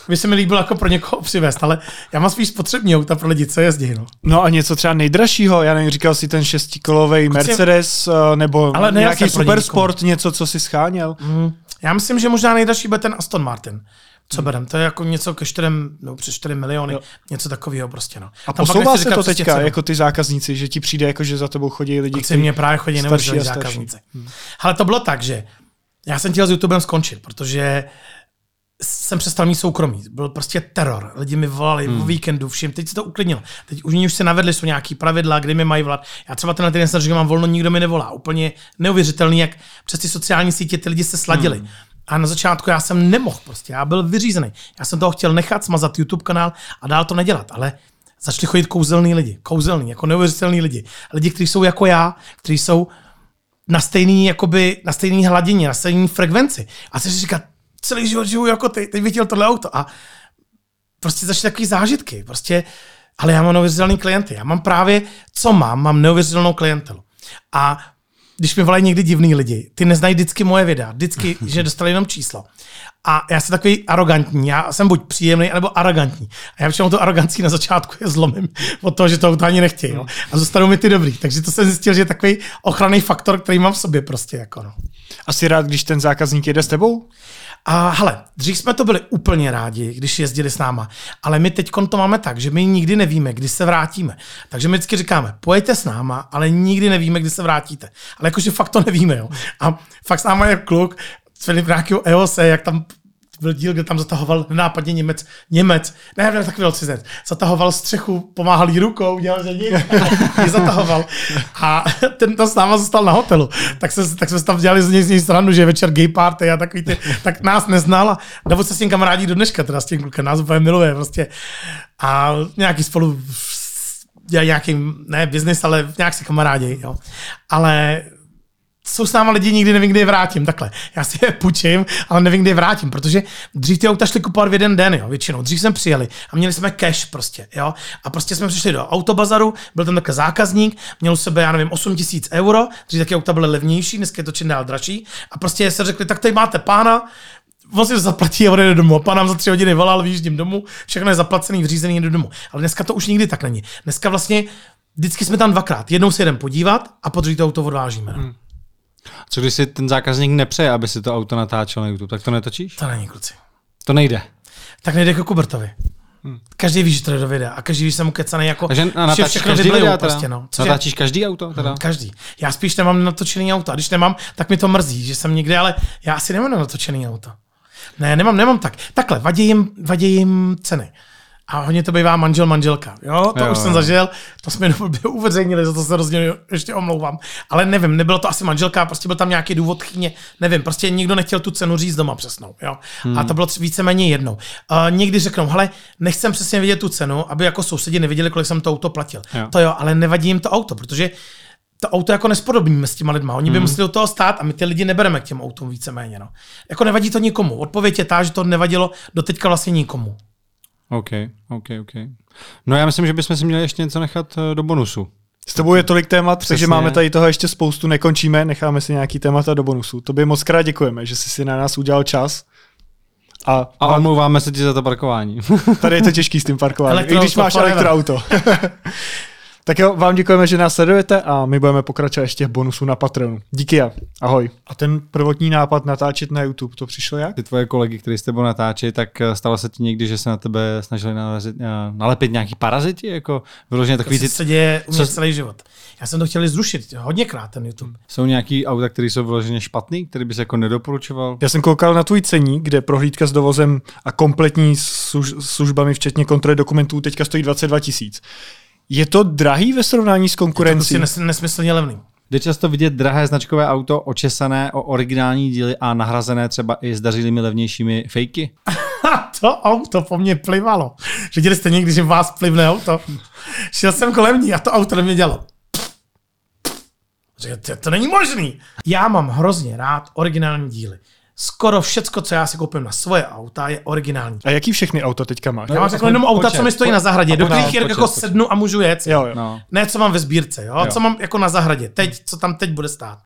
by se mi líbilo jako pro někoho přivést, ale já mám spíš spotřební auta pro lidi, co jezdí, no. No a něco třeba nejdražšího, já nevím, říkal si ten šestikolový Mercedes, eh, nebo Ale nějaký supersport, něco, co si scháněl. Mm. Já myslím, že možná nejdražší bude ten Aston Martin. Co berem? To je jako něco ke 4, no, přes 4 miliony, jo. něco takového prostě. No. A Tam posouvá se to teďka, cenu. jako ty zákazníci, že ti přijde, jako že za tebou chodí lidi, Kluci mě právě chodí starší. zákazníci. Ale to bylo tak, že já jsem chtěl s YouTubem skončit, protože jsem přestal mít soukromí. Byl prostě teror. Lidi mi volali hmm. o víkendu, všim. Teď se to uklidnilo. Teď už, už se navedli, jsou nějaký pravidla, kdy mi mají volat. Já třeba tenhle týden jsem že mám volno, nikdo mi nevolá. Úplně neuvěřitelný, jak přes ty sociální sítě ty lidi se sladili. Hmm. A na začátku já jsem nemohl prostě, já byl vyřízený. Já jsem toho chtěl nechat, smazat YouTube kanál a dál to nedělat, ale začali chodit kouzelní lidi, kouzelní, jako neuvěřitelní lidi. Lidi, kteří jsou jako já, kteří jsou na stejný, jakoby, na stejný hladině, na stejný frekvenci. A se si říká, celý život žiju jako ty, teď chtěl tohle auto. A prostě začaly takový zážitky. Prostě, ale já mám neuvěřitelný klienty. Já mám právě, co mám, mám neuvěřitelnou klientelu. A když mi volají někdy divný lidi, ty neznají vždycky moje videa, vždycky, že dostali jenom číslo. A já jsem takový arrogantní, já jsem buď příjemný, nebo arrogantní. A já většinou to arogancí na začátku je zlomím od toho, že to ani nechtějí. No. A zůstanou mi ty dobrý. Takže to jsem zjistil, že je takový ochranný faktor, který mám v sobě prostě. Jako no. Asi rád, když ten zákazník jede s tebou? A hele, dřív jsme to byli úplně rádi, když jezdili s náma, ale my teď to máme tak, že my nikdy nevíme, kdy se vrátíme. Takže my vždycky říkáme, pojďte s náma, ale nikdy nevíme, kdy se vrátíte. Ale jakože fakt to nevíme, jo. A fakt s náma je kluk, Filip nějakého EOS, jak tam byl díl, kde tam zatahoval nápadně Němec, Němec, ne, ne, takový cizinec, zatahoval střechu, pomáhal jí rukou, dělal, že nic, ji zatahoval. A ten tam s náma zůstal na hotelu. Tak, se, tak jsme se tam dělali z něj, z něj stranu, že je večer gay party a takový ty, tak nás neznal a nebo se s tím kamarádí do dneška, teda s tím klukem, nás úplně miluje prostě. A nějaký spolu dělají nějaký, ne business, ale nějak se kamarádi, jo. Ale jsou s náma lidi, nikdy nevím, kdy je vrátím. Takhle. Já si je půjčím, ale nevím, kdy je vrátím, protože dřív ty auta šly kupovat v jeden den, jo, většinou. Dřív jsme přijeli a měli jsme cash prostě, jo. A prostě jsme přišli do autobazaru, byl tam takový zákazník, měl u sebe, já nevím, 8 tisíc euro, dřív taky auta byly levnější, dneska je to čím dál dražší. A prostě se řekli, tak tady máte pána, on si to zaplatí a odejde domů. A pán nám za tři hodiny volal, vyjíždím domů, všechno je zaplacený, vřízený, jde domů. Ale dneska to už nikdy tak není. Dneska vlastně vždycky jsme tam dvakrát. Jednou se jdem podívat a po to auto odvážíme. Hmm. Co když si ten zákazník nepřeje, aby si to auto natáčel na YouTube, tak to netočíš? To není, kluci. To nejde. Tak nejde jako Kubertovi. Hmm. Každý ví, že to jde do videa a každý ví, že jsem mu kecaný jako, Takže že natáčíš všechno každý videa teda? prostě, no. Cože? Natáčíš každý auto teda? Každý. Já spíš nemám natočený auto. A když nemám, tak mi to mrzí, že jsem někde, ale já asi nemám natočený auto. Ne, nemám, nemám tak. Takhle, vadí jim, vadí jim ceny. A hodně to bývá manžel, manželka. Jo, to Jo, už jo. jsem zažil, to jsme jenom uveřejnili, za to se hrozně ještě omlouvám. Ale nevím, nebylo to asi manželka, prostě byl tam nějaký důvod chyně, nevím, prostě nikdo nechtěl tu cenu říct doma přesnou. Jo? Hmm. A to bylo víceméně jednou. Uh, někdy řeknou, hele, nechcem přesně vidět tu cenu, aby jako sousedi neviděli, kolik jsem to auto platil. Jo. To jo, ale nevadí jim to auto, protože to auto jako nespodobníme s těma lidma. Oni by Hmm. museli do toho stát a my ty lidi nebereme k těm autům víceméně. No. Jako nevadí to nikomu. Odpověď je ta, že to nevadilo do teďka vlastně nikomu. OK, OK, OK. No já myslím, že bychom si měli ještě něco nechat eh, do bonusu. S tebou je tolik témat, Přesně. takže máme tady toho ještě spoustu, nekončíme, necháme si nějaký témata do bonusu. To by moc krát děkujeme, že jsi si na nás udělal čas. A, A omlouváme se ti za to parkování. tady je to těžký s tím parkováním, i když máš elektroauto. tak jo, vám děkujeme, že nás sledujete a my budeme pokračovat ještě v bonusu na Patreonu. Díky já. Ahoj. A ten prvotní nápad natáčet na YouTube, to přišlo jak? Ty tvoje kolegy, kteří s tebou natáčí, tak eh, stalo se ti někdy, že se na tebe snažili narazit, eh, nalepit nějaký paraziti, jako vyloženě takový To ty, se děje u mě co- celý život. Já jsem to chtěl zrušit hodněkrát, ten YouTube. jsou nějaký auta, které jsou vyloženě špatný, který bys jako nedoporučoval? Já jsem koukal na tvůj ceník, kde prohlídka s dovozem a kompletní služ, službami, včetně kontroly dokumentů, teďka stojí 22 tisíc. Je to drahý ve srovnání s To konkurencí? je nes- nesmyslně levný. Jde často vidět drahé značkové auto, očesané o originální díly a nahrazené třeba i zdařilými levnějšími fejky? To auto po mně plivalo. Viděli jste někdy, že vás plivne auto? Šel jsem kolem ní a to auto na mě dělalo. Říkal, to, to není možný. Já mám hrozně rád originální díly. Skoro všecko, co já si koupím na svoje auta, je originální. A jaký všechny auta teďka máš? Já vám řeknu jenom auta, počet, co mi stojí po- na zahradě, do kterých počet, jako počet. sednu a můžu jet. Jo, jo. No. Ne, co mám ve sbírce, jo? Jo. co mám jako na zahradě, teď, co tam teď bude stát.